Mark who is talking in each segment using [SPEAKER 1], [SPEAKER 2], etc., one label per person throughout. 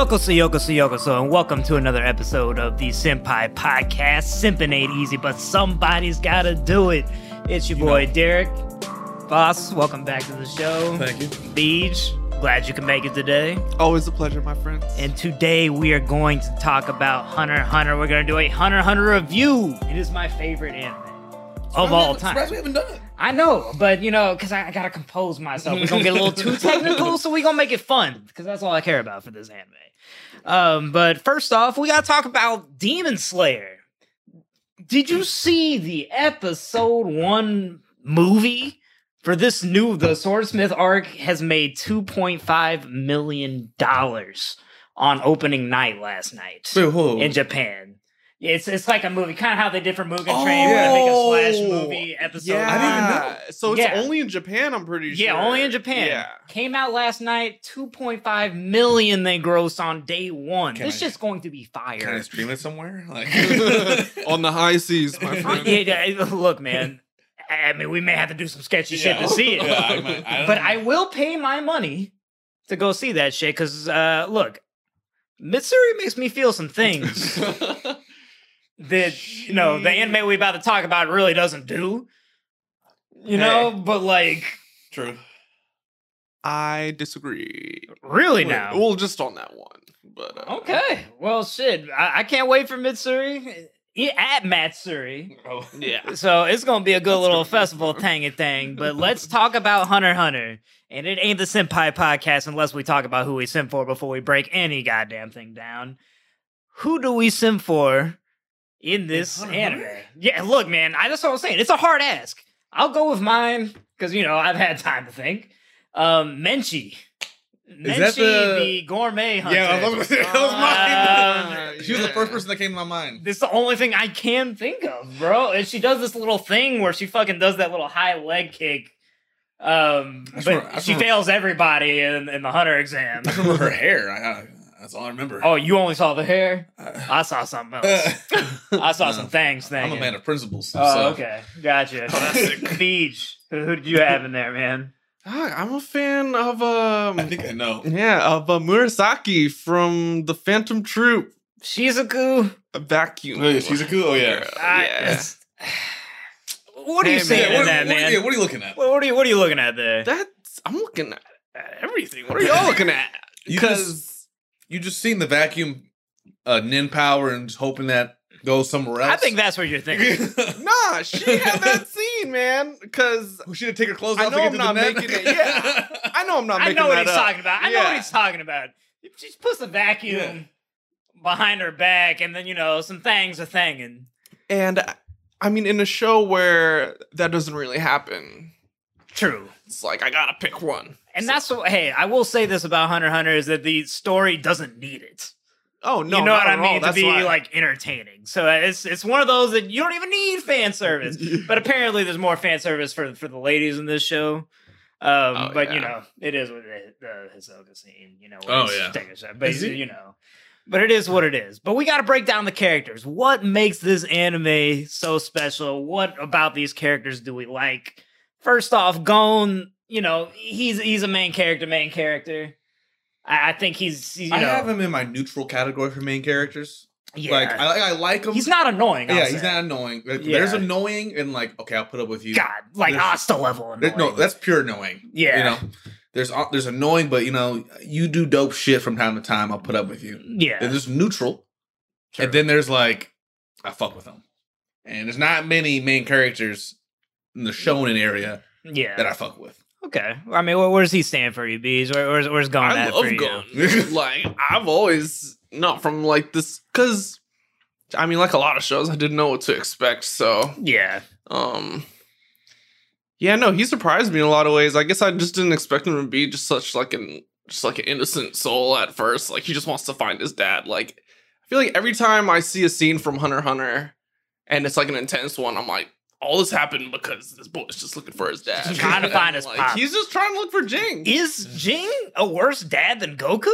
[SPEAKER 1] Yokoso, yokoso, yokoso, and welcome to another episode of the Senpai Podcast. Simping ain't easy, but somebody's gotta do it. It's your boy Derek. Boss, welcome back to the show.
[SPEAKER 2] Thank you.
[SPEAKER 1] Beej, glad you can make it today.
[SPEAKER 3] Always a pleasure, my friends.
[SPEAKER 1] And today we are going to talk about Hunter x Hunter. We're going to do a Hunter x Hunter review. It is my favorite anime of all time.
[SPEAKER 2] Surprised we haven't done it.
[SPEAKER 1] I know, but you know, because I, I gotta compose myself. We're gonna get a little too technical, so we're gonna make it fun, because that's all I care about for this anime. Um, but first off, we gotta talk about Demon Slayer. Did you see the episode one movie for this new the Swordsmith arc has made two point five million dollars on opening night last night
[SPEAKER 2] Wait,
[SPEAKER 1] in Japan. It's it's like a movie, kind of how they did for Mugen Train, where they make a slash
[SPEAKER 3] Oh,
[SPEAKER 1] movie episode.
[SPEAKER 3] Yeah.
[SPEAKER 2] I didn't even know.
[SPEAKER 3] So it's
[SPEAKER 1] Yeah.
[SPEAKER 3] only in Japan, I'm pretty sure.
[SPEAKER 1] Yeah, only in Japan.
[SPEAKER 3] Yeah.
[SPEAKER 1] Came out last night. 2.5 million they grossed on day one.
[SPEAKER 2] Can
[SPEAKER 1] this
[SPEAKER 2] I-
[SPEAKER 1] shit's going to be fire.
[SPEAKER 2] Can I
[SPEAKER 1] fire.
[SPEAKER 2] stream it somewhere? Like,
[SPEAKER 3] On the high seas, my friend.
[SPEAKER 1] Yeah, yeah, look, man. I mean, we may have to do some sketchy shit to see it.
[SPEAKER 2] Yeah, I might- I
[SPEAKER 1] but
[SPEAKER 2] know.
[SPEAKER 1] I will pay my money to go see that shit because, uh, look, Mitsuri makes me feel some things that, you know, the anime we about to talk about really doesn't do. You know, but like,
[SPEAKER 2] True.
[SPEAKER 3] I disagree.
[SPEAKER 1] really
[SPEAKER 3] Wait,
[SPEAKER 1] now.
[SPEAKER 3] Well, just on that one. But uh,
[SPEAKER 1] Okay. Well, shit. I, I can't wait for Mitsuri Yeah, at Matsuri.
[SPEAKER 2] Oh,
[SPEAKER 3] Yeah.
[SPEAKER 1] So it's gonna be a good
[SPEAKER 3] That's
[SPEAKER 1] little festival
[SPEAKER 3] fun.
[SPEAKER 1] tangy thing. But let's talk about Hunter Hunter. And it ain't the Senpai podcast unless we talk about who we sim for before we break any goddamn thing down. Who do we sim for in this anime? Yeah, look, man, I just what I'm saying. It's a hard ask. I'll go with mine because you know I've had time to think. Um, Menchi. Menchi,
[SPEAKER 2] that the-
[SPEAKER 1] the gourmet hunter.
[SPEAKER 2] Yeah, I was that was mine.
[SPEAKER 1] Um,
[SPEAKER 2] she was the first person that came to my mind.
[SPEAKER 1] this is the only thing I can think of, bro. And she does this little thing where she fucking does that little high leg kick. Um,
[SPEAKER 2] I
[SPEAKER 1] but
[SPEAKER 2] remember-
[SPEAKER 1] she
[SPEAKER 2] remember-
[SPEAKER 1] fails everybody in, in the hunter exam.
[SPEAKER 2] I remember her hair. I, I, that's all I remember.
[SPEAKER 1] Oh, you only saw the hair?
[SPEAKER 2] I,
[SPEAKER 1] I saw something else. I saw
[SPEAKER 2] No.
[SPEAKER 1] some things.
[SPEAKER 2] I'm
[SPEAKER 1] Thing.
[SPEAKER 2] a man of principles.
[SPEAKER 1] Oh,
[SPEAKER 2] so.
[SPEAKER 1] okay, gotcha. Beach. Who, who did you have in there, man?
[SPEAKER 3] Ah, I'm a fan of um
[SPEAKER 2] I think I know.
[SPEAKER 3] yeah, of uh, Murasaki from the Phantom Troupe
[SPEAKER 1] Shizuku.
[SPEAKER 3] A vacuum.
[SPEAKER 2] Oh, yeah, she's a cool. Oh yeah.
[SPEAKER 1] I-
[SPEAKER 3] Yeah.
[SPEAKER 1] it's- What are you
[SPEAKER 3] Hey,
[SPEAKER 1] saying
[SPEAKER 3] man,
[SPEAKER 1] in
[SPEAKER 2] what,
[SPEAKER 1] that,
[SPEAKER 2] what-
[SPEAKER 1] man?
[SPEAKER 2] yeah, what are you looking at?
[SPEAKER 1] What, what are you What are you looking at there?
[SPEAKER 3] That's I'm looking at everything. What are y'all looking at? Because
[SPEAKER 2] You just seen the vacuum uh, Nen power and just hoping that goes somewhere else.
[SPEAKER 1] I think that's what you're thinking.
[SPEAKER 3] nah, she had that scene, man. Because
[SPEAKER 2] she should have taken her clothes
[SPEAKER 3] I
[SPEAKER 2] off I
[SPEAKER 3] know
[SPEAKER 2] to
[SPEAKER 3] I'm
[SPEAKER 2] to
[SPEAKER 3] not
[SPEAKER 2] the net?
[SPEAKER 3] making it, yeah. I know I'm not
[SPEAKER 1] I
[SPEAKER 3] making
[SPEAKER 1] know what he's
[SPEAKER 3] up.
[SPEAKER 1] talking about. I know what he's talking about. He just puts the vacuum
[SPEAKER 2] Yeah.
[SPEAKER 1] behind her back, and then you know some things are thanging.
[SPEAKER 3] And I mean, in a show where that doesn't really happen,
[SPEAKER 1] True.
[SPEAKER 3] It's like I gotta pick one.
[SPEAKER 1] And that's what. Hey, I will say this about Hunter Hunter is that the story doesn't need it.
[SPEAKER 3] Oh no,
[SPEAKER 1] you know
[SPEAKER 3] not
[SPEAKER 1] what I mean to be
[SPEAKER 3] why-
[SPEAKER 1] like entertaining. So it's it's one of those that you don't even need fan service. but apparently, there's more fan service for for the ladies in this show. Um,
[SPEAKER 3] Oh,
[SPEAKER 1] but you know, it is what it. The Hisoka scene, you know.
[SPEAKER 2] Oh, yeah.
[SPEAKER 1] taking a shot, but
[SPEAKER 2] he?
[SPEAKER 1] you know, but it is what it is. But we got to break down the characters. What makes this anime so special? What about these characters do we like? First off, Gon. You know, he's he's a main character. Main character. I, I think he's, he's you
[SPEAKER 2] I
[SPEAKER 1] know,
[SPEAKER 2] have him in my neutral category for main characters.
[SPEAKER 1] yeah.
[SPEAKER 2] Like I, I like him.
[SPEAKER 1] he's not annoying.
[SPEAKER 2] Yeah, he's not annoying. Like,
[SPEAKER 1] Yeah.
[SPEAKER 2] There's annoying and like okay, I'll put up with you.
[SPEAKER 1] God, like
[SPEAKER 2] There's-
[SPEAKER 1] Asta level. Annoying.
[SPEAKER 2] no, that's pure annoying.
[SPEAKER 1] Yeah.
[SPEAKER 2] you know. There's uh, there's annoying, but you know you do dope shit from time to time. I'll put up with you.
[SPEAKER 1] yeah.
[SPEAKER 2] And there's neutral,
[SPEAKER 1] True.
[SPEAKER 2] and then there's like I fuck with them. And there's not many main characters in the shonen area
[SPEAKER 1] yeah.
[SPEAKER 2] that I fuck with.
[SPEAKER 1] Okay. I mean, where, where does he stand for you, bees? Where, where's where's Gon
[SPEAKER 3] I
[SPEAKER 1] at
[SPEAKER 3] love
[SPEAKER 1] for you?
[SPEAKER 3] Gon. like I've always not from like this because I mean, like a lot of shows, I didn't know what to expect. So
[SPEAKER 1] Yeah.
[SPEAKER 3] um, yeah, no, he surprised me in a lot of ways. I guess I just didn't expect him to be just such like an just like an innocent soul at first. Like he just wants to find his dad. Like I feel like every time I see a scene from Hunter Hunter, and it's like an intense one, I'm like. All this happened because this boy's just looking for his dad.
[SPEAKER 1] He's trying to find his
[SPEAKER 3] like,
[SPEAKER 1] pop.
[SPEAKER 3] He's just trying to look for Ging.
[SPEAKER 1] Is Ging a worse dad than Goku?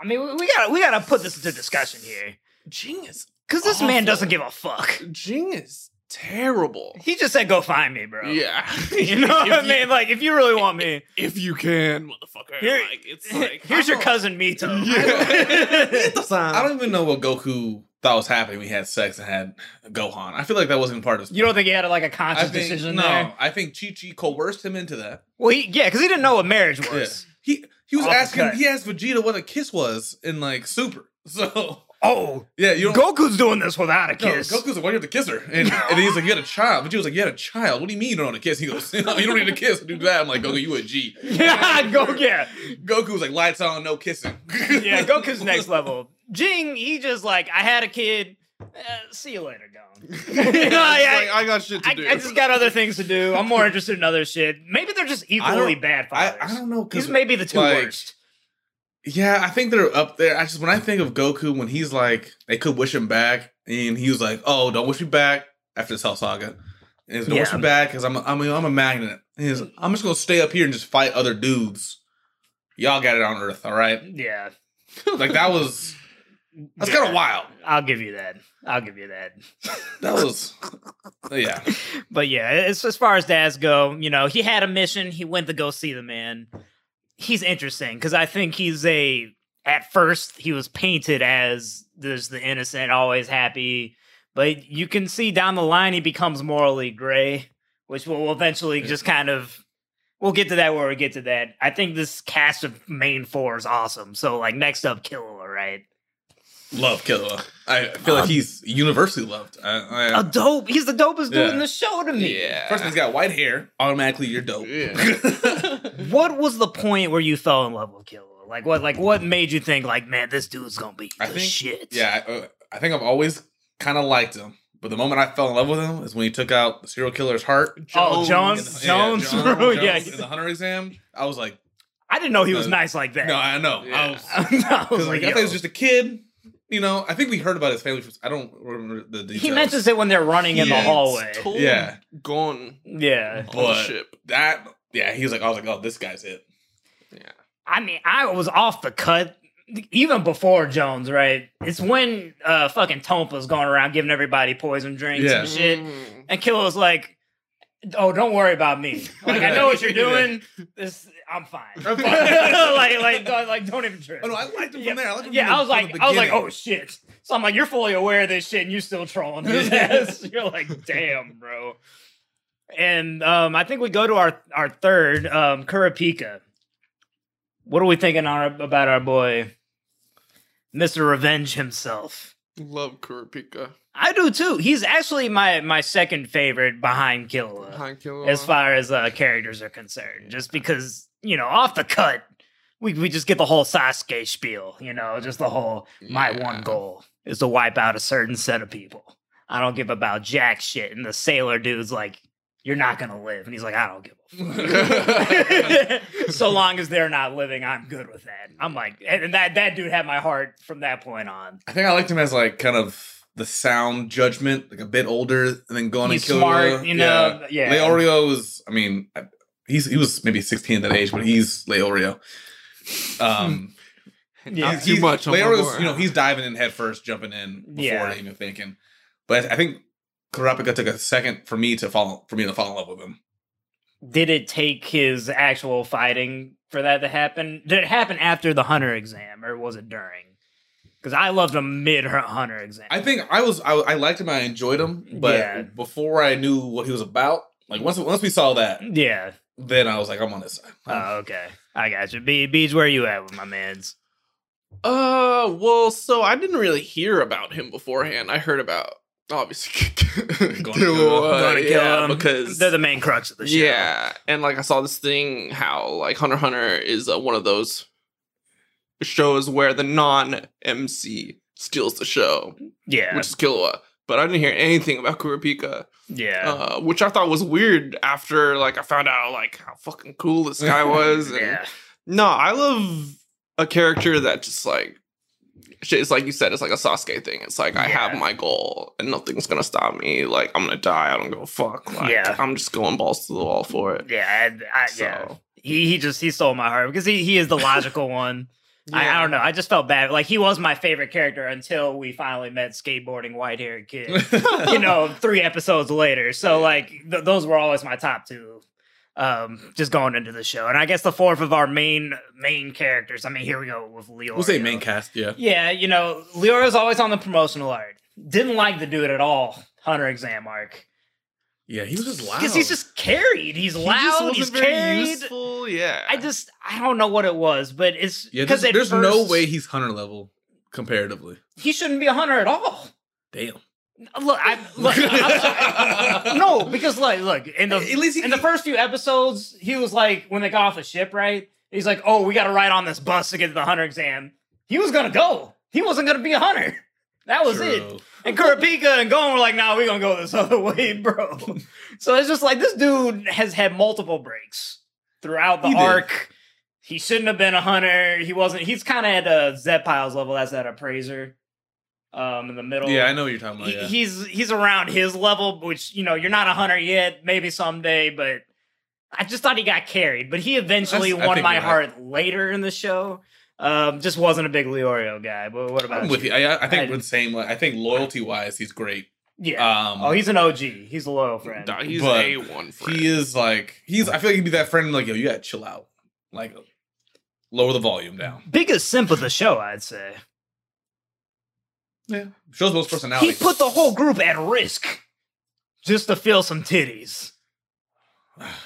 [SPEAKER 1] I mean, we- we gotta we gotta put this into discussion here
[SPEAKER 3] Ging is
[SPEAKER 1] because this man doesn't give a fuck.
[SPEAKER 3] Ging is terrible.
[SPEAKER 1] He just said, "Go find me, bro."
[SPEAKER 3] Yeah,
[SPEAKER 1] You know what
[SPEAKER 3] If
[SPEAKER 1] I
[SPEAKER 3] you-
[SPEAKER 1] mean? Like, if you really want me,
[SPEAKER 3] If you can, motherfucker.
[SPEAKER 1] Here-
[SPEAKER 3] like it's like
[SPEAKER 1] here's your
[SPEAKER 2] don't-
[SPEAKER 1] cousin Mito.
[SPEAKER 2] I don't even know what Goku thought was happening We had sex and had Gohan. I feel like that wasn't part of his.
[SPEAKER 1] you don't think he had like a conscious
[SPEAKER 2] think,
[SPEAKER 1] decision
[SPEAKER 2] no,
[SPEAKER 1] there?
[SPEAKER 2] I think Chi Chi coerced him into that.
[SPEAKER 1] Well, he, yeah, because he didn't know what marriage
[SPEAKER 2] Yeah.
[SPEAKER 1] was.
[SPEAKER 2] He he was
[SPEAKER 1] Off
[SPEAKER 2] asking. He asked Vegeta what a kiss was in like Super. So
[SPEAKER 1] Oh,
[SPEAKER 2] yeah, you don't.
[SPEAKER 1] Goku's doing this without a
[SPEAKER 2] No,
[SPEAKER 1] kiss.
[SPEAKER 2] Goku's like, why you have to kiss her? And, and he's like, you had a child. Vegeta was like, you had a child. What do you mean you don't want to kiss? He goes, no, you don't need to kiss. Do that. I'm like, Goku, you a G.
[SPEAKER 1] yeah, go yeah,
[SPEAKER 2] Goku was like, lights on, no kissing.
[SPEAKER 1] yeah. Goku's next level. Ging, he just like, I had a kid. Uh, see you later, Gon. you know, I,
[SPEAKER 3] like, I got shit to
[SPEAKER 1] I,
[SPEAKER 3] do.
[SPEAKER 1] I just got other things to do. I'm more interested in other shit. Maybe they're just equally bad
[SPEAKER 2] I,
[SPEAKER 1] fathers.
[SPEAKER 2] I don't know
[SPEAKER 1] These may be the two
[SPEAKER 2] like,
[SPEAKER 1] worst.
[SPEAKER 2] Yeah, I think they're up there. I just when I think of Goku when he's like they could wish him back, and he was like, "Oh, don't wish me back." After this Hell Saga, and he's don't wish me back because I'm a, I'm a, I'm a magnet. And he's I'm just gonna stay up here and just fight other dudes. Y'all got it on Earth, all right?
[SPEAKER 1] Yeah,
[SPEAKER 2] Like that was that's
[SPEAKER 1] Yeah.
[SPEAKER 2] kind of wild.
[SPEAKER 1] I'll give you that. I'll give you that.
[SPEAKER 2] That was uh, yeah.
[SPEAKER 1] But yeah, as, as far as dads go, you know, he had a mission. He went to go see the man. He's interesting because I think he's a. At first, he was painted as there's the innocent, always happy, but you can see down the line he becomes morally gray, which will eventually just kind of. We'll get to that where we get to that. I think this cast of main four is awesome. So, like, next up, Killua, right?
[SPEAKER 2] Love Killua. I feel like he's universally loved. I, I,
[SPEAKER 1] A dope. He's the dopest dude
[SPEAKER 2] Yeah.
[SPEAKER 1] in the show to me.
[SPEAKER 3] yeah.
[SPEAKER 2] First, he's got white hair. Automatically, you're dope.
[SPEAKER 3] Yeah.
[SPEAKER 1] What was the point where you fell in love with Killua? Like what? Like what made you think like, man, this dude's gonna be
[SPEAKER 2] I
[SPEAKER 1] the
[SPEAKER 2] think-
[SPEAKER 1] shit?
[SPEAKER 2] Yeah, I, uh, I think I've always kind of liked him, but the moment I fell in love with him is when he took out the serial killer's heart.
[SPEAKER 1] Oh, Jones,
[SPEAKER 2] In the-
[SPEAKER 1] Jones,
[SPEAKER 2] yeah,
[SPEAKER 1] bro,
[SPEAKER 2] Jones
[SPEAKER 1] yeah.
[SPEAKER 2] in the hunter exam. I was like,
[SPEAKER 1] I didn't know he was
[SPEAKER 2] Uh,
[SPEAKER 1] nice like that.
[SPEAKER 2] no, I know. I
[SPEAKER 3] Yeah.
[SPEAKER 2] was
[SPEAKER 1] I was like,
[SPEAKER 2] like I thought he was
[SPEAKER 1] yo.
[SPEAKER 2] just a kid. You know, I think we heard about his family. I don't remember the details.
[SPEAKER 1] he mentions it when they're running in the
[SPEAKER 2] Yeah.
[SPEAKER 1] hallway.
[SPEAKER 3] Told
[SPEAKER 2] Yeah.
[SPEAKER 3] Gon
[SPEAKER 1] Yeah,
[SPEAKER 3] on the
[SPEAKER 2] But-
[SPEAKER 3] ship.
[SPEAKER 2] that. Yeah, he was like, I was like, oh, this guy's it.
[SPEAKER 3] Yeah.
[SPEAKER 1] I mean, I was off the cut even before Jones. Right? It's when uh fucking Tonpa's going around giving everybody poison drinks
[SPEAKER 2] Yeah.
[SPEAKER 1] and shit,
[SPEAKER 3] Mm.
[SPEAKER 1] and Killua's like. Oh, don't worry about me. Like I know what you're doing. This, I'm fine.
[SPEAKER 2] I'm fine.
[SPEAKER 1] like, like, don't, like, don't even trip.
[SPEAKER 2] Oh no, I liked him
[SPEAKER 1] Yeah,
[SPEAKER 2] from there. I liked him
[SPEAKER 1] yeah,
[SPEAKER 2] from
[SPEAKER 1] I was
[SPEAKER 2] the-
[SPEAKER 1] like, I was like, oh shit. So I'm like, you're fully aware of this shit, and you still trolling his ass. You're like, damn, bro. And um, I think we go to our our third, um, Kurapika. What are we thinking our, about our boy, Mister Revenge himself?
[SPEAKER 3] Love Kurapika.
[SPEAKER 1] I do too. He's actually my my second favorite behind Killua,
[SPEAKER 3] Behind Killua.
[SPEAKER 1] as far as uh, characters are concerned. Just because you know, off the cut, we we just get the whole Sasuke spiel. You know, just the whole my
[SPEAKER 3] Yeah.
[SPEAKER 1] one goal is to wipe out a certain set of people. I don't give about jack shit. And the sailor dude's like, you're not gonna live. And he's like, I don't give a fuck. so long as they're not living, I'm good with that. I'm like, and that that dude had my heart from that point on.
[SPEAKER 2] I think I liked him as like kind of the sound judgment, like a bit older, and then going
[SPEAKER 1] He's
[SPEAKER 2] and kill
[SPEAKER 1] smart, you know. Yeah.
[SPEAKER 2] Leorio was, I mean, he's he was maybe 16 at that age, but he's Leorio. Um,
[SPEAKER 1] Yeah.
[SPEAKER 3] Not too much. on
[SPEAKER 2] Leorio's, you know, he's diving in head first, jumping in before
[SPEAKER 1] Yeah.
[SPEAKER 2] even thinking. But I think Kurapika took a second for me to fall for me to fall in love with him.
[SPEAKER 1] Did it take his actual fighting for that to happen? Did it happen after the hunter exam, or was it during? Because I loved him mid hunter exam.
[SPEAKER 2] I think I was I, I liked him, I enjoyed him, but
[SPEAKER 1] Yeah.
[SPEAKER 2] before I knew what he was about, like once once we saw that,
[SPEAKER 1] yeah.
[SPEAKER 2] then I was like, I'm on this side.
[SPEAKER 1] Oh, okay. I got you. Be Beach, where you at with my man's?
[SPEAKER 3] Uh, well, so I didn't really hear about him beforehand. I heard about obviously
[SPEAKER 2] Gonna kill him.
[SPEAKER 3] Killua,
[SPEAKER 1] Gonna kill
[SPEAKER 3] yeah,
[SPEAKER 1] him.
[SPEAKER 3] because
[SPEAKER 1] They're the main crux of the show.
[SPEAKER 3] yeah, and like I saw this thing how like Hunter Hunter is uh, one of those shows where the non MC steals the show,
[SPEAKER 1] Yeah.
[SPEAKER 3] which is Killua. But I didn't hear anything about Kurapika,
[SPEAKER 1] yeah.
[SPEAKER 3] uh, which I thought was weird. After like I found out like how fucking cool this guy was. and-
[SPEAKER 1] yeah.
[SPEAKER 3] No, I love a character that just like shit, it's like you said, it's like a Sasuke thing. It's like I have my goal and nothing's gonna stop me. Like I'm gonna die, I don't give a fuck. Like
[SPEAKER 1] Yeah.
[SPEAKER 3] I'm just going balls to the wall for it.
[SPEAKER 1] Yeah. I, I, yeah. He he just he stole my heart because he he is the logical one. I,
[SPEAKER 3] Yeah.
[SPEAKER 1] I don't know. I just felt bad. Like he was my favorite character until we finally met skateboarding white haired kid. you know, three episodes later. So like th- those were always my top two. Um, just going into the show, and I guess the fourth of our main main characters. I mean, here we go with Leo.
[SPEAKER 2] We'll say main cast, yeah.
[SPEAKER 1] Yeah, you know, Leo Leorio's always on the promotional art. Didn't like the dude at all. Hunter exam arc
[SPEAKER 2] Yeah, he was just loud.
[SPEAKER 1] because he's just carried. He's
[SPEAKER 3] He just
[SPEAKER 1] loud. He's
[SPEAKER 3] very
[SPEAKER 1] carried.
[SPEAKER 3] useful. Yeah.
[SPEAKER 1] I just I don't know what it was, but it's
[SPEAKER 2] yeah.
[SPEAKER 1] because
[SPEAKER 2] There's, there's no way he's hunter level comparatively.
[SPEAKER 1] he shouldn't be a hunter at all.
[SPEAKER 2] Damn.
[SPEAKER 1] Look, I look. I'm sorry. no, because like, look in the
[SPEAKER 2] At least he
[SPEAKER 1] in the first few episodes, he was like when they got off the ship, right? He's like, "Oh, we got to ride on this bus to get to the hunter exam." He was gonna go. He wasn't gonna be a hunter. That was it. And Kurapika and Gon were like, "Nah, we gonna go this other way, bro." so it's just like this dude has had multiple breaks throughout the
[SPEAKER 2] He did.
[SPEAKER 1] arc. He shouldn't have been a hunter. He wasn't. He's kind of at a Zeppiles level. That's that appraiser. Um, in the middle.
[SPEAKER 2] Yeah, I know what you're talking about.
[SPEAKER 1] He-
[SPEAKER 2] Yeah.
[SPEAKER 1] he's he's around his level, which you know you're not a hunter yet. Maybe someday, but I just thought he got carried. But he eventually
[SPEAKER 2] That's-
[SPEAKER 1] won my
[SPEAKER 2] right.
[SPEAKER 1] heart later in the show. Um, just wasn't a big Leorio guy. But what about
[SPEAKER 2] I'm with you. I, I think
[SPEAKER 1] I-
[SPEAKER 2] with same. I think loyalty wise, he's great.
[SPEAKER 1] Yeah.
[SPEAKER 2] Um,
[SPEAKER 1] oh, he's an OG. He's a loyal friend.
[SPEAKER 3] Nah, he's a one friend.
[SPEAKER 2] he is like he's. I feel like he'd be that friend. Like yo, you gotta chill out. Like lower the volume down.
[SPEAKER 1] Biggest simp of the show, I'd say.
[SPEAKER 2] Yeah, shows most personality.
[SPEAKER 1] He put the whole group at risk just to feel some titties.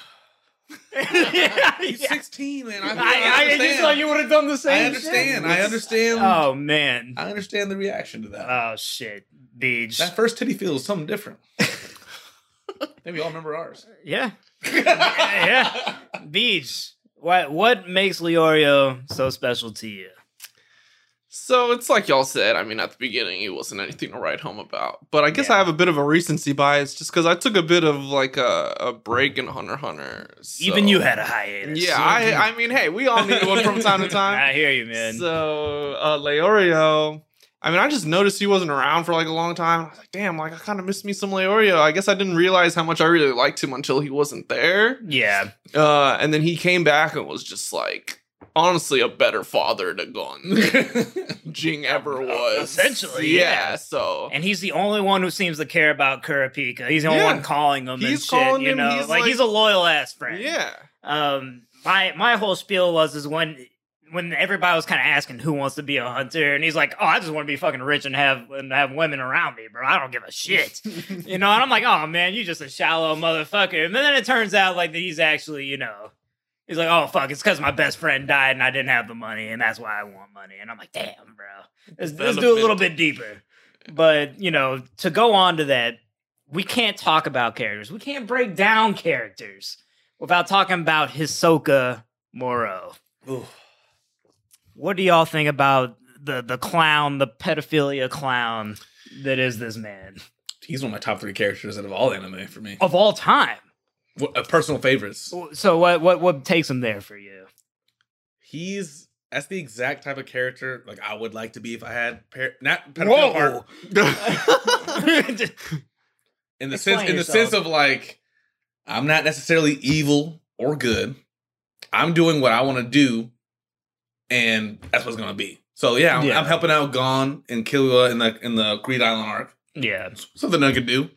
[SPEAKER 1] yeah,
[SPEAKER 2] He's
[SPEAKER 1] yeah.
[SPEAKER 2] 16, man. I,
[SPEAKER 1] I,
[SPEAKER 2] I,
[SPEAKER 1] I, just thought you would have done the same. Thing.
[SPEAKER 2] I understand.
[SPEAKER 1] shit.
[SPEAKER 2] I understand.
[SPEAKER 1] Oh man.
[SPEAKER 2] I understand the reaction to that.
[SPEAKER 1] Oh shit, Beach.
[SPEAKER 2] that first titty feel is something different. Maybe all remember ours.
[SPEAKER 1] yeah, yeah. Beach. What what makes Leorio so special to you?
[SPEAKER 3] So it's like y'all said. I mean, at the beginning, it wasn't anything to write home about. But I guess
[SPEAKER 1] Yeah.
[SPEAKER 3] I have a bit of a recency bias just because I took a bit of like a, a break in Hunter Hunter. so-
[SPEAKER 1] Even you had a hiatus.
[SPEAKER 3] Yeah, I I mean, hey, we all need one from time to time.
[SPEAKER 1] I hear you, man.
[SPEAKER 3] So uh Leorio, I mean, I just noticed he wasn't around for like a long time. I was like, damn, like I kind of missed me some Leorio. I guess I didn't realize how much I really liked him until he wasn't there.
[SPEAKER 1] yeah,
[SPEAKER 3] Uh, and then he came back and was just like, honestly, a better father to Gon Ging ever was.
[SPEAKER 1] Essentially, yeah.
[SPEAKER 3] So
[SPEAKER 1] and he's the only one who seems to care about Kurapika. He's the only
[SPEAKER 3] Yeah.
[SPEAKER 1] one calling him and
[SPEAKER 3] He's
[SPEAKER 1] shit.
[SPEAKER 3] calling
[SPEAKER 1] you
[SPEAKER 3] him,
[SPEAKER 1] know,
[SPEAKER 3] he's
[SPEAKER 1] like,
[SPEAKER 3] like-
[SPEAKER 1] he's a loyal ass friend.
[SPEAKER 3] yeah,
[SPEAKER 1] um my my whole spiel was is when when everybody was kind of asking who wants to be a hunter and he's like oh i just want to be fucking rich and have and have women around me bro i don't give a shit you know and i'm like oh man you just a shallow motherfucker and then it turns out like that he's actually you know he's like oh fuck it's because my best friend died and i didn't have the money and that's why i want money and i'm like damn bro let's, let's do a little bit deeper but you know to go on to that we can't talk about characters we can't break down characters without talking about Hisoka Moro.
[SPEAKER 2] Ooh.
[SPEAKER 1] What do y'all think about the the clown, the pedophilia clown that is this man
[SPEAKER 2] He's one of my top three characters out of all anime for me.
[SPEAKER 1] of all time?
[SPEAKER 2] Uh, personal favorites.
[SPEAKER 1] So what what what takes him there for you?
[SPEAKER 2] He's that's the exact type of character like I would like to be if I had par- not pedophile part in the
[SPEAKER 1] Explain
[SPEAKER 2] sense in the sense of like I'm not necessarily evil or good. I'm doing what I want to do, and that's what's gonna be. So yeah, I'm,
[SPEAKER 1] Yeah.
[SPEAKER 2] I'm helping out Gon and Killua in the in the Greed Island arc.
[SPEAKER 1] yeah.
[SPEAKER 2] Something I could do.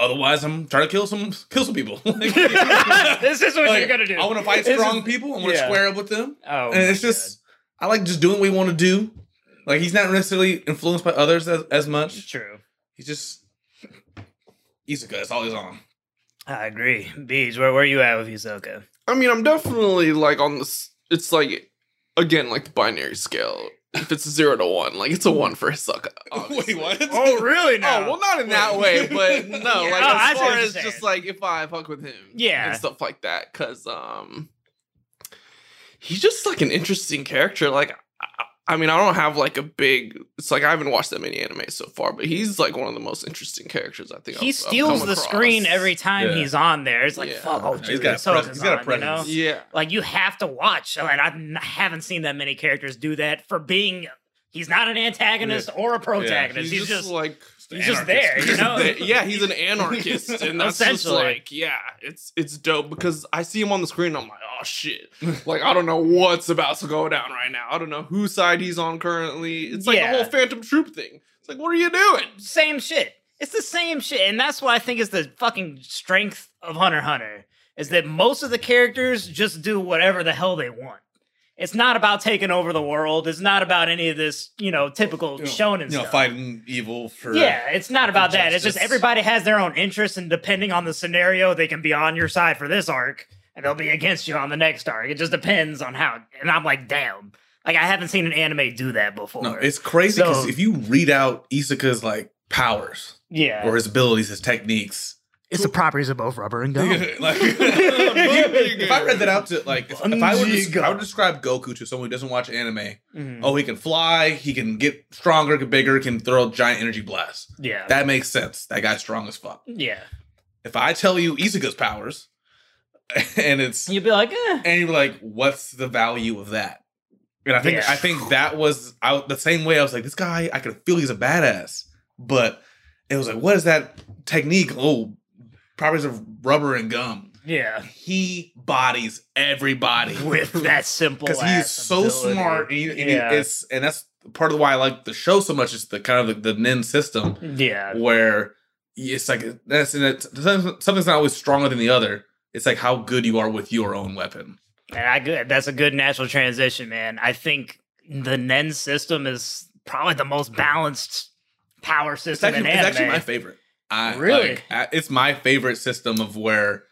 [SPEAKER 2] Otherwise, I'm trying to kill some kill some people.
[SPEAKER 1] This is what
[SPEAKER 2] like,
[SPEAKER 1] you're gonna do.
[SPEAKER 2] I want to fight strong
[SPEAKER 1] is-
[SPEAKER 2] people. I want to
[SPEAKER 1] yeah.
[SPEAKER 2] square up with them,
[SPEAKER 1] Oh,
[SPEAKER 2] and it's just I like just doing what we want to do. Like he's not necessarily influenced by others as, as
[SPEAKER 1] God.
[SPEAKER 2] much.
[SPEAKER 1] true.
[SPEAKER 2] He's just Hisoka. That's all he's on.
[SPEAKER 1] I agree. Beach, where where you at with Hisoka?
[SPEAKER 3] I mean, I'm definitely like on this. It's like again, like the binary scale. If it's a zero to one, like it's a one for Hisoka. obviously.
[SPEAKER 2] Wait, what?
[SPEAKER 1] Oh, really?
[SPEAKER 3] Oh well, not in that way, but no,
[SPEAKER 1] Yeah,
[SPEAKER 3] like
[SPEAKER 1] oh, I
[SPEAKER 3] as far as
[SPEAKER 1] saying.
[SPEAKER 3] just like if I fuck with him,
[SPEAKER 1] Yeah.
[SPEAKER 3] and stuff like that, because um, he's just like an interesting character. Like, I, I mean, I don't have like a big. It's like I haven't watched that many anime so far, but he's like one of the most interesting characters I think.
[SPEAKER 1] He
[SPEAKER 3] I've- I've
[SPEAKER 1] steals
[SPEAKER 3] come
[SPEAKER 1] the
[SPEAKER 3] across.
[SPEAKER 1] screen every time
[SPEAKER 2] Yeah.
[SPEAKER 1] he's on there. It's like
[SPEAKER 3] Yeah.
[SPEAKER 1] fuck. Oh,
[SPEAKER 2] He's
[SPEAKER 1] dude,
[SPEAKER 2] got a
[SPEAKER 1] Hisoka's
[SPEAKER 2] pres- he's got a
[SPEAKER 1] on, you know?
[SPEAKER 2] presence.
[SPEAKER 3] Yeah,
[SPEAKER 1] Like you have to watch. And I haven't seen that many characters do that for being. He's not an antagonist or a protagonist.
[SPEAKER 3] he's,
[SPEAKER 1] he's,
[SPEAKER 3] just,
[SPEAKER 1] just.
[SPEAKER 3] like
[SPEAKER 1] he's just there, you know?
[SPEAKER 3] Th- yeah, he's an anarchist, and that's just
[SPEAKER 1] Essentially.
[SPEAKER 3] like, yeah, it's it's dope because I see him on the screen. I'm like, oh, shit, like I don't know what's about to go down right now. I don't know whose side he's on currently. It's like
[SPEAKER 1] Yeah.
[SPEAKER 3] the whole Phantom Troupe thing. It's like, what are you doing?
[SPEAKER 1] Same shit. It's the same shit, and that's what I think is the fucking strength of Hunter Hunter is that most of the characters just do whatever the hell they want. It's not about taking over the world. It's not about any of this, you know, typical
[SPEAKER 2] You know,
[SPEAKER 1] shonen
[SPEAKER 2] you know,
[SPEAKER 1] stuff.
[SPEAKER 2] fighting evil for
[SPEAKER 1] Yeah, it's not about that. It's just everybody has their own interests, and depending on the scenario, they can be on your side for this arc, they'll be against you on the next arc. It just depends on how. And I'm like, damn, like I haven't seen an anime do that before.
[SPEAKER 2] No, it's crazy because
[SPEAKER 1] So-
[SPEAKER 2] if you read out Hisoka's like powers
[SPEAKER 1] yeah,
[SPEAKER 2] or his abilities, his techniques,
[SPEAKER 1] it's the properties of both rubber and
[SPEAKER 2] like if I read that out to like if, if I would des- I would describe Goku to someone who doesn't watch anime.
[SPEAKER 1] Mhm.
[SPEAKER 2] Oh, he can fly, he can get stronger, get bigger, can throw giant energy blasts.
[SPEAKER 1] yeah,
[SPEAKER 2] That makes sense. That guy's strong as fuck.
[SPEAKER 1] yeah.
[SPEAKER 2] If I tell you Hisoka's powers, and it's
[SPEAKER 1] You'd be like, eh.
[SPEAKER 2] and you'd be like, what's the value of that? And I think
[SPEAKER 1] Yeah.
[SPEAKER 2] I think that was I, the same way. I was like, this guy, I could feel he's a badass, but it was like, what is that technique? Oh, properties of rubber and gum.
[SPEAKER 1] yeah,
[SPEAKER 2] He bodies everybody
[SPEAKER 1] with that simple
[SPEAKER 2] because he's so
[SPEAKER 1] ability.
[SPEAKER 2] smart. And, he, and he-
[SPEAKER 1] Yeah.
[SPEAKER 2] it's and that's part of why I like the show so much. Is the kind of the, the Nen system
[SPEAKER 1] Yeah,
[SPEAKER 2] where it's like that's and it's, something's not always stronger than the other. It's like how good you are with your own weapon.
[SPEAKER 1] and I good. That's a good natural transition, man. I think the Nen system is probably the most balanced power
[SPEAKER 2] It's
[SPEAKER 1] system
[SPEAKER 2] actually,
[SPEAKER 1] in
[SPEAKER 2] it's actually my favorite. I,
[SPEAKER 1] Really?
[SPEAKER 2] like, I- it's my favorite system of where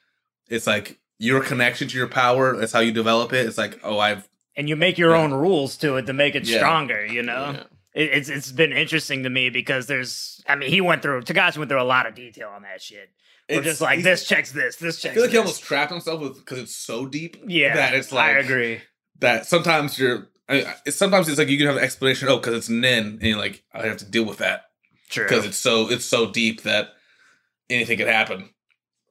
[SPEAKER 2] it's like your connection to your power. That's how you develop it. It's like, oh, I've
[SPEAKER 1] and you make your
[SPEAKER 2] Yeah.
[SPEAKER 1] own rules to it to make it
[SPEAKER 2] Yeah.
[SPEAKER 1] stronger. You know,
[SPEAKER 3] Yeah.
[SPEAKER 1] it, it's it's been interesting to me because there's. I mean, he went through. Togashi went through a lot of detail on that shit.
[SPEAKER 2] It's
[SPEAKER 1] just like this checks this. This checks.
[SPEAKER 2] I feel like he almost trapped himself with because it's so deep.
[SPEAKER 1] Yeah,
[SPEAKER 2] that it's like
[SPEAKER 1] I agree.
[SPEAKER 2] that. Sometimes you're. I, it's, sometimes it's like you can have an explanation. Oh, because it's Nen, and you're like, I have to deal with that
[SPEAKER 1] True.
[SPEAKER 2] because it's so it's so deep that anything could happen.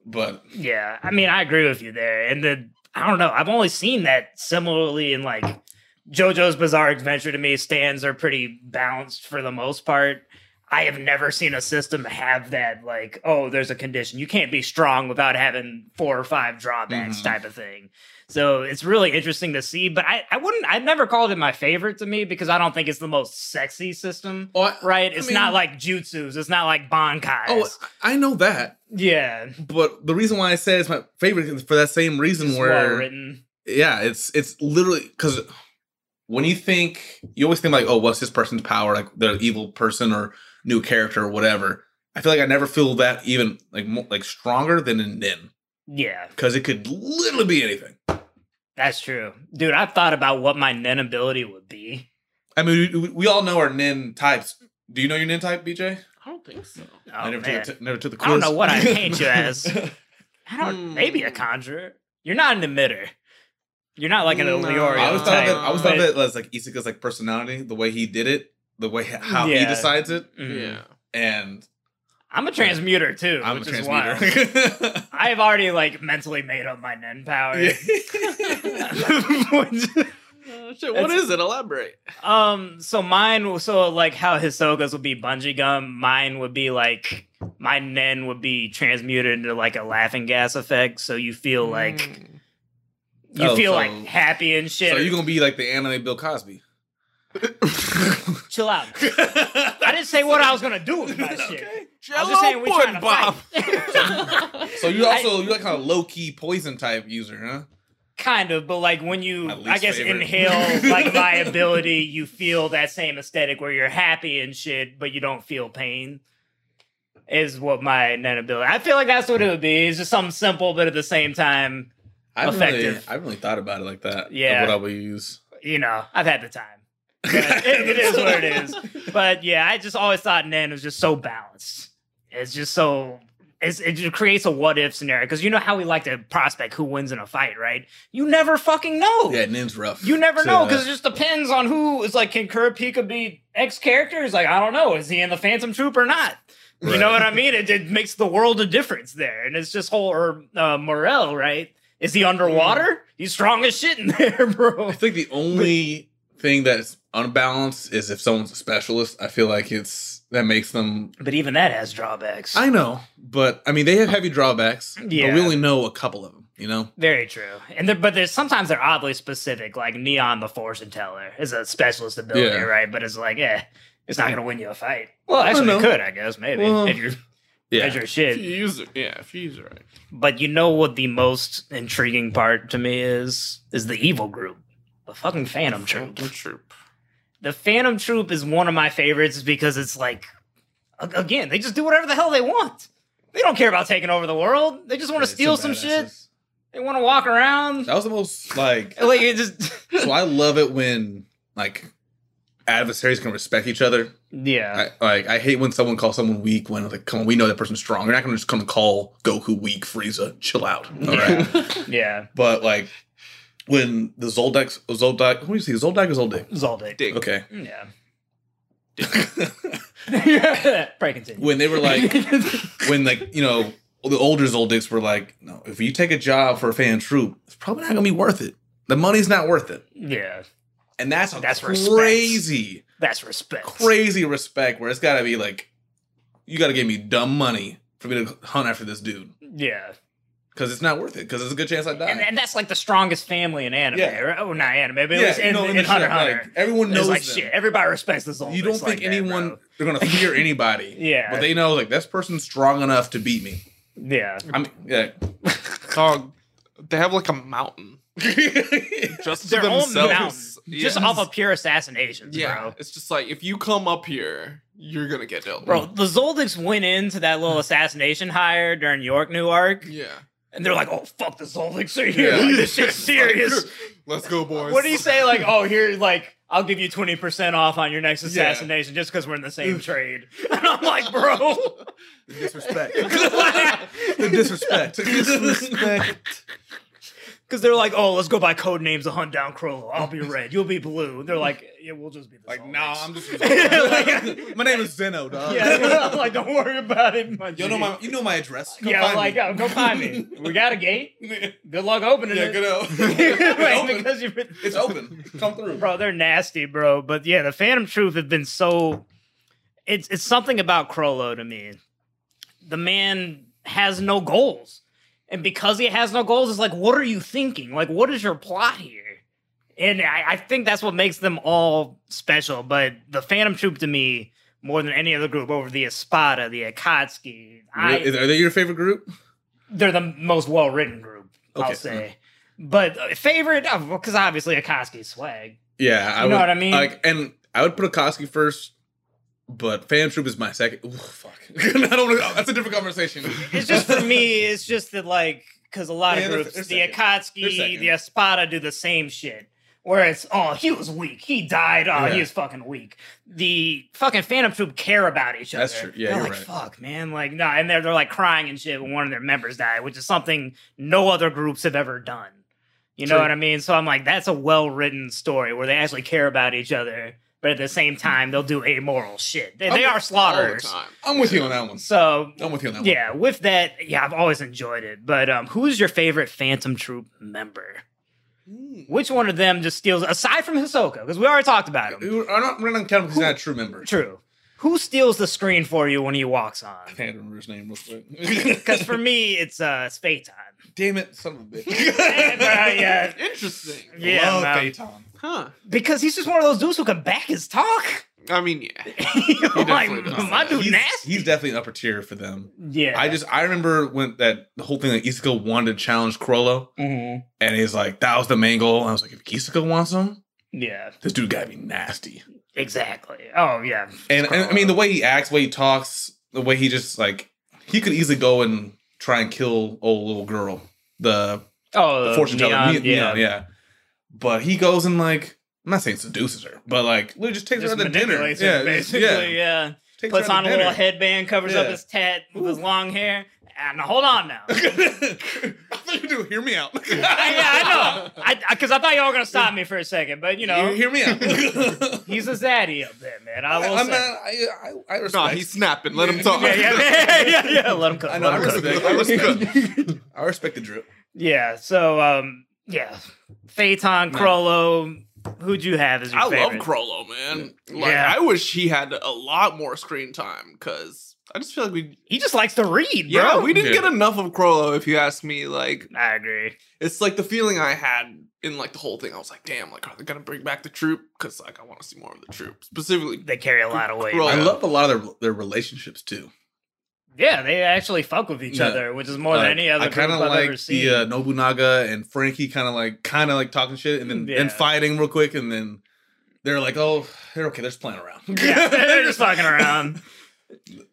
[SPEAKER 2] But
[SPEAKER 1] Yeah, I mean, I agree with you there. And the I don't know, I've only seen that similarly in like JoJo's Bizarre Adventure. To me, stands are pretty balanced for the most part. I have never seen a system have that like, oh, there's a condition. You can't be strong without having four or five drawbacks
[SPEAKER 2] Mhm.
[SPEAKER 1] type of thing. So it's really interesting to see. But I, I wouldn't I've never called it my favorite to me because I don't think it's the most sexy system.
[SPEAKER 2] oh, I,
[SPEAKER 1] Right?
[SPEAKER 2] I
[SPEAKER 1] It's
[SPEAKER 2] mean-
[SPEAKER 1] not like jutsus. It's not like bankais.
[SPEAKER 2] oh, I know that.
[SPEAKER 1] yeah.
[SPEAKER 2] But the reason why I say it's my favorite is for that same reason
[SPEAKER 1] It's well
[SPEAKER 2] where
[SPEAKER 1] written.
[SPEAKER 2] yeah, it's it's literally because when you think you always think like, oh, what's this person's power? Like they're an evil person or new character or whatever. I feel like I never feel that even like mo- like stronger than in Nen
[SPEAKER 1] Yeah.
[SPEAKER 2] because it could literally be anything.
[SPEAKER 1] That's true. Dude, I've thought about what my Nen ability would be.
[SPEAKER 2] I mean, we, we all know our Nen types. Do you know your Nen type, BJ?
[SPEAKER 3] I don't think so.
[SPEAKER 1] Oh,
[SPEAKER 2] I never
[SPEAKER 1] man.
[SPEAKER 2] took, it- never took the quiz.
[SPEAKER 1] I don't know what I paint you as. I don't
[SPEAKER 3] Hmm.
[SPEAKER 1] maybe a conjurer. You're not an emitter. You're not like an
[SPEAKER 3] No.
[SPEAKER 1] Leorio
[SPEAKER 2] I was thought
[SPEAKER 1] type.
[SPEAKER 2] of it. I always thought of it as like Hisoka's like personality, the way he did it, the way how he decides it,
[SPEAKER 1] Mhm.
[SPEAKER 3] Yeah.
[SPEAKER 2] and
[SPEAKER 1] I'm a transmuter too,
[SPEAKER 2] I'm a
[SPEAKER 1] which is wild.
[SPEAKER 2] transmuter.
[SPEAKER 1] I have already like mentally made up my Nen power.
[SPEAKER 3] Uh, shit, what
[SPEAKER 1] It's-
[SPEAKER 3] is it? Elaborate.
[SPEAKER 1] um, so mine, so like how Hisoka's would be bungee gum, mine would be like my Nen would be transmuted into like a laughing gas effect, so you feel like
[SPEAKER 3] Mm.
[SPEAKER 1] you
[SPEAKER 2] Oh,
[SPEAKER 1] feel
[SPEAKER 2] so-
[SPEAKER 1] like happy and shit.
[SPEAKER 2] so you're gonna be like the anime Bill Cosby.
[SPEAKER 1] chill out. I didn't say what I was gonna do with my shit. I was just saying we trying to
[SPEAKER 3] Bob.
[SPEAKER 1] fight.
[SPEAKER 2] So you also you're like kind of low key poison type user, huh?
[SPEAKER 1] kind of, but like when you,
[SPEAKER 2] My least
[SPEAKER 1] I guess,
[SPEAKER 2] favorite.
[SPEAKER 1] inhale like my ability, you feel that same aesthetic where you're happy and shit, but you don't feel pain. Is what my net ability. I feel like that's what it would be. It's just something simple, but at the same time,
[SPEAKER 2] I haven't really,
[SPEAKER 1] Effective.
[SPEAKER 2] I haven't really thought about it like that. of
[SPEAKER 1] Yeah.
[SPEAKER 2] what I would use.
[SPEAKER 1] you know, I've had the time. But it, it is what it is. But yeah, I just always thought Nen was just so balanced. It's just so it's, it just creates a what if scenario because you know how we like to prospect who wins in a fight, right? You never fucking know.
[SPEAKER 2] Yeah, Nen's rough.
[SPEAKER 1] You never
[SPEAKER 2] to-
[SPEAKER 1] know because it just depends on who is like. Can Kurapika be X character? It's like I don't know. Is he in the Phantom Troupe or not? You know what I mean? It, it makes the world a difference there, and it's just whole or uh, Morel, right? Is he underwater? He's strong as shit in there, bro.
[SPEAKER 2] I think the only thing that's unbalanced is if someone's a specialist. I feel like it's that makes them.
[SPEAKER 1] But even that has drawbacks.
[SPEAKER 2] I know, but I mean they have heavy drawbacks.
[SPEAKER 1] Yeah.
[SPEAKER 2] but we only know a couple of them. You know,
[SPEAKER 1] Very true. And there, but there's sometimes they're oddly specific, like Neon the Fortune Teller is a specialist ability,
[SPEAKER 2] Yeah.
[SPEAKER 1] right? But it's like, eh, it's not gonna win you a fight. Well,
[SPEAKER 2] I
[SPEAKER 1] actually, it could, I guess, maybe
[SPEAKER 2] Well,
[SPEAKER 1] if you're
[SPEAKER 2] yeah.
[SPEAKER 1] if you're
[SPEAKER 3] If
[SPEAKER 1] shit.
[SPEAKER 3] you use it, yeah, if you use it right.
[SPEAKER 1] But you know what the most intriguing part to me is is the evil group, the fucking Phantom Troupe.
[SPEAKER 3] Phantom Troupe.
[SPEAKER 1] The Phantom Troupe is one of my favorites because it's like, again, they just do whatever the hell they want. They don't care about taking over the world. They just want to
[SPEAKER 2] Yeah,
[SPEAKER 1] steal
[SPEAKER 2] some
[SPEAKER 1] some shit. They want to walk around.
[SPEAKER 2] That was the most like.
[SPEAKER 1] Like it just,
[SPEAKER 2] so I love it when like adversaries can respect each other.
[SPEAKER 1] yeah.
[SPEAKER 2] I, like I hate when someone calls someone weak when like come on we know that person's strong. You're not gonna just come and call Goku weak, Frieza. Chill out. All right.
[SPEAKER 1] Yeah,
[SPEAKER 2] but like when the Zoldyck Zoldyck what do you say Zoldyck or Zoldyck?
[SPEAKER 1] Zoldyck.
[SPEAKER 3] Dick.
[SPEAKER 2] Okay.
[SPEAKER 1] Mm, yeah. Pray continue.
[SPEAKER 2] when they were like when like you know the older Zoldycks were like, no, if you take a job for a fan troop, it's probably not gonna be worth it. The money's not worth it.
[SPEAKER 1] yeah,
[SPEAKER 2] And that's a
[SPEAKER 1] That's respect.
[SPEAKER 2] crazy,
[SPEAKER 1] that's respect.
[SPEAKER 2] crazy respect where it's gotta be like, you gotta give me dumb money for me to hunt after this dude.
[SPEAKER 1] Yeah,
[SPEAKER 2] Because it's not worth it. Because there's a good chance I die.
[SPEAKER 1] and, and that's like the strongest family in anime.
[SPEAKER 2] Yeah.
[SPEAKER 1] Right? Oh, not anime, but
[SPEAKER 2] yeah,
[SPEAKER 1] at least in,
[SPEAKER 2] no,
[SPEAKER 1] in,
[SPEAKER 2] the
[SPEAKER 1] Hunter
[SPEAKER 2] show,
[SPEAKER 1] Hunter.
[SPEAKER 2] like, everyone knows
[SPEAKER 1] like
[SPEAKER 2] them.
[SPEAKER 1] shit. Everybody respects the Zoldyck.
[SPEAKER 2] You don't think
[SPEAKER 1] like
[SPEAKER 2] anyone
[SPEAKER 1] bro.
[SPEAKER 2] they're gonna fear anybody.
[SPEAKER 1] Yeah.
[SPEAKER 2] But they know like this person's strong enough to beat me.
[SPEAKER 1] Yeah,
[SPEAKER 2] I mean, yeah.
[SPEAKER 3] Dog, they have like a mountain just to
[SPEAKER 1] their own
[SPEAKER 3] themselves.
[SPEAKER 1] mountain, just off of pure assassinations,
[SPEAKER 3] yeah.
[SPEAKER 1] bro.
[SPEAKER 3] It's just like if you come up here, you're gonna get dealt.
[SPEAKER 1] Bro, the Zoldycks went into that little assassination hire during York New Arc,
[SPEAKER 3] Yeah.
[SPEAKER 1] And they're like, "Oh fuck, the Zoldycks are here!
[SPEAKER 2] Yeah.
[SPEAKER 1] Like, this shit's serious."
[SPEAKER 3] Let's go, boys.
[SPEAKER 1] What do you say? Like, oh, here, like, I'll give you twenty percent off on your next
[SPEAKER 2] Yeah.
[SPEAKER 1] assassination just because we're in the same trade. And I'm like, bro,
[SPEAKER 2] The disrespect. the disrespect. disrespect.
[SPEAKER 1] Because they're like, oh, let's go by code names to hunt down Chrollo. I'll be red, you'll be blue. They're like, yeah, we'll just be the
[SPEAKER 2] Like,
[SPEAKER 1] Zoldycks.
[SPEAKER 2] nah, I'm just.
[SPEAKER 1] Like-
[SPEAKER 2] my name is Zeno, dog.
[SPEAKER 1] yeah. Like, don't worry about it. my
[SPEAKER 2] You know my, you know my address. Come
[SPEAKER 1] yeah,
[SPEAKER 2] find
[SPEAKER 1] like,
[SPEAKER 2] me.
[SPEAKER 1] Uh, go find me. We got a gate. Good luck opening it.
[SPEAKER 2] Yeah, good out. It's open.
[SPEAKER 1] because you've
[SPEAKER 2] It's open. Come through.
[SPEAKER 1] bro. They're nasty, bro. But yeah, the Phantom Truth has been so. It's it's something about Chrollo to me. The man has no goals, and because he has no goals, it's like, what are you thinking? Like, what is your plot here? And I, I think that's what makes them all special. But the Phantom Troupe to me, more than any other group, over the Espada, the Akatsuki, I,
[SPEAKER 2] Are they your favorite group?
[SPEAKER 1] they're the most well written group. I'll say. But uh, favorite, because obviously Akatsuki swag.
[SPEAKER 2] Yeah, I
[SPEAKER 1] You know
[SPEAKER 2] would,
[SPEAKER 1] what I mean?
[SPEAKER 2] Like, and I would put Akatsuki first, but Fan Troop is my second. Ooh, fuck. I don't. know. That's a different conversation.
[SPEAKER 1] It's just for me. It's just that like because a lot
[SPEAKER 2] Yeah,
[SPEAKER 1] of
[SPEAKER 2] they're-
[SPEAKER 1] groups,
[SPEAKER 2] they're
[SPEAKER 1] the Akatsuki, the Espada do the same shit. Where it's oh he was weak, he died, oh he
[SPEAKER 2] Yeah.
[SPEAKER 1] was fucking weak. The fucking Phantom Troupe care about each other.
[SPEAKER 2] That's true. Yeah,
[SPEAKER 1] they're
[SPEAKER 2] you're
[SPEAKER 1] like
[SPEAKER 2] right.
[SPEAKER 1] fuck man, like no, and they're they're like crying and shit when one of their members died, which is something no other groups have ever done. You know
[SPEAKER 2] True.
[SPEAKER 1] what I mean? So I'm like, that's a well written story where they actually care about each other, but at the same time they'll do amoral shit. They, they are
[SPEAKER 3] all the time?
[SPEAKER 2] I'm with you on that one.
[SPEAKER 1] So
[SPEAKER 2] I'm with you on that one.
[SPEAKER 1] yeah, with that, yeah, I've always enjoyed it. But um, who's your favorite Phantom Troupe member?
[SPEAKER 2] one.
[SPEAKER 1] Which one of them just steals, aside from Hisoka, because we already talked about him.
[SPEAKER 2] We're not, we're not counting because he's not a true member.
[SPEAKER 1] True. Who steals the screen for you when he walks on?
[SPEAKER 2] I can't remember his name real quick.
[SPEAKER 1] Because for me, it's uh, it's Feitan.
[SPEAKER 2] damn it, son of a bitch.
[SPEAKER 1] yeah,
[SPEAKER 3] Interesting.
[SPEAKER 1] Yeah,
[SPEAKER 2] Love. Feitan.
[SPEAKER 3] Huh.
[SPEAKER 1] because he's just one of those dudes who can back his talk.
[SPEAKER 3] I mean, yeah.
[SPEAKER 1] like,
[SPEAKER 3] definitely does
[SPEAKER 1] my dude,
[SPEAKER 2] He's,
[SPEAKER 1] nasty.
[SPEAKER 2] he's definitely an upper tier for them.
[SPEAKER 1] yeah,
[SPEAKER 2] I just I remember when that the whole thing that Hisoka wanted to challenge Chrollo,
[SPEAKER 1] Mhm.
[SPEAKER 2] and he's like, that was the main goal. And I was like, if Hisoka wants him,
[SPEAKER 1] yeah,
[SPEAKER 2] this dude gotta be nasty.
[SPEAKER 1] exactly. Oh yeah,
[SPEAKER 2] And, and I mean the way he acts, the way he talks, the way he just like he could easily go and try and kill old little girl, the,
[SPEAKER 1] oh
[SPEAKER 2] the fortune teller,
[SPEAKER 1] Neon,
[SPEAKER 2] Neon,
[SPEAKER 1] yeah,
[SPEAKER 2] yeah. But he goes and like I'm not saying seduces her, but like literally just takes
[SPEAKER 1] Just
[SPEAKER 2] her to dinner.
[SPEAKER 1] manipulates
[SPEAKER 2] Yeah,
[SPEAKER 1] basically.
[SPEAKER 2] yeah.
[SPEAKER 1] yeah.
[SPEAKER 2] Takes
[SPEAKER 1] puts on
[SPEAKER 2] to
[SPEAKER 1] a little headband, covers up his tat with his long hair. And hold on now.
[SPEAKER 2] I thought you do. Hear me out.
[SPEAKER 1] yeah, I know. I because I, thought y'all were gonna stop me for a second, but you know,
[SPEAKER 2] hear me out.
[SPEAKER 1] he's a zaddy up there, man. I will
[SPEAKER 2] I'm
[SPEAKER 1] say.
[SPEAKER 2] not, I, I, I respect.
[SPEAKER 3] No, he's snapping. Let him talk.
[SPEAKER 1] yeah, yeah, yeah, yeah, yeah. Let him cook.
[SPEAKER 2] I know. I
[SPEAKER 1] let him cook.
[SPEAKER 2] respect. I respect. I respect the drip.
[SPEAKER 1] Yeah. So, um, yeah, Feitan,
[SPEAKER 2] No.
[SPEAKER 1] Chrollo. Who'd you have as your
[SPEAKER 3] I love
[SPEAKER 1] favorite?
[SPEAKER 3] Chrollo, man. Like,
[SPEAKER 1] Yeah.
[SPEAKER 3] I wish he had a lot more screen time because I just feel like we
[SPEAKER 1] He just likes to read,
[SPEAKER 3] yeah
[SPEAKER 1] bro.
[SPEAKER 3] we didn't
[SPEAKER 2] Yeah.
[SPEAKER 3] get enough of Chrollo if you ask me. Like
[SPEAKER 1] I agree.
[SPEAKER 3] it's like the feeling I had in like the whole thing. I was like, damn, like are they gonna bring back the troop? Because like I want to see more of the troop specifically.
[SPEAKER 1] They carry a lot of weight.
[SPEAKER 3] Bro.
[SPEAKER 2] I love a lot of their their relationships too.
[SPEAKER 1] Yeah, they actually fuck with each
[SPEAKER 2] Yeah.
[SPEAKER 1] other, which is more than any other
[SPEAKER 2] I kind of like the uh, Nobunaga and Frankie kind of like kind of like talking shit and then
[SPEAKER 1] Yeah.
[SPEAKER 2] and fighting real quick and then they're like, oh, they're okay. They're just playing around.
[SPEAKER 1] yeah, they're just fucking around.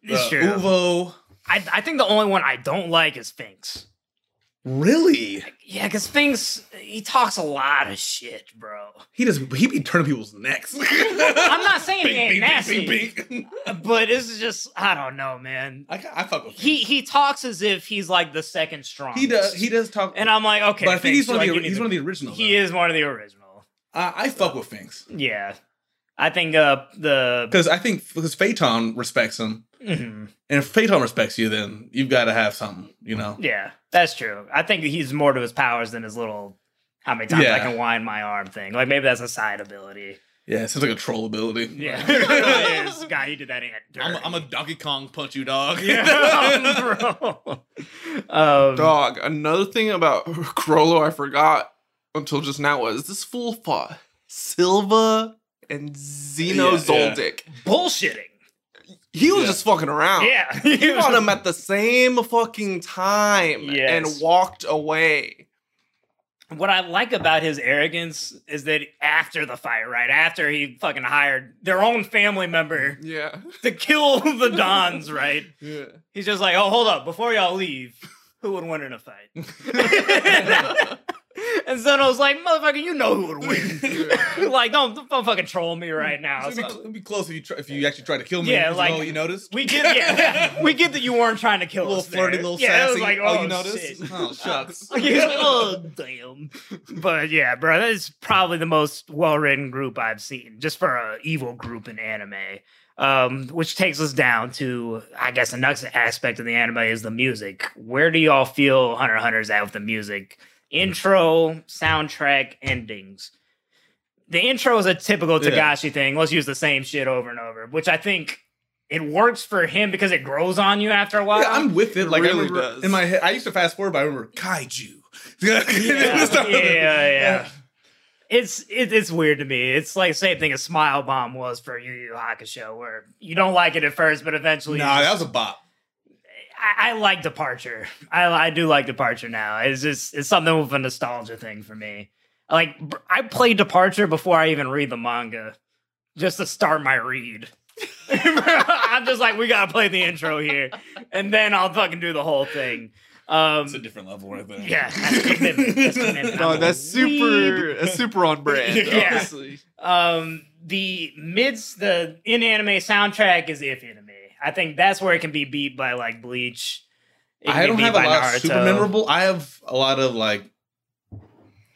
[SPEAKER 1] It's
[SPEAKER 2] Uh,
[SPEAKER 1] true.
[SPEAKER 2] Uvo,
[SPEAKER 1] I, I think the only one I don't like is Finks.
[SPEAKER 2] Really?
[SPEAKER 1] Yeah, because Finks, he talks a lot of shit, bro.
[SPEAKER 2] He does. He be turning people's necks.
[SPEAKER 1] I'm not saying he ain't
[SPEAKER 2] bing, bing,
[SPEAKER 1] nasty,
[SPEAKER 2] bing, bing.
[SPEAKER 1] but it's just, I don't know, man.
[SPEAKER 2] I, I fuck with him.
[SPEAKER 1] He he talks as if he's like the second strongest.
[SPEAKER 2] He does. He does talk.
[SPEAKER 1] And I'm like, okay,
[SPEAKER 2] but I think he's one of the he's
[SPEAKER 1] to-
[SPEAKER 2] one of the original.
[SPEAKER 1] He
[SPEAKER 2] though.
[SPEAKER 1] is one of the original.
[SPEAKER 2] I, I fuck with Finks
[SPEAKER 1] Yeah. I think uh the
[SPEAKER 2] because I think because Feitan respects him,
[SPEAKER 1] Mhm.
[SPEAKER 2] and if Feitan respects you, then you've got to have something. You know.
[SPEAKER 1] Yeah, that's true. I think he's more to his powers than his little how many times I can wind my arm thing. Like maybe that's a side ability.
[SPEAKER 2] Yeah, it sounds like a troll ability.
[SPEAKER 1] Yeah. it really. God, he did that
[SPEAKER 2] I'm, a, I'm a Donkey Kong punch you dog.
[SPEAKER 1] yeah, bro. Um,
[SPEAKER 3] Dog. Another thing about Chrollo I forgot until just now was this fool fought Silva and Zeno
[SPEAKER 2] Yeah, yeah.
[SPEAKER 1] Bullshitting.
[SPEAKER 3] He was
[SPEAKER 2] Yeah.
[SPEAKER 3] just fucking around.
[SPEAKER 1] Yeah.
[SPEAKER 3] He fought him at the same fucking time
[SPEAKER 1] Yes.
[SPEAKER 3] and walked away.
[SPEAKER 1] what I like about his arrogance is that after the fight, right after he fucking hired their own family member
[SPEAKER 3] Yeah.
[SPEAKER 1] to kill the Dons, right?
[SPEAKER 3] Yeah.
[SPEAKER 1] He's just like, oh, hold up, before y'all leave, who would win in a fight? and so I was like, motherfucker, you know who would win. like, don't, don't fucking troll me right now.
[SPEAKER 2] It'd be, cl- it'd be close if you try, if you actually tried to kill me.
[SPEAKER 1] Yeah, like-
[SPEAKER 2] all you noticed.
[SPEAKER 1] we get, yeah, we get that you weren't trying to kill
[SPEAKER 2] a little
[SPEAKER 1] us.
[SPEAKER 2] flirty,
[SPEAKER 1] there.
[SPEAKER 2] little
[SPEAKER 1] yeah,
[SPEAKER 2] sassy.
[SPEAKER 1] was like,
[SPEAKER 2] oh,
[SPEAKER 1] oh,
[SPEAKER 2] you noticed?
[SPEAKER 1] shit.
[SPEAKER 2] Oh shucks.
[SPEAKER 1] Like, he was like, oh damn. But yeah, bro, that is probably the most well-written group I've seen, just for a evil group in anime. Um, which takes us down to, I guess, the next aspect of the anime is the music. Where do y'all feel Hunter Hunter's at with the music? Intro, soundtrack, endings. The intro is a typical
[SPEAKER 2] Yeah.
[SPEAKER 1] Togashi thing. Let's use the same shit over and over, which I think it works for him because it grows on you after a while.
[SPEAKER 2] Yeah, I'm with it.
[SPEAKER 3] It
[SPEAKER 2] Like I
[SPEAKER 3] really
[SPEAKER 2] remember
[SPEAKER 3] does.
[SPEAKER 2] in my head, I used to fast forward, but I remember kaiju.
[SPEAKER 1] yeah, yeah, yeah. It's it, it's weird to me. It's like same thing as Smile Bomb was for Yu Yu Hakusho, where you don't like it at first, but eventually.
[SPEAKER 2] Nah,
[SPEAKER 1] you
[SPEAKER 2] that was a bop.
[SPEAKER 1] I, I like Departure. I I do like Departure now. It's just it's something with a nostalgia thing for me. Like I played Departure before I even read the manga, just to start my read. I'm just like, we gotta play the intro here, and then I'll fucking do the whole thing. Um,
[SPEAKER 2] It's a different level right there.
[SPEAKER 1] yeah, that's commitment. That's commitment.
[SPEAKER 3] No,
[SPEAKER 1] I'm a
[SPEAKER 3] that's super
[SPEAKER 1] weeb.
[SPEAKER 3] that's super on brand,
[SPEAKER 1] Yeah.
[SPEAKER 3] honestly.
[SPEAKER 1] Um, the mids, the in anime soundtrack is iffy to me. I think that's where it can be beat by like Bleach. It
[SPEAKER 2] I don't have a lot of super memorable. I have a lot of like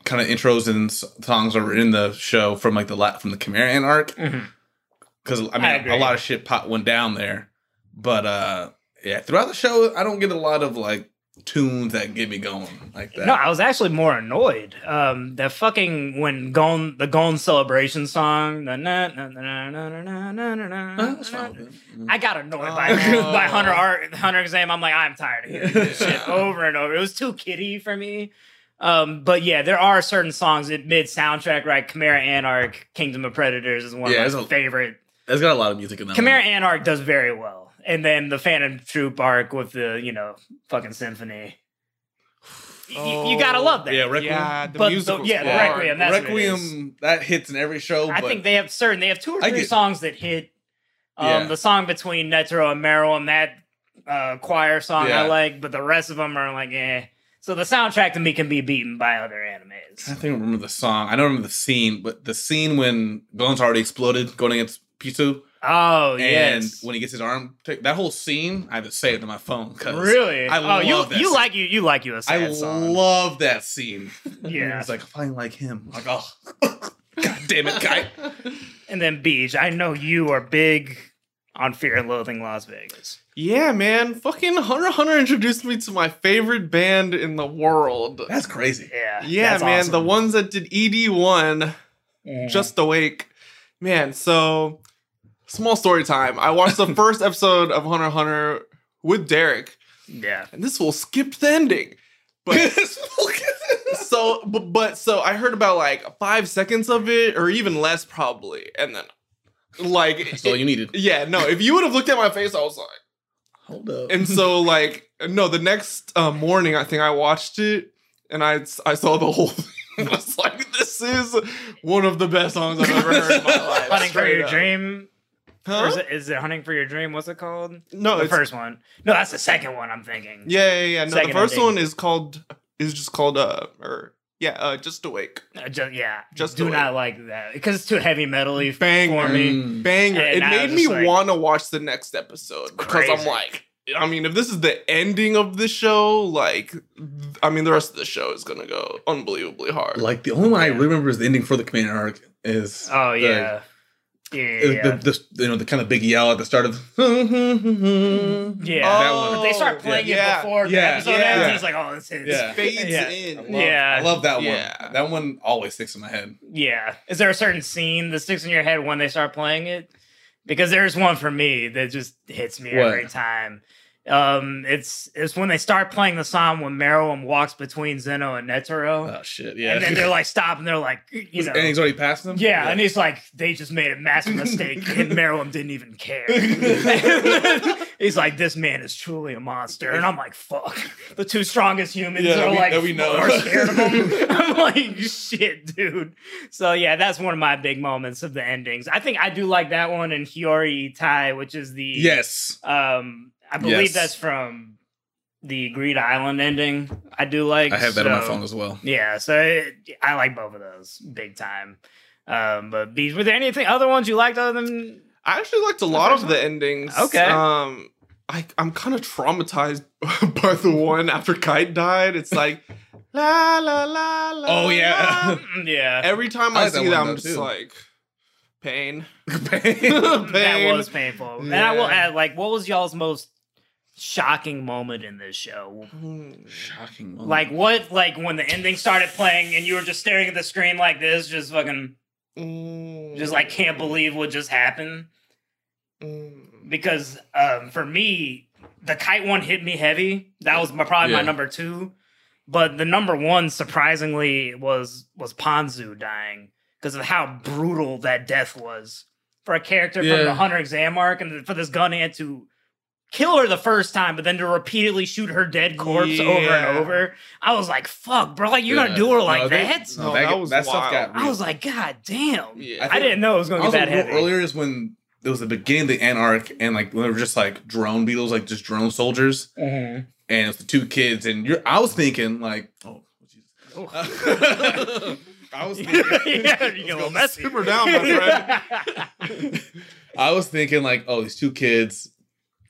[SPEAKER 2] kind of intros and songs that were in the show from like the la- from the Chimera arc because I
[SPEAKER 1] I
[SPEAKER 2] mean
[SPEAKER 1] agree.
[SPEAKER 2] a lot of shit pop went down there, but uh yeah, throughout the show I don't get a lot of like tunes that get me going like that.
[SPEAKER 1] No, I was actually more annoyed. Um, that fucking when Gon the Gon celebration song. I got annoyed
[SPEAKER 3] oh.
[SPEAKER 1] by by Hunter Art Hunter Exam. I'm like, I'm tired of hearing this shit over and over. It was too kiddie for me. Um, but yeah, there are certain songs in mid soundtrack, right? Chimera Ant arc, Kingdom of Predators is one
[SPEAKER 2] yeah,
[SPEAKER 1] of my
[SPEAKER 2] a,
[SPEAKER 1] favorite.
[SPEAKER 2] It's got a lot of music in that.
[SPEAKER 1] Chimera
[SPEAKER 2] one.
[SPEAKER 1] Anarch does very well and then the Phantom Troop arc with the you know fucking symphony. Y- you gotta love that.
[SPEAKER 2] Yeah, Requiem.
[SPEAKER 3] Yeah, the
[SPEAKER 1] But the-
[SPEAKER 3] music
[SPEAKER 1] yeah, the. Requiem, that's what it
[SPEAKER 2] Requiem that hits in every show.
[SPEAKER 1] I think they have certain. They have two or three
[SPEAKER 2] get-
[SPEAKER 1] songs that hit. Um,
[SPEAKER 2] Yeah.
[SPEAKER 1] the song between Netero and Meruem and that uh, choir song I like, but the rest of them are like, eh. So the soundtrack to me can be beaten by other animes.
[SPEAKER 2] I think I remember the song. I don't remember the scene, but the scene when Gon's already exploded going against Pitou,
[SPEAKER 1] Oh
[SPEAKER 2] and
[SPEAKER 1] yes,
[SPEAKER 2] when he gets his arm, ta- that whole scene, I have to save it to my phone because
[SPEAKER 1] really.
[SPEAKER 2] I
[SPEAKER 1] oh, you
[SPEAKER 2] love that
[SPEAKER 1] you
[SPEAKER 2] scene.
[SPEAKER 1] like you you like you a
[SPEAKER 2] I
[SPEAKER 1] sad song.
[SPEAKER 2] love that scene.
[SPEAKER 1] Yeah.
[SPEAKER 2] it's like playing like him. Like oh, god damn it, guy.
[SPEAKER 1] and then Beach, I know you are big on Fear and Loathing Las Vegas.
[SPEAKER 3] Yeah, man. Fucking Hunter x Hunter introduced me to my favorite band in the world.
[SPEAKER 2] That's crazy.
[SPEAKER 1] Yeah,
[SPEAKER 3] Yeah,
[SPEAKER 1] that's
[SPEAKER 3] man.
[SPEAKER 1] awesome.
[SPEAKER 3] The ones that did ED1,
[SPEAKER 1] Mhm.
[SPEAKER 3] Just Awake. Man, so small story time. I watched the first episode of Hunter Hunter with Derek,
[SPEAKER 1] Yeah.
[SPEAKER 3] and this will skip the ending. But so, but, but so I heard about like five seconds of it, or even less, probably, and then like,
[SPEAKER 2] That's all you needed.
[SPEAKER 3] yeah, no. If you would have looked at my face, I was like.
[SPEAKER 2] Hold up.
[SPEAKER 3] And so like no, the next uh, morning I think I watched it and I I saw the whole thing. I was like, this is one of the best songs I've ever heard in my life.
[SPEAKER 1] Hunting for
[SPEAKER 3] Straight
[SPEAKER 1] Your
[SPEAKER 3] up.
[SPEAKER 1] Dream.
[SPEAKER 3] Huh?
[SPEAKER 1] Or is it, is it Hunting for Your Dream? What's it called?
[SPEAKER 3] No,
[SPEAKER 1] the
[SPEAKER 3] it's
[SPEAKER 1] first one. No, that's the second one I'm thinking.
[SPEAKER 3] yeah, yeah, yeah. No,
[SPEAKER 1] Second
[SPEAKER 3] the first
[SPEAKER 1] ending.
[SPEAKER 3] one is called is just called uh or yeah, uh just awake.
[SPEAKER 1] Uh, ju- yeah.
[SPEAKER 3] Just
[SPEAKER 1] do
[SPEAKER 3] do it.
[SPEAKER 1] not like that because it's too heavy metally
[SPEAKER 3] Banger.
[SPEAKER 1] for me.
[SPEAKER 2] Mm.
[SPEAKER 3] Banger.
[SPEAKER 1] And
[SPEAKER 3] it made me
[SPEAKER 1] like-
[SPEAKER 3] want to watch the next episode because I'm like I mean, if this is the ending of the show, like, I mean, the rest of the show is gonna go unbelievably hard.
[SPEAKER 2] Like the only one I
[SPEAKER 1] Yeah.
[SPEAKER 2] really remember is the ending for the commander arc is
[SPEAKER 1] Oh yeah. Yeah.
[SPEAKER 2] is
[SPEAKER 1] yeah.
[SPEAKER 2] the, the you know the kind of big yell at the start of hmm, hmm, hmm,
[SPEAKER 1] Yeah. Oh.
[SPEAKER 2] that
[SPEAKER 3] Oh,
[SPEAKER 2] one.
[SPEAKER 1] they start playing
[SPEAKER 3] yeah.
[SPEAKER 1] it before the
[SPEAKER 2] Yeah.
[SPEAKER 1] episode
[SPEAKER 3] Yeah.
[SPEAKER 1] ends. and It's like, oh, this is.
[SPEAKER 2] Yeah.
[SPEAKER 3] fades
[SPEAKER 1] Yeah.
[SPEAKER 2] I
[SPEAKER 3] in.
[SPEAKER 2] love,
[SPEAKER 1] Yeah.
[SPEAKER 2] I love that
[SPEAKER 3] Yeah.
[SPEAKER 2] one. That one always sticks in my head.
[SPEAKER 1] Yeah. Is there a certain scene that sticks in your head when they start playing it? Because there's one for me that just hits me
[SPEAKER 2] What?
[SPEAKER 1] every time. Um, it's it's when they start playing the song when Meruem walks between Zeno and Netero,
[SPEAKER 2] Oh shit! Yeah,
[SPEAKER 1] and then they're like, "Stop!" and they're like, "You know."
[SPEAKER 2] and he's already passed them.
[SPEAKER 1] Yeah, and he's like, they just made a massive mistake, and Meruem didn't even care. he's like, this man is truly a monster, and I'm like, fuck. The two strongest humans
[SPEAKER 2] Yeah,
[SPEAKER 1] are
[SPEAKER 2] we-
[SPEAKER 1] like,
[SPEAKER 2] we know.
[SPEAKER 1] are scared of him. I'm like, shit, dude. So yeah, that's one of my big moments of the endings. I think I do like that one in Hiyori Tai, which is the
[SPEAKER 2] Yes.
[SPEAKER 1] Um, I believe
[SPEAKER 2] Yes.
[SPEAKER 1] that's from the Greed Island ending. I do like.
[SPEAKER 2] I have that on my phone as well.
[SPEAKER 1] yeah, so it, I like both of those big time. Um, but bees, were there anything other ones you liked other than?
[SPEAKER 3] I actually liked a lot of the endings.
[SPEAKER 1] Okay.
[SPEAKER 3] Um, I I'm kind of traumatized by the one after Kite died. It's like la la la la.
[SPEAKER 2] Oh, yeah.
[SPEAKER 1] la. yeah,
[SPEAKER 3] Every time
[SPEAKER 2] I
[SPEAKER 3] I,
[SPEAKER 2] like
[SPEAKER 3] see
[SPEAKER 2] one,
[SPEAKER 3] that, I'm just
[SPEAKER 2] too.
[SPEAKER 3] like pain.
[SPEAKER 1] pain.
[SPEAKER 3] Pain.
[SPEAKER 1] That was painful. And I will add, like, what was y'all's most shocking moment in this show?
[SPEAKER 2] Shocking. moment.
[SPEAKER 1] Like what? Like when the ending started playing and you were just staring at the screen like this, just fucking,
[SPEAKER 3] Mm.
[SPEAKER 1] just like can't believe what just happened.
[SPEAKER 3] Mm.
[SPEAKER 1] because um, for me, the kite one hit me heavy. That was my, probably my number two. But the number one, surprisingly, was was Ponzu dying because of how brutal that death was for a character from the Hunter exam arc, and for this gun ant to kill her the first time, but then to repeatedly shoot her dead corpse over and over. I was like, "Fuck, bro! Like you're
[SPEAKER 2] Yeah.
[SPEAKER 1] gonna do her like
[SPEAKER 2] No, they-
[SPEAKER 1] that?"
[SPEAKER 2] No,
[SPEAKER 3] No,
[SPEAKER 2] that,
[SPEAKER 3] that was
[SPEAKER 2] that stuff got.
[SPEAKER 3] wild.
[SPEAKER 1] I was like, "God damn!"
[SPEAKER 3] Yeah.
[SPEAKER 2] I
[SPEAKER 1] I, didn't know it was gonna be
[SPEAKER 2] also,
[SPEAKER 1] that
[SPEAKER 2] real
[SPEAKER 1] heavy.
[SPEAKER 2] earlier is when it was the beginning of the Ant arc, and like when they were just like drone beetles, like just drone soldiers,
[SPEAKER 1] Mhm.
[SPEAKER 2] and it was the two kids, and you're. I was thinking like, oh, Jesus. I was thinking,
[SPEAKER 1] yeah, you get a little messy.
[SPEAKER 3] Simmer down, my friend.
[SPEAKER 2] I was thinking like, oh, these two kids.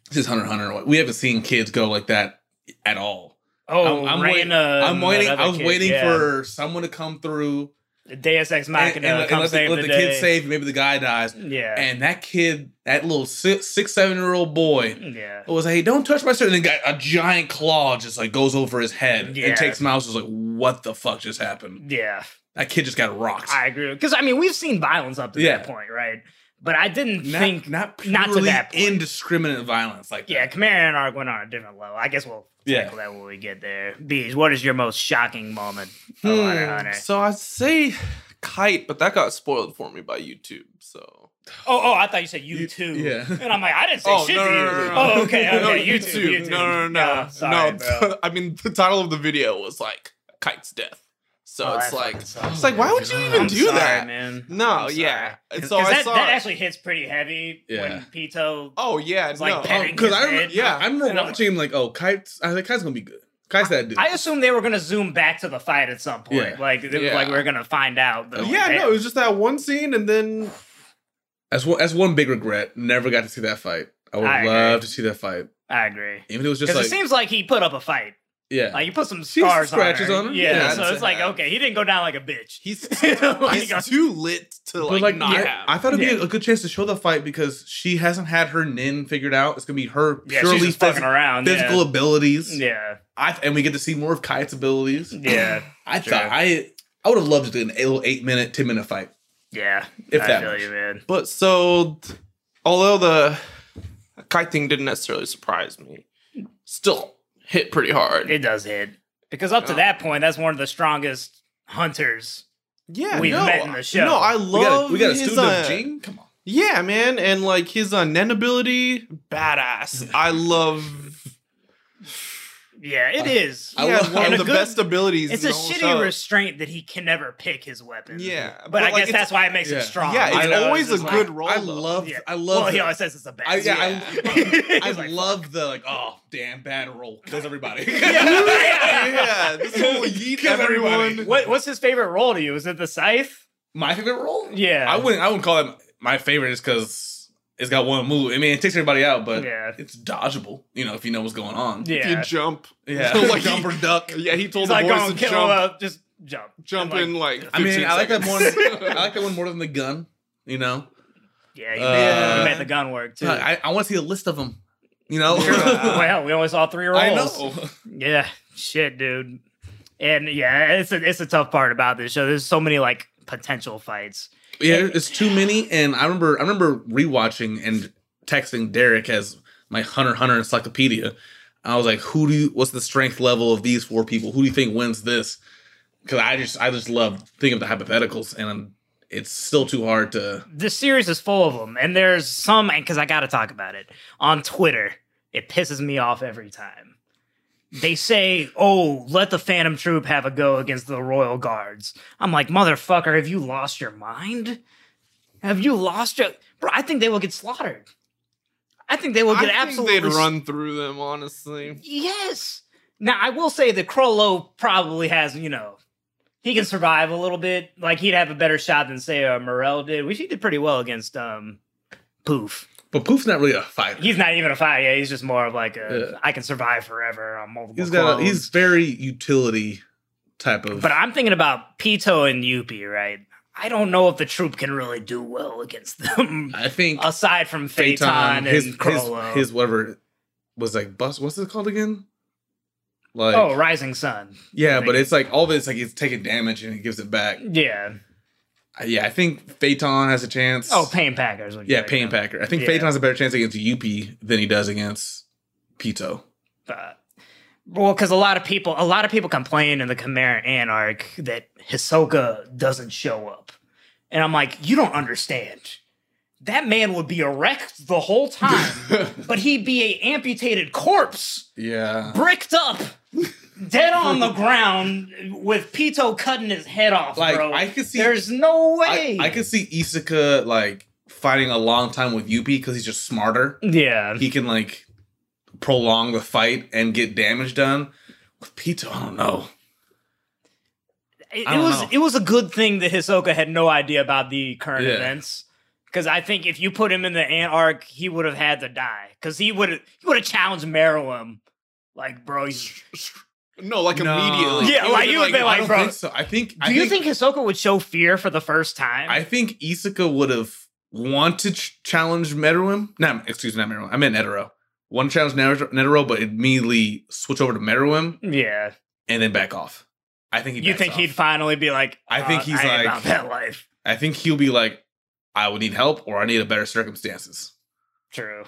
[SPEAKER 2] This is Hunter Hunter. We haven't seen kids go like that at all.
[SPEAKER 1] oh,
[SPEAKER 2] I'm, I'm waiting. I'm waiting. I was
[SPEAKER 1] kid,
[SPEAKER 2] waiting
[SPEAKER 1] yeah.
[SPEAKER 2] for someone to come through
[SPEAKER 1] Deus Ex
[SPEAKER 2] and,
[SPEAKER 1] Machina
[SPEAKER 2] and, and
[SPEAKER 1] come
[SPEAKER 2] let, the, let
[SPEAKER 1] the,
[SPEAKER 2] kid save. Maybe the guy dies.
[SPEAKER 1] Yeah,
[SPEAKER 2] And that kid, that little six, six seven year old boy,
[SPEAKER 1] yeah,
[SPEAKER 2] was like, "Hey, don't touch my shirt." And then got a giant claw just like goes over his head
[SPEAKER 1] Yeah.
[SPEAKER 2] and takes him out. Was like, "What the fuck just happened?"
[SPEAKER 1] yeah.
[SPEAKER 2] That kid just got rocked.
[SPEAKER 1] I agree because I mean we've seen violence up to
[SPEAKER 2] Yeah.
[SPEAKER 1] that point, right? But I didn't
[SPEAKER 2] not,
[SPEAKER 1] think.
[SPEAKER 2] not
[SPEAKER 1] not to that point.
[SPEAKER 2] indiscriminate violence like
[SPEAKER 1] yeah,
[SPEAKER 2] that.
[SPEAKER 1] Command and Arc went on a different level. I guess we'll
[SPEAKER 2] Yeah.
[SPEAKER 1] tackle that when we get there. Bees, what is your most shocking moment hmm, Hunter?
[SPEAKER 3] So I'd say kite, but that got spoiled for me by YouTube. So
[SPEAKER 1] Oh, oh, I thought you said you, too.
[SPEAKER 2] yeah.
[SPEAKER 1] And I'm like, I didn't say
[SPEAKER 3] oh
[SPEAKER 1] shit
[SPEAKER 3] no,
[SPEAKER 1] to you.
[SPEAKER 3] no, no.
[SPEAKER 1] Oh, okay, okay.
[SPEAKER 3] no,
[SPEAKER 1] YouTube,
[SPEAKER 3] YouTube. No, no, no, no.
[SPEAKER 1] sorry,
[SPEAKER 3] no. I mean, the title of the video was like "Kite's Death," so
[SPEAKER 1] Oh,
[SPEAKER 3] it's
[SPEAKER 1] that
[SPEAKER 3] like
[SPEAKER 1] fucking
[SPEAKER 3] it's like why would you even
[SPEAKER 1] I'm
[SPEAKER 3] do
[SPEAKER 1] sorry,
[SPEAKER 3] that?
[SPEAKER 1] man.
[SPEAKER 3] No,
[SPEAKER 1] I'm
[SPEAKER 3] yeah.
[SPEAKER 1] sorry.
[SPEAKER 3] So I
[SPEAKER 1] that,
[SPEAKER 3] saw
[SPEAKER 1] that
[SPEAKER 3] it.
[SPEAKER 1] actually hits pretty heavy
[SPEAKER 2] Yeah.
[SPEAKER 1] when Pitou.
[SPEAKER 3] Oh yeah,
[SPEAKER 1] It's like
[SPEAKER 3] no.
[SPEAKER 1] Oh,
[SPEAKER 2] because
[SPEAKER 1] his
[SPEAKER 2] I, remember,
[SPEAKER 1] head.
[SPEAKER 2] yeah, I remember
[SPEAKER 1] And I'm
[SPEAKER 2] watching him like, "Oh, kites." I was like, "Kite's gonna be good." Kite's that dude.
[SPEAKER 1] I assumed they were gonna zoom back to the fight at some point.
[SPEAKER 2] Yeah.
[SPEAKER 1] Like, it was
[SPEAKER 3] Yeah.
[SPEAKER 1] like we are gonna find out. But
[SPEAKER 3] yeah, no, it was just that one scene, and then
[SPEAKER 2] That's one. That's one big regret. Never got to see that fight. I would
[SPEAKER 1] I
[SPEAKER 2] love
[SPEAKER 1] agree.
[SPEAKER 2] to see that fight.
[SPEAKER 1] I agree.
[SPEAKER 2] Even if it was just
[SPEAKER 1] Because
[SPEAKER 2] like,
[SPEAKER 1] it seems like he put up a fight.
[SPEAKER 2] Yeah,
[SPEAKER 1] Like he put some
[SPEAKER 2] See some
[SPEAKER 1] scars
[SPEAKER 2] scratches
[SPEAKER 1] on, her.
[SPEAKER 2] on him?
[SPEAKER 1] Yeah,
[SPEAKER 2] Yeah,
[SPEAKER 1] so it's like
[SPEAKER 3] have.
[SPEAKER 1] okay, he didn't go down like a bitch.
[SPEAKER 3] he's
[SPEAKER 1] Like,
[SPEAKER 3] he's uh, too lit to like,
[SPEAKER 2] like,
[SPEAKER 3] not
[SPEAKER 2] I,
[SPEAKER 3] have.
[SPEAKER 2] I thought it'd be
[SPEAKER 1] Yeah.
[SPEAKER 2] a good chance to show the fight because she hasn't had her Nen figured out. It's gonna be her
[SPEAKER 1] yeah,
[SPEAKER 2] purely
[SPEAKER 1] she's just fucking
[SPEAKER 2] phys-
[SPEAKER 1] around.
[SPEAKER 2] physical
[SPEAKER 1] yeah.
[SPEAKER 2] abilities.
[SPEAKER 1] Yeah,
[SPEAKER 2] I and we get to see more of Kite's abilities.
[SPEAKER 1] yeah,
[SPEAKER 2] I
[SPEAKER 1] Sure.
[SPEAKER 2] thought I I would have loved to do an little eight minute, ten minute fight.
[SPEAKER 1] yeah.
[SPEAKER 2] If
[SPEAKER 1] I
[SPEAKER 2] that
[SPEAKER 1] feel
[SPEAKER 2] much.
[SPEAKER 1] you, man.
[SPEAKER 3] But so although the kite thing didn't necessarily surprise me, still hit pretty hard.
[SPEAKER 1] It does hit because up to that point, that's one of the strongest hunters.
[SPEAKER 3] yeah,
[SPEAKER 1] we've
[SPEAKER 3] no,
[SPEAKER 1] met in the show.
[SPEAKER 3] No, I
[SPEAKER 2] We got
[SPEAKER 3] love
[SPEAKER 2] a, we got a
[SPEAKER 3] his,
[SPEAKER 2] student
[SPEAKER 3] uh,
[SPEAKER 2] of Ging. Come on.
[SPEAKER 3] Yeah, man, and like his uh, Nen ability, badass. I love.
[SPEAKER 1] Yeah, it is.
[SPEAKER 2] I
[SPEAKER 3] He has
[SPEAKER 2] love-
[SPEAKER 3] one
[SPEAKER 1] and
[SPEAKER 3] of the
[SPEAKER 1] good-
[SPEAKER 3] best abilities.
[SPEAKER 1] It's a shitty
[SPEAKER 3] show.
[SPEAKER 1] restraint that he can never pick his weapon.
[SPEAKER 3] Yeah,
[SPEAKER 1] but,
[SPEAKER 3] but,
[SPEAKER 1] I
[SPEAKER 3] like,
[SPEAKER 1] guess that's why it makes
[SPEAKER 2] yeah.
[SPEAKER 1] him strong.
[SPEAKER 3] Yeah, it's
[SPEAKER 2] know,
[SPEAKER 3] always a
[SPEAKER 1] just like-
[SPEAKER 3] good roll.
[SPEAKER 2] I love.
[SPEAKER 1] Yeah.
[SPEAKER 2] I love.
[SPEAKER 1] Well, he always says it's a bad.
[SPEAKER 2] I, yeah,
[SPEAKER 3] Yeah.
[SPEAKER 2] I, I
[SPEAKER 1] He's like,
[SPEAKER 2] love the like. Oh, damn, bad roll. Kills everybody.
[SPEAKER 3] yeah, this whole yeet
[SPEAKER 2] Kills
[SPEAKER 3] everyone.
[SPEAKER 1] What, what's his favorite role to you? Is it the scythe?
[SPEAKER 2] My favorite roll?
[SPEAKER 1] Yeah.
[SPEAKER 2] I wouldn't. I wouldn't call it my favorite, just because it's got one move. I mean, it takes everybody out, but
[SPEAKER 1] Yeah.
[SPEAKER 2] it's dodgeable. You know, if you know what's going on.
[SPEAKER 3] If
[SPEAKER 1] Yeah.
[SPEAKER 3] you jump,
[SPEAKER 2] Yeah,
[SPEAKER 3] Like
[SPEAKER 2] like jump or duck.
[SPEAKER 3] yeah, he told
[SPEAKER 1] He's
[SPEAKER 3] the
[SPEAKER 1] like,
[SPEAKER 3] boys to jump,
[SPEAKER 1] up, just jump.
[SPEAKER 3] jump
[SPEAKER 1] And,
[SPEAKER 3] in like.
[SPEAKER 2] I mean,
[SPEAKER 3] 15
[SPEAKER 2] I like that
[SPEAKER 3] seconds.
[SPEAKER 2] more. I like that one more than the gun. You know,
[SPEAKER 1] Yeah, he,
[SPEAKER 2] Uh,
[SPEAKER 1] he made the gun work too.
[SPEAKER 2] I, I want to see a list of them. You know,
[SPEAKER 3] Yeah.
[SPEAKER 1] well, we only saw three rolls.
[SPEAKER 2] I know.
[SPEAKER 1] Yeah, shit, dude. And yeah, it's a it's a tough part about this show. There's so many like potential fights.
[SPEAKER 2] Yeah, it's too many, and I remember I remember rewatching and texting Derek as my Hunter Hunter encyclopedia. I was like, "Who do you? What's the strength level of these four people? Who do you think wins this?" Because I just I just love thinking of the hypotheticals, and it's still too hard to.
[SPEAKER 1] This series is full of them, and there's some And because I got to talk about it on Twitter. It pisses me off every time. They say, "Oh, let the Phantom Troupe have a go against the Royal Guards." I'm like, "Motherfucker, have you lost your mind? Have you lost your bro? I think they will get slaughtered. I think they will
[SPEAKER 3] I
[SPEAKER 1] get
[SPEAKER 3] think
[SPEAKER 1] absolutely
[SPEAKER 3] they'd run through them, honestly.
[SPEAKER 1] Yes. Now I will say that Chrollo probably has, you know, he can survive a little bit. Like he'd have a better shot than say uh, Morel did, which he did pretty well against um Pouf.
[SPEAKER 2] But Pouf's not really a fighter.
[SPEAKER 1] He's not even a fight. Yeah, he's just more of like a
[SPEAKER 2] Yeah.
[SPEAKER 1] I can survive forever on multiple.
[SPEAKER 2] He's got. A, he's very utility type of.
[SPEAKER 1] But I'm thinking about Pitou and Youpi, right? I don't know if the troop can really do well against them.
[SPEAKER 2] I think
[SPEAKER 1] Aside from Feitan,
[SPEAKER 2] Feitan,
[SPEAKER 1] and
[SPEAKER 2] his, his his whatever was like bus. What's it called again? Like
[SPEAKER 1] oh, Rising Sun.
[SPEAKER 2] yeah, but it's like all of it's like he's taking damage and he gives it back.
[SPEAKER 1] Yeah.
[SPEAKER 2] Yeah, I think Feitan has a chance.
[SPEAKER 1] Oh, Pain Packers.
[SPEAKER 2] yeah,
[SPEAKER 1] them.
[SPEAKER 2] Packer. I think
[SPEAKER 1] Yeah.
[SPEAKER 2] Feitan has a better chance against Youpi than he does against Pitou.
[SPEAKER 1] uh, well, because a lot of people, a lot of people complain in the Chimera Ant arc that Hisoka doesn't show up, and I'm like, you don't understand. That man would be erect the whole time, but he'd be a amputated corpse,
[SPEAKER 2] Yeah.
[SPEAKER 1] bricked up, dead on the ground, with Pitou cutting his head off.
[SPEAKER 2] Like
[SPEAKER 1] bro.
[SPEAKER 2] I could see
[SPEAKER 1] There's no way.
[SPEAKER 2] I could see Hisoka like fighting a long time with Youpi because he's just smarter.
[SPEAKER 1] yeah,
[SPEAKER 2] He can like prolong the fight and get damage done. With Pitou, I don't know.
[SPEAKER 1] it, it was
[SPEAKER 2] know.
[SPEAKER 1] it was a good thing that Hisoka had no idea about the current
[SPEAKER 2] Yeah.
[SPEAKER 1] events. Because I think if you put him in the Antarctic, he would have had to die. Because he would have he would have challenged Meruem. Like, bro, you,
[SPEAKER 3] No, like
[SPEAKER 2] No.
[SPEAKER 3] immediately.
[SPEAKER 1] Yeah, like,
[SPEAKER 3] would've
[SPEAKER 1] you would've been like,
[SPEAKER 2] don't
[SPEAKER 1] bro,
[SPEAKER 2] think so. I think. I
[SPEAKER 1] do you think Hisoka would show fear for the first time?
[SPEAKER 2] I think Hisoka would have wanted to ch- challenge Meruem. No, excuse me, not Meruem. I meant Netero. One challenge Netero, Netero, but immediately switch over to Meruem
[SPEAKER 1] yeah.
[SPEAKER 2] and then back off. I think he
[SPEAKER 1] You think
[SPEAKER 2] off.
[SPEAKER 1] he'd finally be like,
[SPEAKER 2] I think
[SPEAKER 1] "Uh,
[SPEAKER 2] he's
[SPEAKER 1] I
[SPEAKER 2] like-
[SPEAKER 1] about that life.
[SPEAKER 2] I think he'll be like, I would need help or I need a better circumstances.
[SPEAKER 1] True.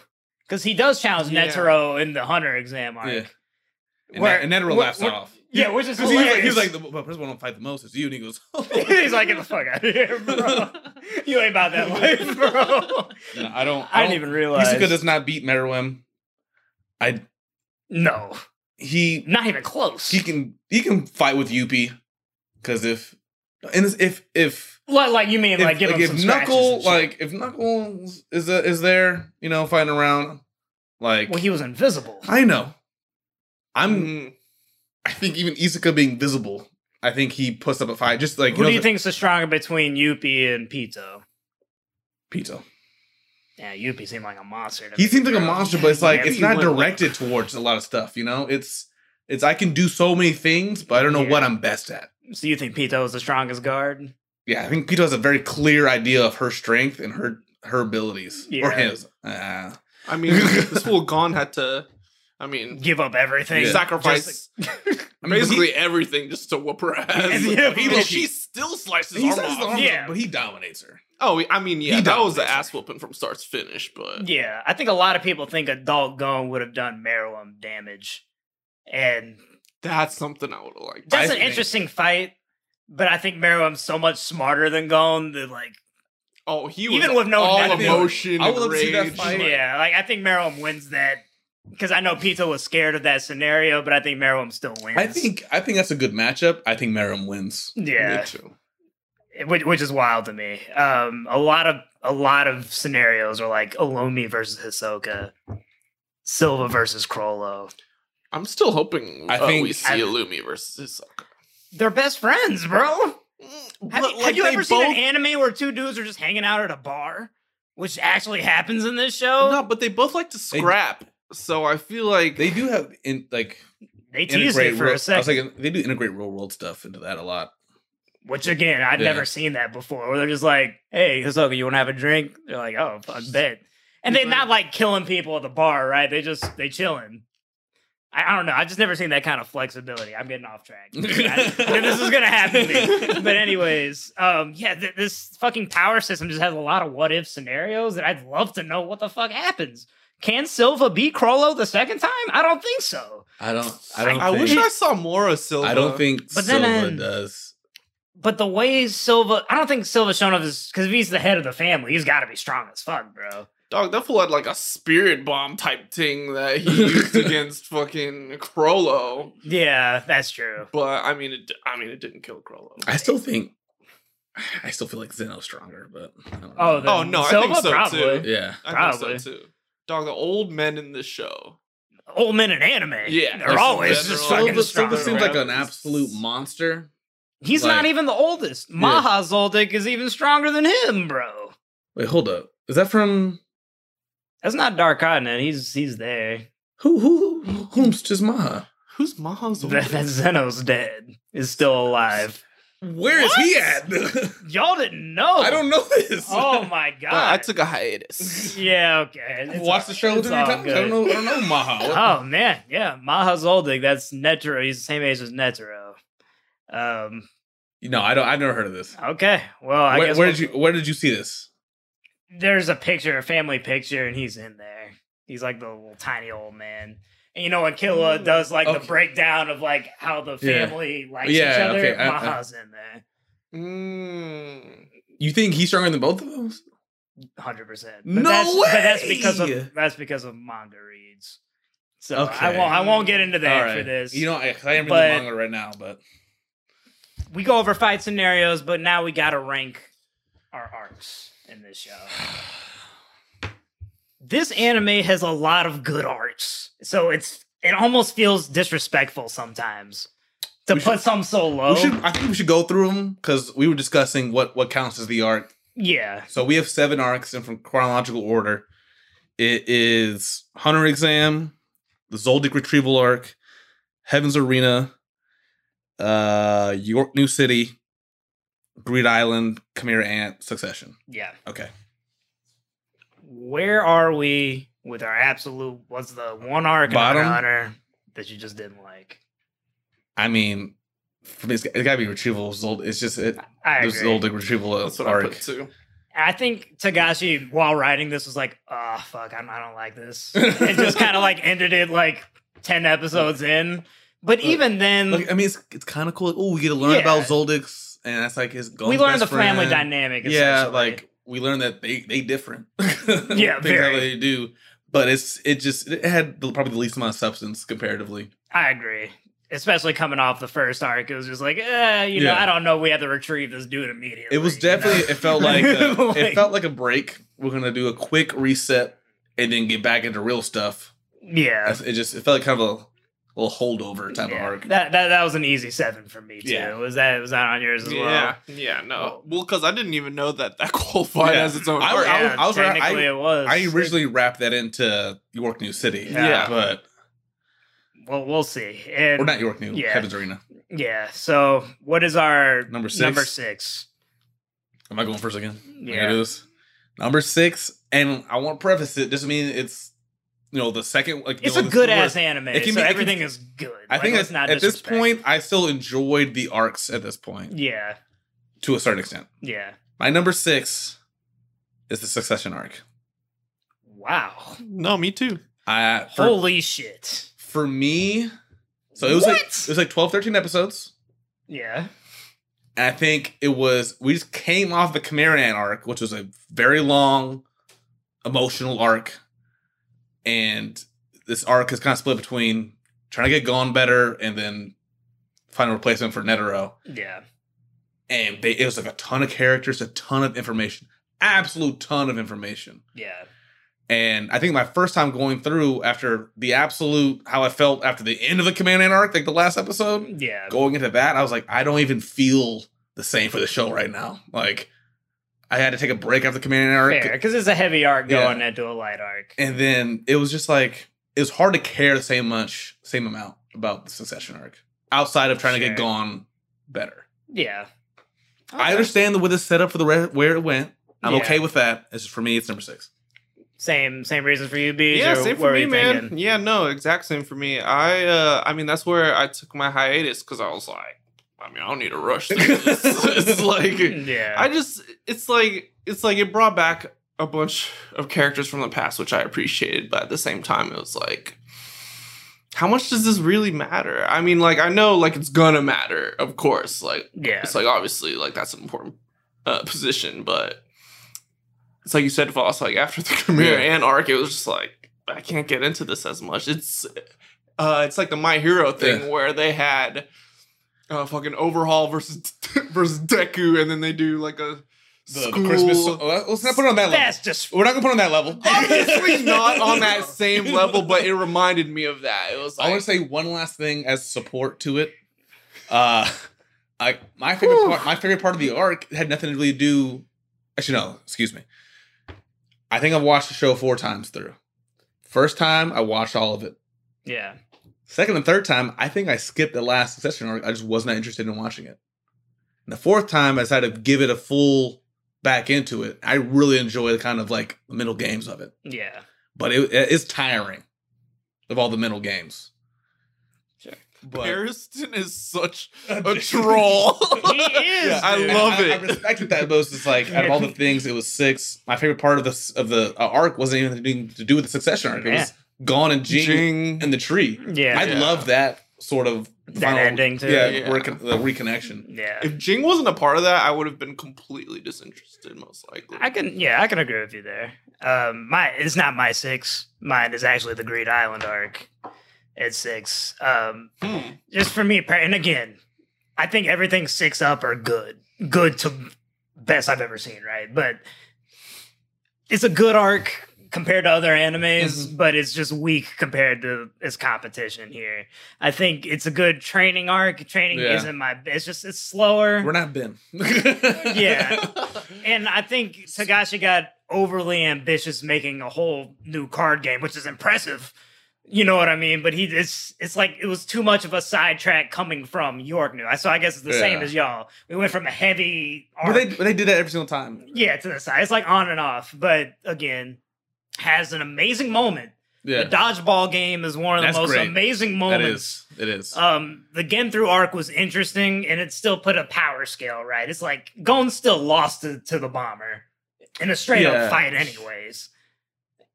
[SPEAKER 1] Because he does challenge
[SPEAKER 3] Yeah.
[SPEAKER 1] Netero in the Hunter exam arc.
[SPEAKER 2] Yeah. And,
[SPEAKER 1] Where-
[SPEAKER 2] Net- and
[SPEAKER 1] where-
[SPEAKER 2] laughs
[SPEAKER 1] where-
[SPEAKER 2] off.
[SPEAKER 1] Yeah, which is
[SPEAKER 2] 'Cause he like,
[SPEAKER 1] hilarious.
[SPEAKER 2] he was like, the well, person won't fight the most is you, and he goes,
[SPEAKER 1] he's like, get the fuck out of here, bro. you ain't about that life, bro.
[SPEAKER 2] No, I don't.
[SPEAKER 1] I
[SPEAKER 2] don't-
[SPEAKER 1] didn't even realize.
[SPEAKER 2] Hisoka does not beat Meruem. I
[SPEAKER 1] No,
[SPEAKER 2] he
[SPEAKER 1] not even close.
[SPEAKER 2] he can he can fight with Youpi because if and if if
[SPEAKER 1] like, like you mean
[SPEAKER 2] if,
[SPEAKER 1] like give
[SPEAKER 2] like,
[SPEAKER 1] him
[SPEAKER 2] if
[SPEAKER 1] some
[SPEAKER 2] Knuckle like if Knuckles is uh, is there you know fighting around like
[SPEAKER 1] well, he was invisible.
[SPEAKER 2] I know I'm
[SPEAKER 3] Mm,
[SPEAKER 2] I think even Hisoka being visible I think he puts up a fight just like
[SPEAKER 1] Who do you
[SPEAKER 2] think
[SPEAKER 1] is the stronger between Youpi and Pitou?
[SPEAKER 2] Pitou
[SPEAKER 1] Yeah, Youpi seemed like a monster. to
[SPEAKER 2] he seems like a monster but it's like
[SPEAKER 1] Yeah,
[SPEAKER 2] it's not
[SPEAKER 3] went, like-
[SPEAKER 2] directed towards a lot of stuff you know it's it's I can do so many things but I don't know
[SPEAKER 1] Yeah.
[SPEAKER 2] what I'm best at
[SPEAKER 1] So you think Pitou is the strongest guard?
[SPEAKER 2] yeah I think Pitou has a very clear idea of her strength and her her abilities or
[SPEAKER 1] Yeah.
[SPEAKER 2] his uh,
[SPEAKER 3] I mean, this fool Gon had to. I mean,
[SPEAKER 1] Give up everything.
[SPEAKER 2] Yeah.
[SPEAKER 3] sacrifice
[SPEAKER 2] I mean, but he-
[SPEAKER 3] basically everything just to whoop her ass.
[SPEAKER 1] Yeah,
[SPEAKER 3] and
[SPEAKER 1] but he-
[SPEAKER 3] she still slices
[SPEAKER 2] He
[SPEAKER 3] arm
[SPEAKER 2] says the
[SPEAKER 3] off.
[SPEAKER 2] arm,
[SPEAKER 1] Yeah.
[SPEAKER 2] but he dominates her.
[SPEAKER 3] Oh, I mean, yeah,
[SPEAKER 2] He
[SPEAKER 3] that was the ass whooping from start to finish, but
[SPEAKER 1] Yeah, I think a lot of people think Adult Gon would have done Meruem damage, and
[SPEAKER 3] that's something I would have liked.
[SPEAKER 1] that's
[SPEAKER 2] I
[SPEAKER 1] an
[SPEAKER 2] think-
[SPEAKER 1] interesting fight. But I think Meruem's so much smarter than Gon that like
[SPEAKER 3] Oh, he was
[SPEAKER 1] Even with no
[SPEAKER 3] all emotion.
[SPEAKER 2] I
[SPEAKER 3] and
[SPEAKER 2] would love to see that
[SPEAKER 3] rage.
[SPEAKER 2] fight.
[SPEAKER 1] yeah, like I think Meruem wins that because I know Pitou was scared of that scenario, but I think Meruem still wins.
[SPEAKER 2] I think I think that's a good matchup. I think Meruem wins.
[SPEAKER 1] yeah,
[SPEAKER 3] Me too.
[SPEAKER 1] which, which is wild to me. Um, a lot of a lot of scenarios are like Illumi versus Hisoka, Silva versus Chrollo.
[SPEAKER 3] I'm still hoping
[SPEAKER 2] I
[SPEAKER 3] uh,
[SPEAKER 2] think-
[SPEAKER 3] we see
[SPEAKER 1] I-
[SPEAKER 3] a Lumi versus Hisoka.
[SPEAKER 1] They're best friends, bro. Have,
[SPEAKER 3] But,
[SPEAKER 1] you,
[SPEAKER 3] like,
[SPEAKER 1] have you
[SPEAKER 3] they
[SPEAKER 1] ever seen an anime where two dudes are just hanging out at a bar, which actually happens in this show?
[SPEAKER 3] No, but they both like to scrap. So I feel like
[SPEAKER 2] They do have in like
[SPEAKER 1] they tease
[SPEAKER 2] integrate
[SPEAKER 1] it for
[SPEAKER 2] real,
[SPEAKER 1] a
[SPEAKER 2] I was
[SPEAKER 1] second.
[SPEAKER 2] they do integrate real world stuff into that a lot.
[SPEAKER 1] Which again, I'd
[SPEAKER 2] Yeah.
[SPEAKER 1] never seen that before. Where they're just like, "Hey, Hisoka, you want to have a drink?" They're like, "Oh, fuck, bet." And they're not like killing people at the bar, right? They just they chilling. I, I don't know. I've just never seen that kind of flexibility. I'm getting off track. I this is gonna happen to me. But anyways, um, yeah, th- this fucking power system just has a lot of what if scenarios, and I'd love to know what the fuck happens. Can Silva beat Chrollo the second time? I don't think so.
[SPEAKER 2] I don't. I don't.
[SPEAKER 3] I
[SPEAKER 2] think,
[SPEAKER 3] wish I saw more of Silva.
[SPEAKER 2] I don't think
[SPEAKER 1] But
[SPEAKER 2] Silva
[SPEAKER 1] um,
[SPEAKER 2] does.
[SPEAKER 1] But the way Silva, I don't think Silva's shown up is because if he's the head of the family, he's got to be strong as fuck, bro.
[SPEAKER 3] Dog, that fool had like a spirit bomb type thing that he used against fucking Chrollo.
[SPEAKER 1] Yeah, that's true.
[SPEAKER 3] But I mean, it. I mean, it didn't kill Chrollo.
[SPEAKER 2] I still think. I still feel like Zeno's stronger, but I don't know.
[SPEAKER 1] Oh,
[SPEAKER 3] Oh no, I
[SPEAKER 1] Silva?
[SPEAKER 3] think so
[SPEAKER 1] Probably.
[SPEAKER 3] too.
[SPEAKER 2] yeah.
[SPEAKER 3] I
[SPEAKER 1] Probably.
[SPEAKER 3] think so too. Dog, the old men in this show.
[SPEAKER 1] Old men in anime,
[SPEAKER 3] Yeah,
[SPEAKER 1] they're
[SPEAKER 3] there's
[SPEAKER 1] always
[SPEAKER 3] some
[SPEAKER 1] just
[SPEAKER 3] veteran-
[SPEAKER 1] fucking
[SPEAKER 2] Silva,
[SPEAKER 1] strong.
[SPEAKER 2] Silva seems like an absolute monster.
[SPEAKER 1] He's
[SPEAKER 2] like-
[SPEAKER 1] not even the oldest. Maha Zoldyck is even stronger than him, bro.
[SPEAKER 2] Wait, hold up. Is that from
[SPEAKER 1] That's not Dark Continent. He's he's there.
[SPEAKER 2] who? Who? who whom's just Maha?
[SPEAKER 3] Who's Maha's
[SPEAKER 1] That, that Zeno's dead. Is still alive.
[SPEAKER 2] Where is he at?
[SPEAKER 1] Y'all didn't know.
[SPEAKER 2] I don't know this.
[SPEAKER 1] Oh my god.
[SPEAKER 3] I took a hiatus.
[SPEAKER 1] Yeah. Okay.
[SPEAKER 2] I've
[SPEAKER 1] It's
[SPEAKER 2] watched
[SPEAKER 1] all-
[SPEAKER 2] the show three
[SPEAKER 1] all
[SPEAKER 2] times. I don't know. I don't know Maha.
[SPEAKER 1] Oh man, yeah, Maha Zoldyck. That's Netero. He's the same age as Netero. Um.
[SPEAKER 2] No, I don't. I've never heard of this.
[SPEAKER 1] Okay. Well, I
[SPEAKER 2] Where,
[SPEAKER 1] guess
[SPEAKER 2] where
[SPEAKER 1] we'll-
[SPEAKER 2] did you? Where did you see this?
[SPEAKER 1] there's a picture, a family picture, and he's in there. He's like the little tiny old man. And you know when Killua
[SPEAKER 3] Mm.
[SPEAKER 1] does like the breakdown of like how the
[SPEAKER 2] Yeah.
[SPEAKER 1] family likes
[SPEAKER 2] Yeah,
[SPEAKER 1] each other,
[SPEAKER 2] okay, I- I-
[SPEAKER 1] Maha's in there,
[SPEAKER 3] Mm.
[SPEAKER 2] You think he's stronger than both of those?
[SPEAKER 1] hundred percent.
[SPEAKER 2] No
[SPEAKER 1] that's, But that's because of that's because of manga reads. So I won't I won't get into that
[SPEAKER 2] right.
[SPEAKER 1] for this.
[SPEAKER 2] You know, I, I am reading
[SPEAKER 1] But-
[SPEAKER 2] the manga right now, but
[SPEAKER 1] we go over fight scenarios, but now we gotta rank our arcs in this show. This anime has a lot of good arcs, so it's it almost feels disrespectful sometimes to
[SPEAKER 2] We
[SPEAKER 1] put
[SPEAKER 2] should-
[SPEAKER 1] some so low.
[SPEAKER 2] we should. I think we should go through them because we were discussing what what counts as the arc.
[SPEAKER 1] yeah,
[SPEAKER 2] So we have seven arcs, and from chronological order, it is Hunter Exam, the Zoldyck Retrieval arc, Heaven's Arena, uh, York New City, Greed Island, Chimera Ant, Succession.
[SPEAKER 1] yeah.
[SPEAKER 2] Okay.
[SPEAKER 1] Where are we with our absolute? What's the one arc in
[SPEAKER 2] Bottom?
[SPEAKER 1] Hunter that you just didn't like?
[SPEAKER 2] I mean, for me, it's, it's got to be Retrieval. Zold, it's just it.
[SPEAKER 1] I
[SPEAKER 2] There's
[SPEAKER 1] agree.
[SPEAKER 2] Zoldyck Retrieval
[SPEAKER 3] That's what I put too.
[SPEAKER 1] I think Togashi, while writing this, was like, "Oh fuck, I'm, I don't like this," and just kind of like ended it like ten episodes in. But
[SPEAKER 2] Look,
[SPEAKER 1] even then,
[SPEAKER 2] Like, I mean, it's it's kind of cool. Oh, we get to learn
[SPEAKER 1] Yeah.
[SPEAKER 2] about Zoldyck's, and that's like his. Goal.
[SPEAKER 1] We
[SPEAKER 2] Gon's
[SPEAKER 1] learned the
[SPEAKER 2] best
[SPEAKER 1] family dynamic.
[SPEAKER 2] Yeah, like we learned that they they different.
[SPEAKER 1] Yeah, very.
[SPEAKER 2] they do. But it's it just it had the, probably the least amount of substance comparatively.
[SPEAKER 1] I agree. Especially coming off the first arc, it was just like, eh, you know, I don't know. We had to retrieve this dude immediately.
[SPEAKER 2] It was
[SPEAKER 1] you know?
[SPEAKER 2] definitely it felt like, a,
[SPEAKER 1] Like-
[SPEAKER 2] it felt like a break. We're gonna do a quick reset and then get back into real stuff.
[SPEAKER 1] yeah.
[SPEAKER 2] It just it felt like kind of a little holdover type
[SPEAKER 1] Yeah.
[SPEAKER 2] of arc.
[SPEAKER 1] That, that that was an easy seven for me too.
[SPEAKER 2] Yeah.
[SPEAKER 1] Was that was that on yours as well?
[SPEAKER 3] Yeah, yeah, no. Well, because I didn't even know that that qualified
[SPEAKER 2] Yeah.
[SPEAKER 3] as its own
[SPEAKER 2] I-
[SPEAKER 3] arc.
[SPEAKER 2] I-
[SPEAKER 1] Yeah,
[SPEAKER 2] I was right-
[SPEAKER 1] technically it was.
[SPEAKER 2] I originally wrapped that into York New City.
[SPEAKER 1] Yeah.
[SPEAKER 2] but
[SPEAKER 1] well, we'll see. And
[SPEAKER 2] or not York New
[SPEAKER 1] Yeah.
[SPEAKER 2] Heaven's Arena.
[SPEAKER 1] Yeah. So, what is our
[SPEAKER 2] Number six?
[SPEAKER 1] Number six.
[SPEAKER 2] Am I going first again? Am I
[SPEAKER 1] Yeah.
[SPEAKER 2] gonna do this? Number six, and I want to preface it. Doesn't mean it's you know the second. Like you
[SPEAKER 1] It's
[SPEAKER 2] know,
[SPEAKER 1] a good ass anime,
[SPEAKER 2] It can
[SPEAKER 1] so
[SPEAKER 2] be- it can-
[SPEAKER 1] everything is good.
[SPEAKER 2] I
[SPEAKER 1] Like,
[SPEAKER 2] think
[SPEAKER 1] let's
[SPEAKER 2] at,
[SPEAKER 1] not
[SPEAKER 2] at this point, I still enjoyed the arcs. At this point,
[SPEAKER 1] yeah,
[SPEAKER 2] to a certain extent.
[SPEAKER 1] Yeah.
[SPEAKER 2] My number six is the Succession arc.
[SPEAKER 1] Wow.
[SPEAKER 3] No, me too.
[SPEAKER 2] I for,
[SPEAKER 1] Holy shit.
[SPEAKER 2] for me, so it was like it was like 12, 13 episodes.
[SPEAKER 1] Yeah.
[SPEAKER 2] And I think it was we just came off the Chimera Ant arc, which was a very long, emotional arc. And this arc is kind of split between trying to get Gon better and then find a replacement for Netero.
[SPEAKER 1] Yeah.
[SPEAKER 2] And they, it was like a ton of characters, a ton of information, absolute ton of information.
[SPEAKER 1] Yeah.
[SPEAKER 2] And I think my first time going through after the absolute how I felt after the end of the Command arc, like the last episode,
[SPEAKER 1] Yeah.
[SPEAKER 2] going into that, I was like, I don't even feel the same for the show right now. Like, I had to take a break after the Command arc,
[SPEAKER 1] Fair, because it's a heavy arc
[SPEAKER 2] Yeah.
[SPEAKER 1] going into a light arc.
[SPEAKER 2] and then it was just like it was hard to care the same much, same amount about the Succession arc outside of trying to get Gon better.
[SPEAKER 1] yeah.
[SPEAKER 2] I understand the way this set up for the re- where it went. I'm
[SPEAKER 1] Yeah.
[SPEAKER 2] okay with that. It's just for me, it's number six.
[SPEAKER 1] Same same reasons for you, B.
[SPEAKER 3] Yeah, same for me, man. Yeah, no, exact same for me. I, uh, I mean, that's where I took my hiatus because I was like, I mean, I don't need to rush through this. it's like,
[SPEAKER 1] Yeah.
[SPEAKER 3] I just, it's like, it's like it brought back a bunch of characters from the past, which I appreciated, but at the same time, it was like, how much does this really matter? I mean, like, I know, like, it's gonna matter, of course. Like,
[SPEAKER 1] yeah.
[SPEAKER 3] it's like obviously, like, that's an important uh, position, but it's like you said, Voss. Like after the Chimera
[SPEAKER 2] Yeah.
[SPEAKER 3] and arc, it was just like I can't get into this as much. It's, uh, it's like the My Hero thing
[SPEAKER 2] Yeah.
[SPEAKER 3] where they had uh, fucking overhaul versus versus Deku, and then they do like a
[SPEAKER 2] The,
[SPEAKER 3] school.
[SPEAKER 2] the Christmas. oh, let's not put it on that level.
[SPEAKER 1] That's just
[SPEAKER 2] We're not gonna put it on that level.
[SPEAKER 3] Obviously not on that same level, but it reminded me of that. It was
[SPEAKER 2] I want to say one last thing as support to it. Uh, I my favorite
[SPEAKER 3] Whew.
[SPEAKER 2] part, my favorite part of the arc had nothing to really do. Actually, no, excuse me. I think I've watched the show four times through. First time, I watched all of it.
[SPEAKER 1] yeah.
[SPEAKER 2] Second and third time, I think I skipped the last Succession arc. I just was not interested in watching it. And the fourth time, I decided to give it a full back into it. I really enjoy the kind of like the middle games of it,
[SPEAKER 1] Yeah.
[SPEAKER 2] but it, it is tiring of all the middle games.
[SPEAKER 1] Sure.
[SPEAKER 2] But
[SPEAKER 3] Pariston is such a troll.
[SPEAKER 1] He is.
[SPEAKER 3] I love
[SPEAKER 2] I,
[SPEAKER 3] it.
[SPEAKER 2] I respected that most. It's like out of all the things, it was six. My favorite part of the of the uh, arc wasn't even anything to do with the succession arc. It was Gon and Ging,
[SPEAKER 3] Ging.
[SPEAKER 2] and the tree.
[SPEAKER 1] Yeah.
[SPEAKER 2] I
[SPEAKER 3] Yeah.
[SPEAKER 2] love that sort of
[SPEAKER 1] That ending too.
[SPEAKER 2] Yeah,
[SPEAKER 3] Yeah.
[SPEAKER 2] recon- the reconnection.
[SPEAKER 1] Yeah.
[SPEAKER 3] If Ging wasn't a part of that, I would have been completely disinterested, most likely.
[SPEAKER 1] I can yeah, I can agree with you there. Um my it's not my six. Mine is actually the Greed Island arc at six. Um
[SPEAKER 3] Hmm.
[SPEAKER 1] just for me per- and again, I think everything six up are good. Good to best I've ever seen, right? But it's a good arc compared to other animes,
[SPEAKER 2] Mhm.
[SPEAKER 1] but it's just weak compared to its competition here. I think it's a good training arc. Training
[SPEAKER 2] Yeah.
[SPEAKER 1] isn't my it's just it's slower.
[SPEAKER 2] We're not Ben.
[SPEAKER 1] Yeah. And I think Togashi got overly ambitious making a whole new card game, which is impressive. You know what I mean? But he it's it's like it was too much of a sidetrack coming from York New. So I guess it's the same as y'all. We went from a heavy
[SPEAKER 2] But they, but they did that every single time.
[SPEAKER 1] yeah, to the side. It's like on and off. But again, has an amazing moment.
[SPEAKER 2] Yeah,
[SPEAKER 1] The dodgeball game is one of the most
[SPEAKER 2] great.
[SPEAKER 1] amazing moments.
[SPEAKER 2] is. It is.
[SPEAKER 1] Um, the Genthru arc was interesting, and it still put a power scale right. It's like Gon still lost to, to the bomber in a straight
[SPEAKER 2] Yeah.
[SPEAKER 1] up fight, anyways.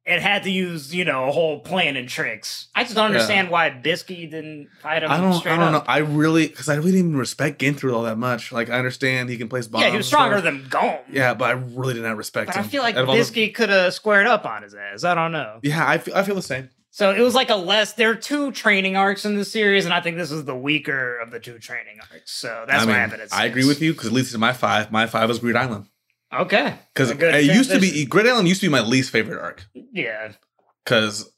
[SPEAKER 1] It had to use you know a whole plan and tricks. I just don't
[SPEAKER 2] Yeah.
[SPEAKER 1] understand why Bisky didn't fight him.
[SPEAKER 2] I don't.
[SPEAKER 1] Straight
[SPEAKER 2] I don't
[SPEAKER 1] up.
[SPEAKER 2] know. I really because I really didn't even respect Genthru all that much. Like I understand he can place bombs.
[SPEAKER 1] Yeah, he was stronger than Gon.
[SPEAKER 2] Yeah, but I really did not respect
[SPEAKER 1] but
[SPEAKER 2] him.
[SPEAKER 1] I feel like
[SPEAKER 2] the-
[SPEAKER 1] Bisky could have squared up on his ass. I don't know.
[SPEAKER 2] yeah, I feel, I feel the same.
[SPEAKER 1] So it was like a less. There are two training arcs in the series, and I think this is the weaker of the two training arcs. So that's
[SPEAKER 2] I
[SPEAKER 1] why I
[SPEAKER 2] mean,
[SPEAKER 1] have it
[SPEAKER 2] I agree with you because at least in my five, my five was Greed Island
[SPEAKER 1] Okay,
[SPEAKER 2] because it
[SPEAKER 1] good
[SPEAKER 2] used to be
[SPEAKER 1] transition.
[SPEAKER 2] Greed Island used to be my least favorite arc.
[SPEAKER 1] yeah,
[SPEAKER 2] because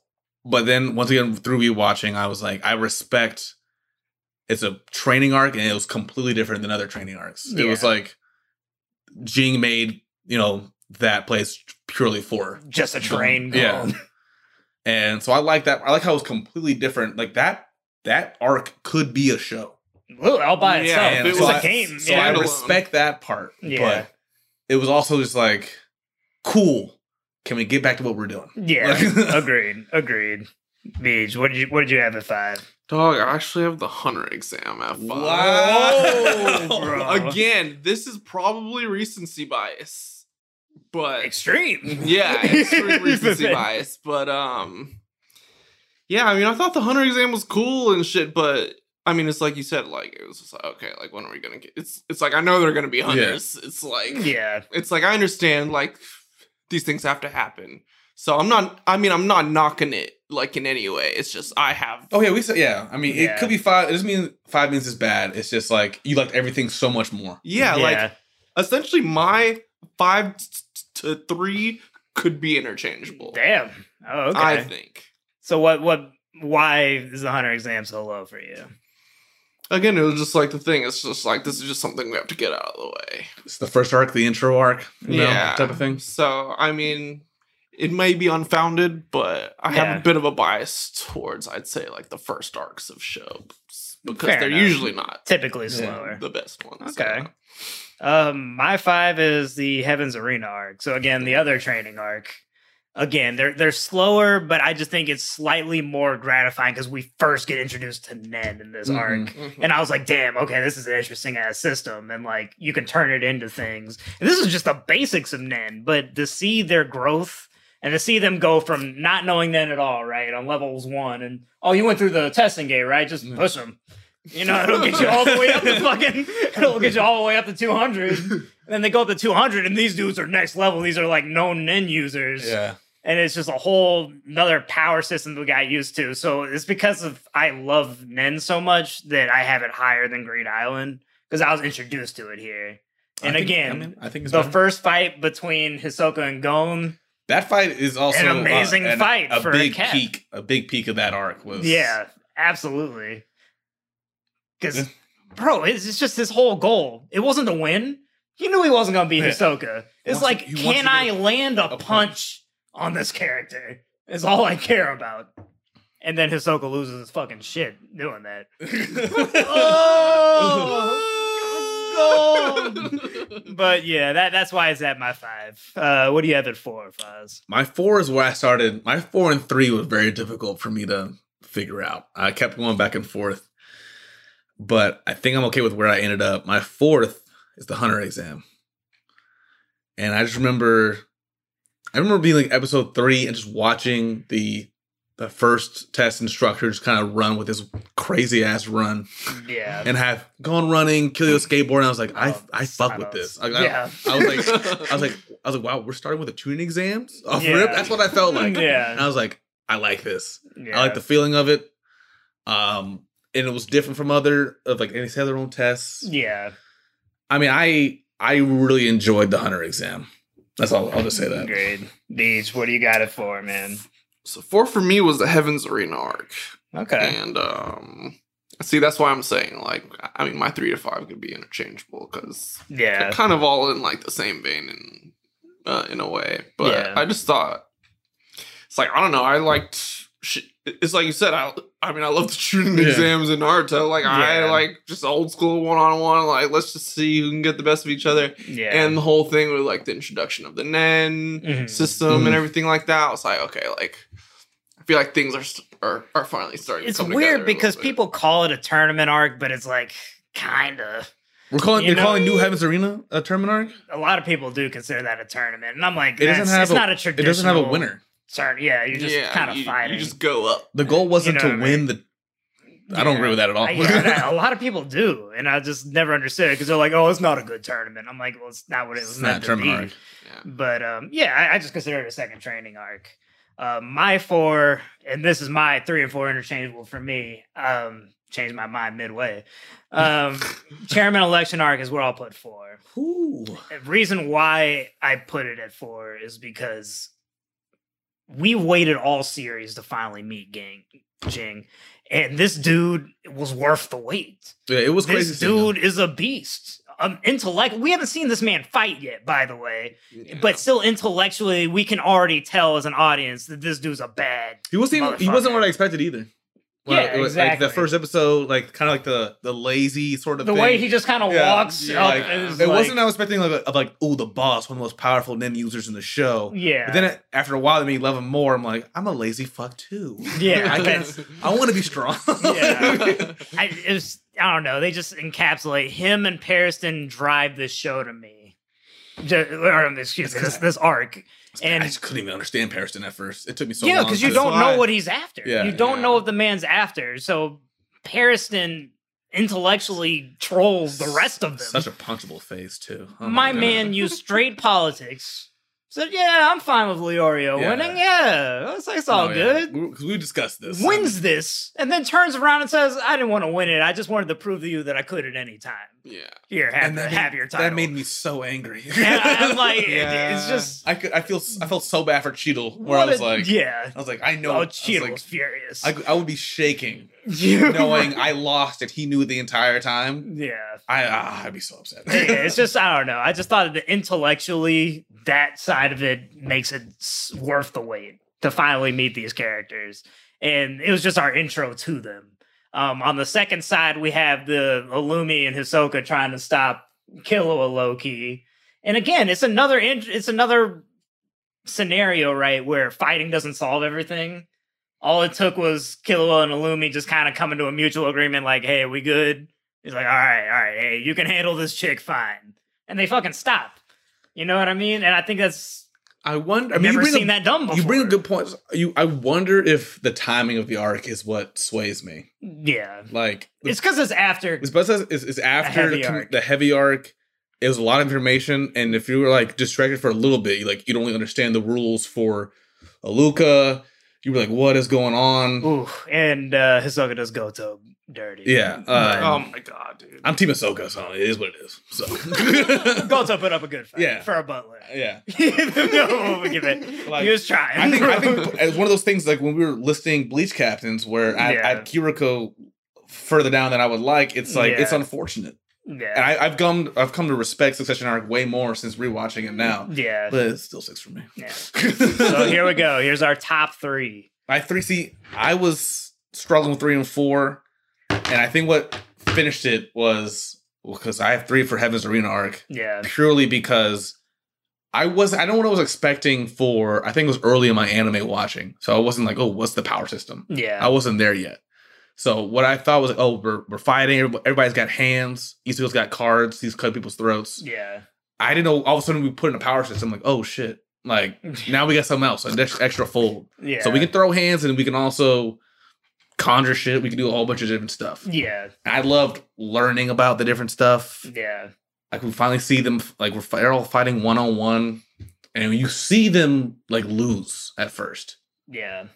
[SPEAKER 2] but then once again through rewatching i was like i respect it's a training arc and it was completely different than other training arcs it was like Ging made you know that place purely for
[SPEAKER 1] just a train.
[SPEAKER 2] Yeah. and so i like that i like how it was completely different like that that arc could be a show
[SPEAKER 1] Well, all by
[SPEAKER 3] Yeah,
[SPEAKER 1] itself.
[SPEAKER 3] if
[SPEAKER 1] it
[SPEAKER 3] it
[SPEAKER 1] was
[SPEAKER 3] was
[SPEAKER 1] a
[SPEAKER 2] I-
[SPEAKER 1] game.
[SPEAKER 2] so
[SPEAKER 1] yeah.
[SPEAKER 2] i respect that part
[SPEAKER 1] Yeah.
[SPEAKER 2] but it was also just like cool can we get back to what we're doing
[SPEAKER 1] yeah.
[SPEAKER 2] Like-
[SPEAKER 1] agreed. Agreed. Beach. What did you What did you have at five?
[SPEAKER 3] Dog, I actually have the hunter exam at five.
[SPEAKER 2] Wow.
[SPEAKER 3] Again, this is probably recency bias, but
[SPEAKER 1] Extreme.
[SPEAKER 3] yeah, extreme recency bias. But um, yeah, I mean, I thought the hunter exam was cool and shit, but I mean, it's like you said, like it was just like, okay, like when are we gonna get? It's it's like I know they're gonna be hunters. It's like
[SPEAKER 1] Yeah.
[SPEAKER 3] it's like I understand like these things have to happen. So I'm not. I mean, I'm not knocking it like in any way. It's just I have.
[SPEAKER 2] Oh yeah, we said yeah. I mean,
[SPEAKER 1] Yeah.
[SPEAKER 2] it could be five. It doesn't mean five means it's bad. It's just like you liked everything so much more.
[SPEAKER 3] yeah, like essentially my five t- t- to three could be interchangeable.
[SPEAKER 1] damn. Oh, okay.
[SPEAKER 3] I think.
[SPEAKER 1] so what? What? Why is the hunter exam so low for you?
[SPEAKER 3] Again, it was just like the thing. It's just like this is just something we have to get out of the way.
[SPEAKER 2] It's the first arc, the intro arc, you know,
[SPEAKER 3] Yeah.
[SPEAKER 2] type of thing.
[SPEAKER 3] So I mean, it may be unfounded, but I
[SPEAKER 1] Yeah.
[SPEAKER 3] have a bit of a bias towards I'd say like the first arcs of shows because
[SPEAKER 1] Fair
[SPEAKER 3] they're
[SPEAKER 1] enough.
[SPEAKER 3] usually not
[SPEAKER 1] Typically slower.
[SPEAKER 3] the best ones.
[SPEAKER 1] Okay.
[SPEAKER 3] yeah.
[SPEAKER 1] Um, my five is the Heavens Arena arc. So again, the other training arc. Again, they're they're slower, but I just think it's slightly more gratifying because we first get introduced to Nen in this
[SPEAKER 2] Mhm.
[SPEAKER 1] arc.
[SPEAKER 3] Mhm.
[SPEAKER 1] And I was like, damn, okay, this is an interesting ass system. And like you can turn it into things. And this is just the basics of Nen, but to see their growth and to see them go from not knowing Nen at all, right, on levels one, and oh, you went through the testing gate, right? Just
[SPEAKER 2] Yeah.
[SPEAKER 1] push them. You know, it'll get you all the way up to fucking, it'll get you all the way up to 200. And then they go up to 200, and these dudes are next level. These are like known Nen users
[SPEAKER 2] Yeah.
[SPEAKER 1] and it's just a whole another power system we got used to. So it's because of I love Nen so much that I have it higher than Greed Island because I was introduced to it here. And
[SPEAKER 2] I think-
[SPEAKER 1] again,
[SPEAKER 2] I, mean, I think it's
[SPEAKER 1] the
[SPEAKER 2] better.
[SPEAKER 1] first fight between Hisoka and Gon,
[SPEAKER 2] that fight is also
[SPEAKER 1] An amazing
[SPEAKER 2] uh, an-
[SPEAKER 1] fight
[SPEAKER 2] A
[SPEAKER 1] for a
[SPEAKER 2] big
[SPEAKER 1] cat.
[SPEAKER 2] peak. A big peak of that arc was
[SPEAKER 1] yeah, absolutely. Because, bro, it's, it's just his whole goal. It wasn't to win. He knew he wasn't going to be
[SPEAKER 2] Yeah.
[SPEAKER 1] Hisoka. It's
[SPEAKER 2] Wants to-
[SPEAKER 1] like, can I land a,
[SPEAKER 2] a punch.
[SPEAKER 1] punch on this character? Is all I care about. And then Hisoka loses his fucking shit doing that. Oh, But yeah, that that's why it's at my five. Uh, what do you have at four, Foz?
[SPEAKER 2] My four is where I started. My four and three was very difficult for me to figure out. I kept going back and forth, but I think I'm okay with where I ended up. My fourth is the Hunter exam, and I just remember, I remember being like episode three and just watching the the first test instructor just kind of run with this crazy ass run
[SPEAKER 1] Yeah.
[SPEAKER 2] and have Gon running, Killua skateboard. And I was like, I
[SPEAKER 1] Oh,
[SPEAKER 2] I fuck
[SPEAKER 1] I
[SPEAKER 2] with this. I, I-
[SPEAKER 1] yeah.
[SPEAKER 2] I was like, I was like, I was like, wow, we're starting with the tuning exams off
[SPEAKER 1] Yeah.
[SPEAKER 2] rip. That's what I felt like.
[SPEAKER 1] Yeah.
[SPEAKER 2] And I was like, I like this.
[SPEAKER 1] yeah.
[SPEAKER 2] I like the feeling of it. Um, and it was different from other of like any other own tests.
[SPEAKER 1] Yeah.
[SPEAKER 2] I mean, I I really enjoyed the hunter exam. That's all. I'll just say that.
[SPEAKER 1] Great. Beach, what do you got it for, man?
[SPEAKER 3] So four for me was the Heavens Arena arc,
[SPEAKER 1] Okay.
[SPEAKER 3] and um, see that's why I'm saying like I mean my three to five could be interchangeable because
[SPEAKER 1] Yeah.
[SPEAKER 3] they're kind of all in like the same vein in uh, in a way. But
[SPEAKER 1] Yeah.
[SPEAKER 3] I just thought it's like I don't know. I liked. Sh- it's like you said. I I mean I love the Chunin
[SPEAKER 2] Yeah.
[SPEAKER 3] exams in Naruto. Like I like just old school one on one. Like let's just see who can get the best of each other.
[SPEAKER 1] Yeah.
[SPEAKER 3] And the whole thing with like the introduction of the Nen
[SPEAKER 1] Mhm.
[SPEAKER 3] system
[SPEAKER 2] Mhm.
[SPEAKER 3] and everything like that. I was like, okay, like I feel like things are are, are finally starting.
[SPEAKER 1] it's
[SPEAKER 3] to come
[SPEAKER 1] weird because people call it a tournament arc, but it's like kind of.
[SPEAKER 2] We're calling
[SPEAKER 1] You
[SPEAKER 2] you're
[SPEAKER 1] know-
[SPEAKER 2] calling New Heavens Arena a tournament arc.
[SPEAKER 1] A lot of people do consider that a tournament, and I'm like,
[SPEAKER 2] It doesn't
[SPEAKER 1] that's-
[SPEAKER 2] have
[SPEAKER 1] it's
[SPEAKER 2] a-
[SPEAKER 1] not a
[SPEAKER 2] It doesn't have a winner.
[SPEAKER 1] Turn, yeah, you're just
[SPEAKER 3] Yeah,
[SPEAKER 1] kind of
[SPEAKER 3] you,
[SPEAKER 1] fighting.
[SPEAKER 3] You just go up.
[SPEAKER 2] The goal wasn't
[SPEAKER 1] know
[SPEAKER 2] to
[SPEAKER 1] what I
[SPEAKER 2] win the. I don't
[SPEAKER 1] Yeah.
[SPEAKER 2] agree with that at all.
[SPEAKER 1] I- yeah, a lot of people do, and I just never understood it because they're like, "Oh, it's not a good tournament." I'm like, "Well, it's not what it was
[SPEAKER 2] It's not
[SPEAKER 1] meant
[SPEAKER 2] a
[SPEAKER 1] to be."
[SPEAKER 2] tournament arc.
[SPEAKER 3] Yeah.
[SPEAKER 1] But um, yeah, I, I just consider it a second training arc. Uh, my four, and this is my three and four interchangeable for me. Um, changed my mind midway. Um, chairman election arc is where I'll put four.
[SPEAKER 2] Ooh.
[SPEAKER 1] The reason why I put it at four is because we waited all series to finally meet Gang Ging, and this dude was worth the wait.
[SPEAKER 2] Yeah, it was crazy.
[SPEAKER 1] This
[SPEAKER 2] seeing
[SPEAKER 1] dude is a beast. Um, intellect. We haven't seen this man fight yet, by the way,
[SPEAKER 3] Yeah.
[SPEAKER 1] but still intellectually, we can already tell as an audience that this dude's a bad.
[SPEAKER 2] he wasn't even, he wasn't what I expected either. Well,
[SPEAKER 1] Yeah,
[SPEAKER 2] it was, Like
[SPEAKER 1] exactly.
[SPEAKER 2] the first episode, like kind of like the the lazy sort of
[SPEAKER 1] the
[SPEAKER 2] thing.
[SPEAKER 1] way he just kind of
[SPEAKER 2] Yeah.
[SPEAKER 1] walks
[SPEAKER 3] Yeah,
[SPEAKER 1] up.
[SPEAKER 3] like,
[SPEAKER 2] it
[SPEAKER 1] like-
[SPEAKER 2] wasn't I was expecting like of like oh the boss, one of the most powerful Nen users in the show.
[SPEAKER 1] Yeah.
[SPEAKER 2] But then it, after a while, they made me love him more. I'm like, I'm a lazy fuck too.
[SPEAKER 1] yeah.
[SPEAKER 2] I
[SPEAKER 1] can.
[SPEAKER 2] I want to be strong.
[SPEAKER 1] Yeah. I, it was, I don't know. They just encapsulate him and Pariston drive this show to me. Just, or, um, excuse me, this, this arc. And
[SPEAKER 2] I just couldn't even understand Pariston at first. It took me so long.
[SPEAKER 1] yeah, because you don't know what he's after.
[SPEAKER 2] Yeah.
[SPEAKER 1] you don't
[SPEAKER 3] Yeah.
[SPEAKER 1] know what the man's after. So Pariston intellectually trolls the rest of them.
[SPEAKER 2] Such a punchable face too. Oh
[SPEAKER 1] my
[SPEAKER 2] God.
[SPEAKER 1] man used straight politics. Said, "Yeah, I'm fine with Leorio
[SPEAKER 2] Yeah.
[SPEAKER 1] winning. Yeah, it's, it's all
[SPEAKER 2] Oh, yeah.
[SPEAKER 1] good."
[SPEAKER 2] We- 'cause we discussed this.
[SPEAKER 1] Wins this, and then turns around and says, "I didn't want to win it. I just wanted to prove to you that I could at any time.
[SPEAKER 3] Yeah.
[SPEAKER 1] Here, have,
[SPEAKER 2] and that
[SPEAKER 1] have
[SPEAKER 2] made,
[SPEAKER 1] your title."
[SPEAKER 2] That made me so angry.
[SPEAKER 1] And I, am like, it- it's just
[SPEAKER 2] I could. I feel. I felt so bad for Cheadle. Where
[SPEAKER 1] what
[SPEAKER 2] I was
[SPEAKER 1] a-
[SPEAKER 2] like,
[SPEAKER 1] yeah.
[SPEAKER 2] I was like, I know.
[SPEAKER 1] Oh,
[SPEAKER 2] I was like,
[SPEAKER 1] was furious.
[SPEAKER 2] I, I would be shaking knowing I lost it. he knew the entire time.
[SPEAKER 1] yeah.
[SPEAKER 2] I ah, I'd be so upset.
[SPEAKER 1] Yeah, it's just I don't know. I just thought that intellectually that side of it makes it worth the wait to finally meet these characters, and it was just our intro to them. Um, on the second side, we have the Illumi and Hisoka trying to stop Killua Loki, and again, it's another it's another scenario right where fighting doesn't solve everything. All it took was Killua and Illumi just kind of coming to a mutual agreement, like, "Hey, we good?" He's like, all right, all right, hey, you can handle this chick fine. And they fucking stop. You know what I mean? And I think that's
[SPEAKER 2] I wonder. I
[SPEAKER 1] I've
[SPEAKER 2] mean,
[SPEAKER 1] never
[SPEAKER 2] you bring
[SPEAKER 1] seen
[SPEAKER 2] a,
[SPEAKER 1] that done before.
[SPEAKER 2] You bring a good point. You. I wonder if the timing of the arc is what sways me.
[SPEAKER 1] Yeah.
[SPEAKER 2] Like
[SPEAKER 1] It's because it's after
[SPEAKER 2] It's it's, it's, after
[SPEAKER 1] heavy
[SPEAKER 2] the,
[SPEAKER 1] arc.
[SPEAKER 2] the heavy arc. It was a lot of information, and if you were like distracted for a little bit, you like you don't really understand the rules for Alluka. You were like, "What is going on?"
[SPEAKER 1] Ooh, and uh Hisoka does Goto dirty.
[SPEAKER 2] Yeah,
[SPEAKER 1] But-
[SPEAKER 2] uh,
[SPEAKER 3] oh my god, dude.
[SPEAKER 2] I'm Team Hisoka, so it is what it is. So
[SPEAKER 1] Goto put up a good fight
[SPEAKER 2] Yeah.
[SPEAKER 1] for a butler.
[SPEAKER 2] yeah,
[SPEAKER 1] no, we'll give it.
[SPEAKER 2] Like,
[SPEAKER 1] he was trying.
[SPEAKER 2] I think I think it's one of those things like when we were listing Bleach captains, where I,
[SPEAKER 1] Yeah.
[SPEAKER 2] I had Kiriko further down than I would like. It's like it's unfortunate,
[SPEAKER 1] yeah.
[SPEAKER 2] and I, I've come I've come to respect Succession Arc way more since rewatching it now.
[SPEAKER 1] yeah.
[SPEAKER 2] But it's still six for me.
[SPEAKER 1] yeah. So here we go. Here's our top three.
[SPEAKER 2] My three C, I was struggling with three and four, and I think what finished it was because I have three for Heaven's Arena arc
[SPEAKER 1] Yeah.
[SPEAKER 2] purely because I was I don't know what I was expecting for. I think it was early in my anime watching, so I wasn't like, oh, what's the power system?
[SPEAKER 1] Yeah.
[SPEAKER 2] I wasn't there yet. So what I thought was like, oh, we're, we're fighting. Everybody's got hands. Hisoka's got cards. He's cut people's throats.
[SPEAKER 1] yeah.
[SPEAKER 2] I didn't know. All of a sudden, we put in a power system. Like, oh shit! Like now we got something else, an extra, extra fold.
[SPEAKER 1] Yeah.
[SPEAKER 2] So we can throw hands and we can also conjure shit. We can do a whole bunch of different stuff.
[SPEAKER 1] Yeah.
[SPEAKER 2] I loved learning about the different stuff.
[SPEAKER 1] Yeah.
[SPEAKER 2] Like we finally see them like we're they're all fighting one on one, and you see them like lose at first.
[SPEAKER 1] Yeah.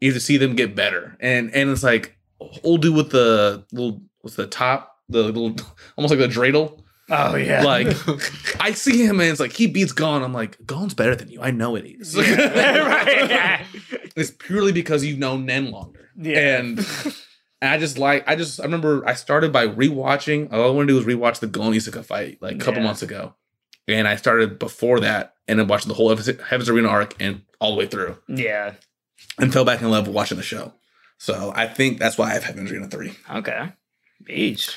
[SPEAKER 2] You have to see them get better, and and it's like old dude with the little with the top the little almost like the dreidel.
[SPEAKER 1] Oh yeah.
[SPEAKER 2] Like I see him and it's like he beats Gon. I'm like Gon's better than you. I know it is.
[SPEAKER 1] Yeah. right. Yeah.
[SPEAKER 2] It's purely because you've known Nen longer.
[SPEAKER 1] Yeah.
[SPEAKER 2] And, and I just like I just I remember I started by rewatching. All I want to do is rewatch the Gon Hisoka fight like a couple
[SPEAKER 1] Yeah.
[SPEAKER 2] months ago, and I started before that and then watching the whole Heaven's Heaven's Arena arc and all the way through
[SPEAKER 1] Yeah.
[SPEAKER 2] and fell back in love with watching the show. So I think that's why I have Heaven's Arena three.
[SPEAKER 1] Okay. Beach.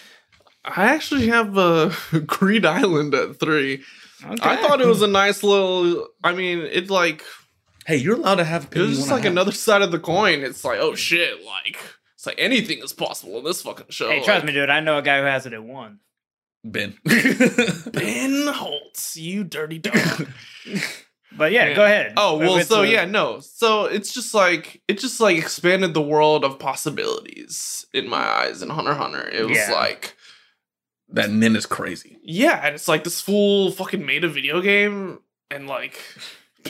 [SPEAKER 3] I actually have uh, Greed Island at three.
[SPEAKER 1] Okay.
[SPEAKER 3] I thought it was a nice little. I mean, it like
[SPEAKER 2] Hey, you're allowed to have
[SPEAKER 3] it
[SPEAKER 2] opinion
[SPEAKER 3] was just like
[SPEAKER 2] have.
[SPEAKER 3] another side of the coin. It's like, oh shit, like it's like anything is possible in this fucking show.
[SPEAKER 1] Hey, trust me, dude. I know a guy who has it at one.
[SPEAKER 2] Ben.
[SPEAKER 3] Ben Holtz, you dirty dog.
[SPEAKER 1] But yeah,
[SPEAKER 3] Yeah.
[SPEAKER 1] go ahead.
[SPEAKER 3] Oh well, so
[SPEAKER 1] a-
[SPEAKER 3] yeah, no. So it's just like it just like expanded the world of possibilities in my eyes in Hunter Hunter. It was
[SPEAKER 1] Yeah.
[SPEAKER 3] like
[SPEAKER 2] that Nen is crazy.
[SPEAKER 3] yeah, and it's like this fool fucking made a video game and like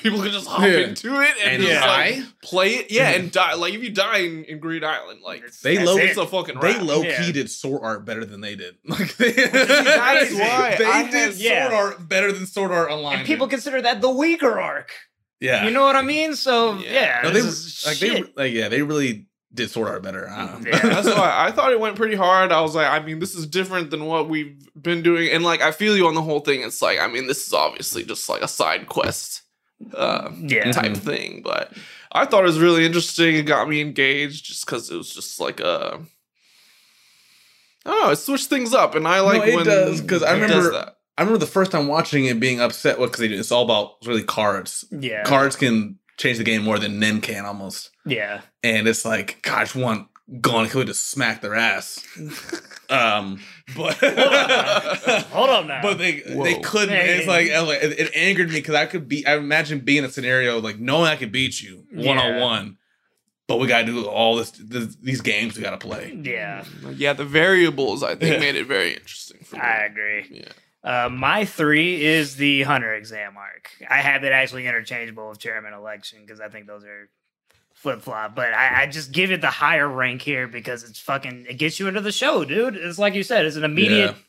[SPEAKER 3] people can just hop
[SPEAKER 2] Yeah.
[SPEAKER 3] into it and,
[SPEAKER 2] And
[SPEAKER 3] just
[SPEAKER 2] die?
[SPEAKER 3] like play it. Yeah, and die. Like if you die in, in Greed Island, like
[SPEAKER 1] It's-
[SPEAKER 2] They
[SPEAKER 1] that's
[SPEAKER 2] low-
[SPEAKER 1] it.
[SPEAKER 3] it's a fucking
[SPEAKER 2] They
[SPEAKER 3] wrap.
[SPEAKER 2] low
[SPEAKER 1] Yeah.
[SPEAKER 2] key did sword art better than they did. Like they,
[SPEAKER 3] that's why
[SPEAKER 2] they
[SPEAKER 3] I
[SPEAKER 2] did
[SPEAKER 3] had-
[SPEAKER 2] sword
[SPEAKER 1] Yeah.
[SPEAKER 2] art better than sword art online.
[SPEAKER 1] and people
[SPEAKER 2] did.
[SPEAKER 1] consider that the weaker arc.
[SPEAKER 2] yeah,
[SPEAKER 1] You know what I mean? So
[SPEAKER 3] Yeah.
[SPEAKER 1] yeah,
[SPEAKER 2] no, they like they like yeah they really did sword art better. I don't know.
[SPEAKER 1] Yeah.
[SPEAKER 3] That's why I thought it went pretty hard. I was like, I mean, this is different than what we've been doing, and like, I feel you on the whole thing. It's like, I mean, this is obviously just like a side quest, uh,
[SPEAKER 1] yeah.
[SPEAKER 3] type thing, but I thought it was really interesting. It got me engaged just because it was just like a. I don't know. It switched things up, and I like
[SPEAKER 2] it
[SPEAKER 3] when
[SPEAKER 2] does, 'cause I remember-
[SPEAKER 3] that.
[SPEAKER 2] I remember the first time watching it being upset because it's all about really cards.
[SPEAKER 1] Yeah.
[SPEAKER 2] Cards can change the game more than Nen can almost.
[SPEAKER 1] Yeah.
[SPEAKER 2] And it's like, God, I just want Gon Kill to smack their ass. um, but
[SPEAKER 1] Hold on now.
[SPEAKER 2] but they
[SPEAKER 3] Whoa.
[SPEAKER 2] they couldn't.
[SPEAKER 1] Yeah,
[SPEAKER 2] it's like,
[SPEAKER 1] yeah.
[SPEAKER 2] I was like, it, it angered me because I could be. I imagine being in a scenario like knowing I could beat you one on one but we got to do all this, this. These games we got to play.
[SPEAKER 1] yeah.
[SPEAKER 3] yeah, the variables I think
[SPEAKER 2] Yeah.
[SPEAKER 3] made it very interesting. For me.
[SPEAKER 1] I agree.
[SPEAKER 3] yeah.
[SPEAKER 1] Uh, my three is the Hunter exam arc. I have it actually interchangeable with chairman election because I think those are flip flop. But I, I just give it the higher rank here because it's fucking it gets you into the show, dude. It's like you said, it's an immediate
[SPEAKER 2] Yeah.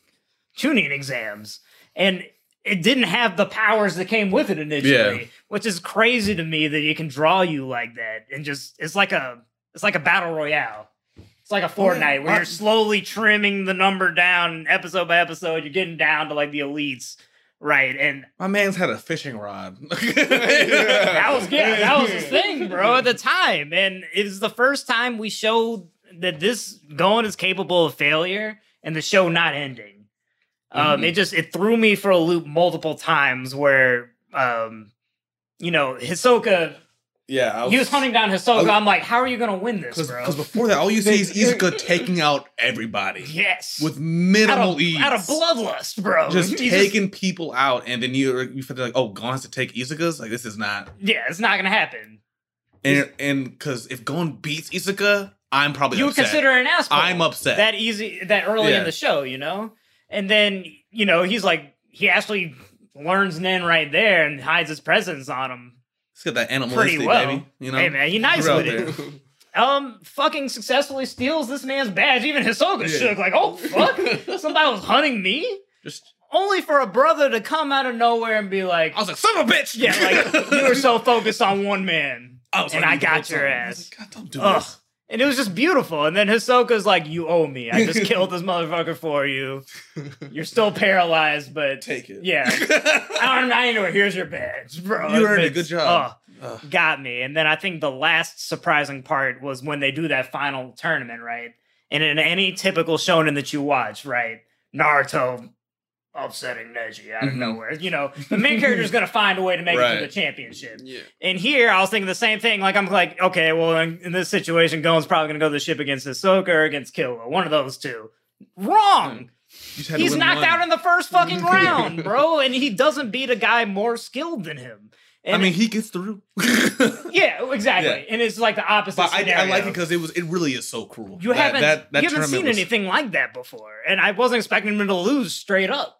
[SPEAKER 1] tuning exams, and it didn't have the powers that came with it initially,
[SPEAKER 2] Yeah.
[SPEAKER 1] which is crazy to me that it can draw you like that and just it's like a it's like a battle royale. It's like a Fortnite where you're slowly trimming the number down episode by episode. You're getting down to like the elites, right? And
[SPEAKER 2] My man's had a fishing rod.
[SPEAKER 1] that was yeah, that was his thing, bro, at the time. And it was the first time we showed that this going is capable of failure and the show not ending. Um,
[SPEAKER 2] Mhm.
[SPEAKER 1] it just it threw me for a loop multiple times where um, you know, Hisoka
[SPEAKER 2] Yeah, I
[SPEAKER 1] he was hunting down Hisoka. I'm like, how are you gonna win this, bro?
[SPEAKER 2] because before that, all you see is Hisoka taking out everybody
[SPEAKER 1] yes.
[SPEAKER 2] with
[SPEAKER 1] out
[SPEAKER 2] minimal
[SPEAKER 1] of,
[SPEAKER 2] ease.
[SPEAKER 1] out of bloodlust, bro.
[SPEAKER 2] just
[SPEAKER 1] He
[SPEAKER 2] taking people out, and then you you feel like, oh, Gon has to take Hisoka's. Like this is not,
[SPEAKER 1] yeah, it's not gonna happen.
[SPEAKER 2] and and because if Gon beats Hisoka, I'm probably
[SPEAKER 1] you would consider an asshole.
[SPEAKER 2] I'm upset.
[SPEAKER 1] that easy that early
[SPEAKER 2] Yeah.
[SPEAKER 1] in the show, you know? And then, you know, he's like he actually learns Nen right there and hides his presence on him.
[SPEAKER 2] He's got that animalistic,
[SPEAKER 1] well.
[SPEAKER 2] baby. You know,
[SPEAKER 1] Hey man, you nice with it. Um fucking successfully steals this man's badge. Even Hisoka
[SPEAKER 2] Yeah.
[SPEAKER 1] shook, like, oh fuck. Somebody was hunting me?
[SPEAKER 2] just
[SPEAKER 1] Only for a brother to come out of nowhere and be like
[SPEAKER 2] I was like, son of a bitch.
[SPEAKER 1] Yeah, like you were so focused on one man.
[SPEAKER 2] I was
[SPEAKER 1] and I got your
[SPEAKER 2] time. I was
[SPEAKER 1] ass.
[SPEAKER 2] God, don't do
[SPEAKER 1] Ugh.
[SPEAKER 2] this.
[SPEAKER 1] And it was just beautiful. And then Hisoka's like, You owe me. I just killed this motherfucker for you. You're still paralyzed, but
[SPEAKER 2] Take it.
[SPEAKER 1] Yeah. I don't I know. Here's your badge, bro.
[SPEAKER 2] You earned it.
[SPEAKER 1] It's-
[SPEAKER 2] Good job.
[SPEAKER 1] oh, got me. And then I think the last surprising part was when they do that final tournament, right? And in any typical shonen that you watch, right? Naruto upsetting Neji out of
[SPEAKER 2] Mhm.
[SPEAKER 1] nowhere. You know, the main character is going to find a way to make it to the championship.
[SPEAKER 3] yeah.
[SPEAKER 1] And here, I was thinking the same thing. Like, I'm like, okay, well, in, in this situation, Gon's probably going to go to the ship against Hisoka or against Killua. One of those two. Wrong.
[SPEAKER 2] You just had to
[SPEAKER 1] He's knocked
[SPEAKER 2] one.
[SPEAKER 1] out in the first fucking round, bro. And he doesn't beat a guy more skilled than him. And
[SPEAKER 2] I mean, he gets through.
[SPEAKER 1] yeah, exactly.
[SPEAKER 2] Yeah.
[SPEAKER 1] And it's like the opposite
[SPEAKER 2] But I,
[SPEAKER 1] scenario.
[SPEAKER 2] I like it because it was it really is so cruel.
[SPEAKER 1] you
[SPEAKER 2] That-
[SPEAKER 1] haven't
[SPEAKER 2] that, that
[SPEAKER 1] you haven't seen
[SPEAKER 2] was-
[SPEAKER 1] anything like that before, and I wasn't expecting him to lose straight up.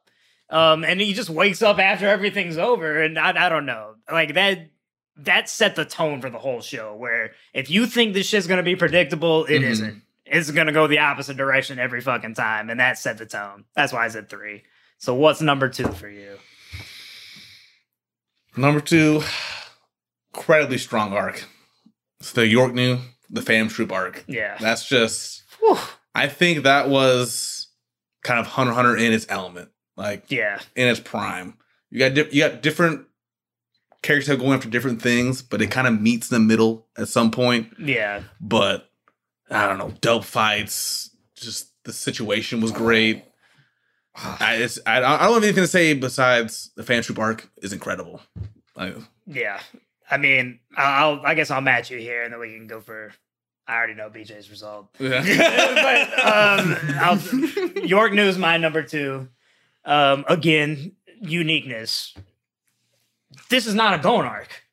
[SPEAKER 1] Um, and he just wakes up after everything's over, and I, I don't know, like that. That set the tone for the whole show. Where if you think this shit's gonna be predictable, it
[SPEAKER 2] Mhm.
[SPEAKER 1] not It's gonna go the opposite direction every fucking time, and that set the tone. That's why I said three. So what's number two for you?
[SPEAKER 2] Number two, incredibly strong arc. It's the York New, the Phantom Troupe arc.
[SPEAKER 1] Yeah.
[SPEAKER 2] That's just.
[SPEAKER 1] Whew.
[SPEAKER 2] I think that was kind of Hunter Hunter in its element, like
[SPEAKER 1] Yeah.
[SPEAKER 2] in its prime. You got di- you got different characters that going after different things, but it kind of meets in the middle at some point.
[SPEAKER 1] Yeah.
[SPEAKER 2] But I don't know, dope fights. Just the situation was great. I, it's, I, I don't have anything to say besides the Phantom Troupe arc is incredible. Like,
[SPEAKER 1] Yeah. I mean, I'll I guess I'll match you here and then we can go for I already know BJ's result. Yeah. but um I'll, York News my number two. Um again, uniqueness. This is not a Gon arc.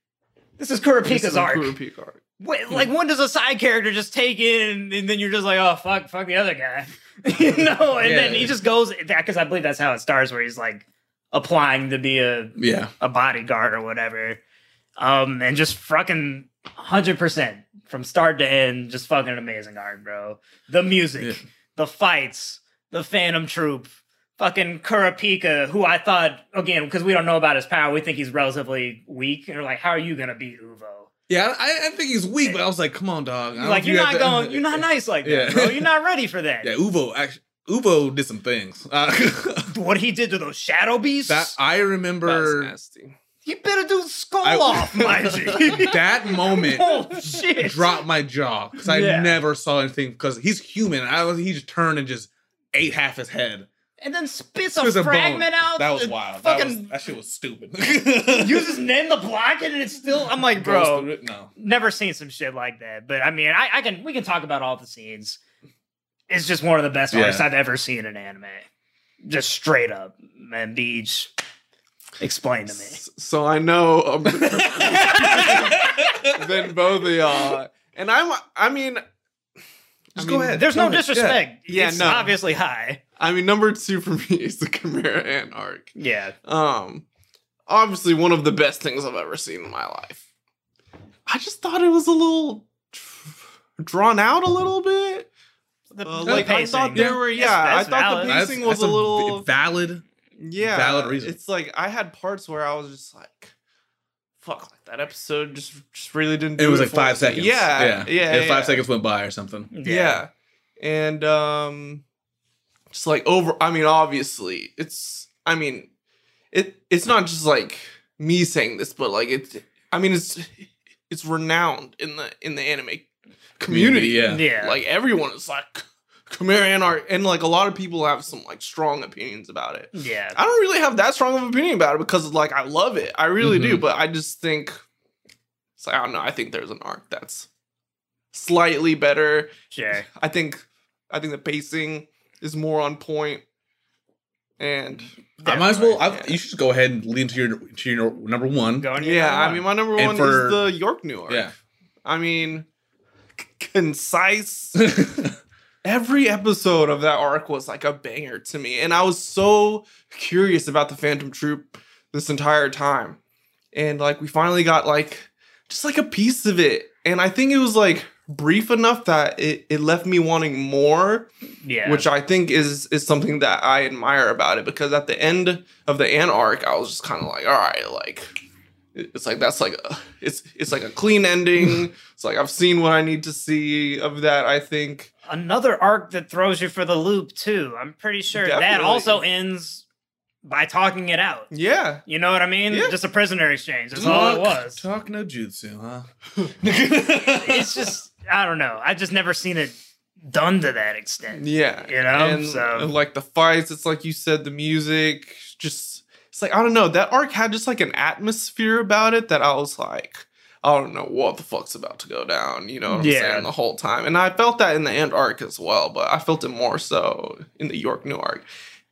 [SPEAKER 1] This is
[SPEAKER 3] This
[SPEAKER 1] Kurapika's
[SPEAKER 3] is
[SPEAKER 1] arc.
[SPEAKER 3] Kurapika arc.
[SPEAKER 1] Wait, like when does a side character just take in and then you're just like, oh fuck, fuck the other guy, you know? And then
[SPEAKER 2] Yeah.
[SPEAKER 1] he just goes because I believe that's how it starts, where he's like applying to be a
[SPEAKER 2] yeah.
[SPEAKER 1] a bodyguard or whatever, um, and just fucking hundred percent from start to end, just fucking amazing arc, bro. The music,
[SPEAKER 2] Yeah.
[SPEAKER 1] the fights, the Phantom Troupe. Fucking Kurapika, who I thought again because we don't know about his power, we think he's relatively weak, and we're like, how are you gonna beat Uvo?
[SPEAKER 2] Yeah, I, I think he's weak, but I was like, come on, dog. I
[SPEAKER 1] Like you're
[SPEAKER 2] you
[SPEAKER 1] not
[SPEAKER 2] have to-
[SPEAKER 1] going, you're not nice like that, bro. You're not ready for that.
[SPEAKER 2] Yeah, Uvo actually Uvo did some things. Uh,
[SPEAKER 1] What he did to those shadow beasts,
[SPEAKER 2] that I
[SPEAKER 3] That
[SPEAKER 2] remember
[SPEAKER 3] nasty.
[SPEAKER 1] He bit a dude's skull
[SPEAKER 2] I-
[SPEAKER 1] off, mind you.
[SPEAKER 2] that moment
[SPEAKER 1] oh shit!
[SPEAKER 2] dropped my jaw because I
[SPEAKER 1] Yeah.
[SPEAKER 2] never saw anything. Because he's human. I was he just turned and just ate half his head.
[SPEAKER 1] And then spits a
[SPEAKER 2] Spits a bone.
[SPEAKER 1] fragment out.
[SPEAKER 2] That was
[SPEAKER 1] and
[SPEAKER 2] wild. That, was, that shit was stupid.
[SPEAKER 1] uses his Nen to block it, and it's still. I'm like, bro,
[SPEAKER 2] it? no.
[SPEAKER 1] never seen some shit like that. But I mean, I, I can we can talk about all the scenes. It's just one of the best
[SPEAKER 2] Yeah.
[SPEAKER 1] arcs I've ever seen in anime. Just straight up, man. Beach, explain to me.
[SPEAKER 3] S- So I know um, than both of y'all, and I'm. I mean,
[SPEAKER 2] Just
[SPEAKER 3] I
[SPEAKER 2] go
[SPEAKER 3] mean,
[SPEAKER 2] ahead.
[SPEAKER 1] There's no
[SPEAKER 2] Go ahead.
[SPEAKER 1] disrespect.
[SPEAKER 3] Yeah,
[SPEAKER 1] it's
[SPEAKER 3] no.
[SPEAKER 1] obviously high.
[SPEAKER 3] I mean, number two for me is the Chimera Ant arc.
[SPEAKER 1] Yeah,
[SPEAKER 3] Um, obviously one of the best things I've ever seen in my life. I just thought it was a little drawn out a little bit.
[SPEAKER 1] the,
[SPEAKER 3] Uh,
[SPEAKER 1] the
[SPEAKER 3] like I thought there were, yeah,
[SPEAKER 1] that's
[SPEAKER 3] I thought
[SPEAKER 1] valid.
[SPEAKER 3] the
[SPEAKER 2] That's,
[SPEAKER 3] pacing was
[SPEAKER 2] that's
[SPEAKER 3] a little-
[SPEAKER 2] valid.
[SPEAKER 3] Yeah,
[SPEAKER 2] Valid reason.
[SPEAKER 3] It's like I had parts where I was just like, "Fuck!" Like that episode just just really didn't. Do
[SPEAKER 2] It was like five
[SPEAKER 3] me.
[SPEAKER 2] seconds.
[SPEAKER 3] Yeah,
[SPEAKER 2] yeah,
[SPEAKER 3] yeah,
[SPEAKER 2] If Five
[SPEAKER 3] yeah.
[SPEAKER 2] seconds went by or something.
[SPEAKER 3] Yeah. And um just like over I mean obviously it's I mean it it's not just like me saying this but like it's I mean it's it's renowned in the in the anime community.
[SPEAKER 2] Yeah.
[SPEAKER 1] yeah.
[SPEAKER 3] Like everyone is like Chimera Ant art and like a lot of people have some like strong opinions about it.
[SPEAKER 1] yeah.
[SPEAKER 3] I don't really have that strong of an opinion about it because like I love it. I really do,
[SPEAKER 2] Mhm.
[SPEAKER 3] but I just think it's like I don't know, I think there's an arc that's slightly better
[SPEAKER 1] Yeah.
[SPEAKER 3] I think I think the pacing is more on point, and
[SPEAKER 2] I might as well. I, You should go ahead and lead into your to your number one.
[SPEAKER 1] Going to your
[SPEAKER 3] yeah,
[SPEAKER 1] number
[SPEAKER 3] I
[SPEAKER 1] one.
[SPEAKER 3] mean my number
[SPEAKER 2] And
[SPEAKER 3] one
[SPEAKER 2] for-
[SPEAKER 3] is the York New arc.
[SPEAKER 2] Yeah.
[SPEAKER 3] I mean c- concise. Every episode of that arc was like a banger to me, and I was so curious about the Phantom Troupe this entire time, and like we finally got like just like a piece of it, and I think it was like brief enough that it, it left me wanting more
[SPEAKER 1] yeah.
[SPEAKER 3] which I think is is something that I admire about it because at the end of the Ant arc, I was just kind of like, all right, like it's like that's like a, it's it's like a clean ending. it's like I've seen what I need to see of that. I think
[SPEAKER 1] another arc that throws you for the loop too. I'm pretty sure that also ends by talking it out.
[SPEAKER 3] yeah,
[SPEAKER 1] You know what I mean?
[SPEAKER 3] Yeah.
[SPEAKER 1] Just a prisoner exchange. That's all it was.
[SPEAKER 2] Talk no jutsu, huh?
[SPEAKER 1] It's just I don't know. I've just never seen it done to that extent.
[SPEAKER 3] yeah,
[SPEAKER 1] You know,
[SPEAKER 3] and,
[SPEAKER 1] so-
[SPEAKER 3] and, like the fights, it's like you said, the music, just it's like I don't know. That arc had just like an atmosphere about it that I was like. I don't know what the fuck's about to go down, you know what I'm
[SPEAKER 1] Yeah.
[SPEAKER 3] saying, the whole time. And I felt that in the Ant arc as well, but I felt it more so in the York New arc.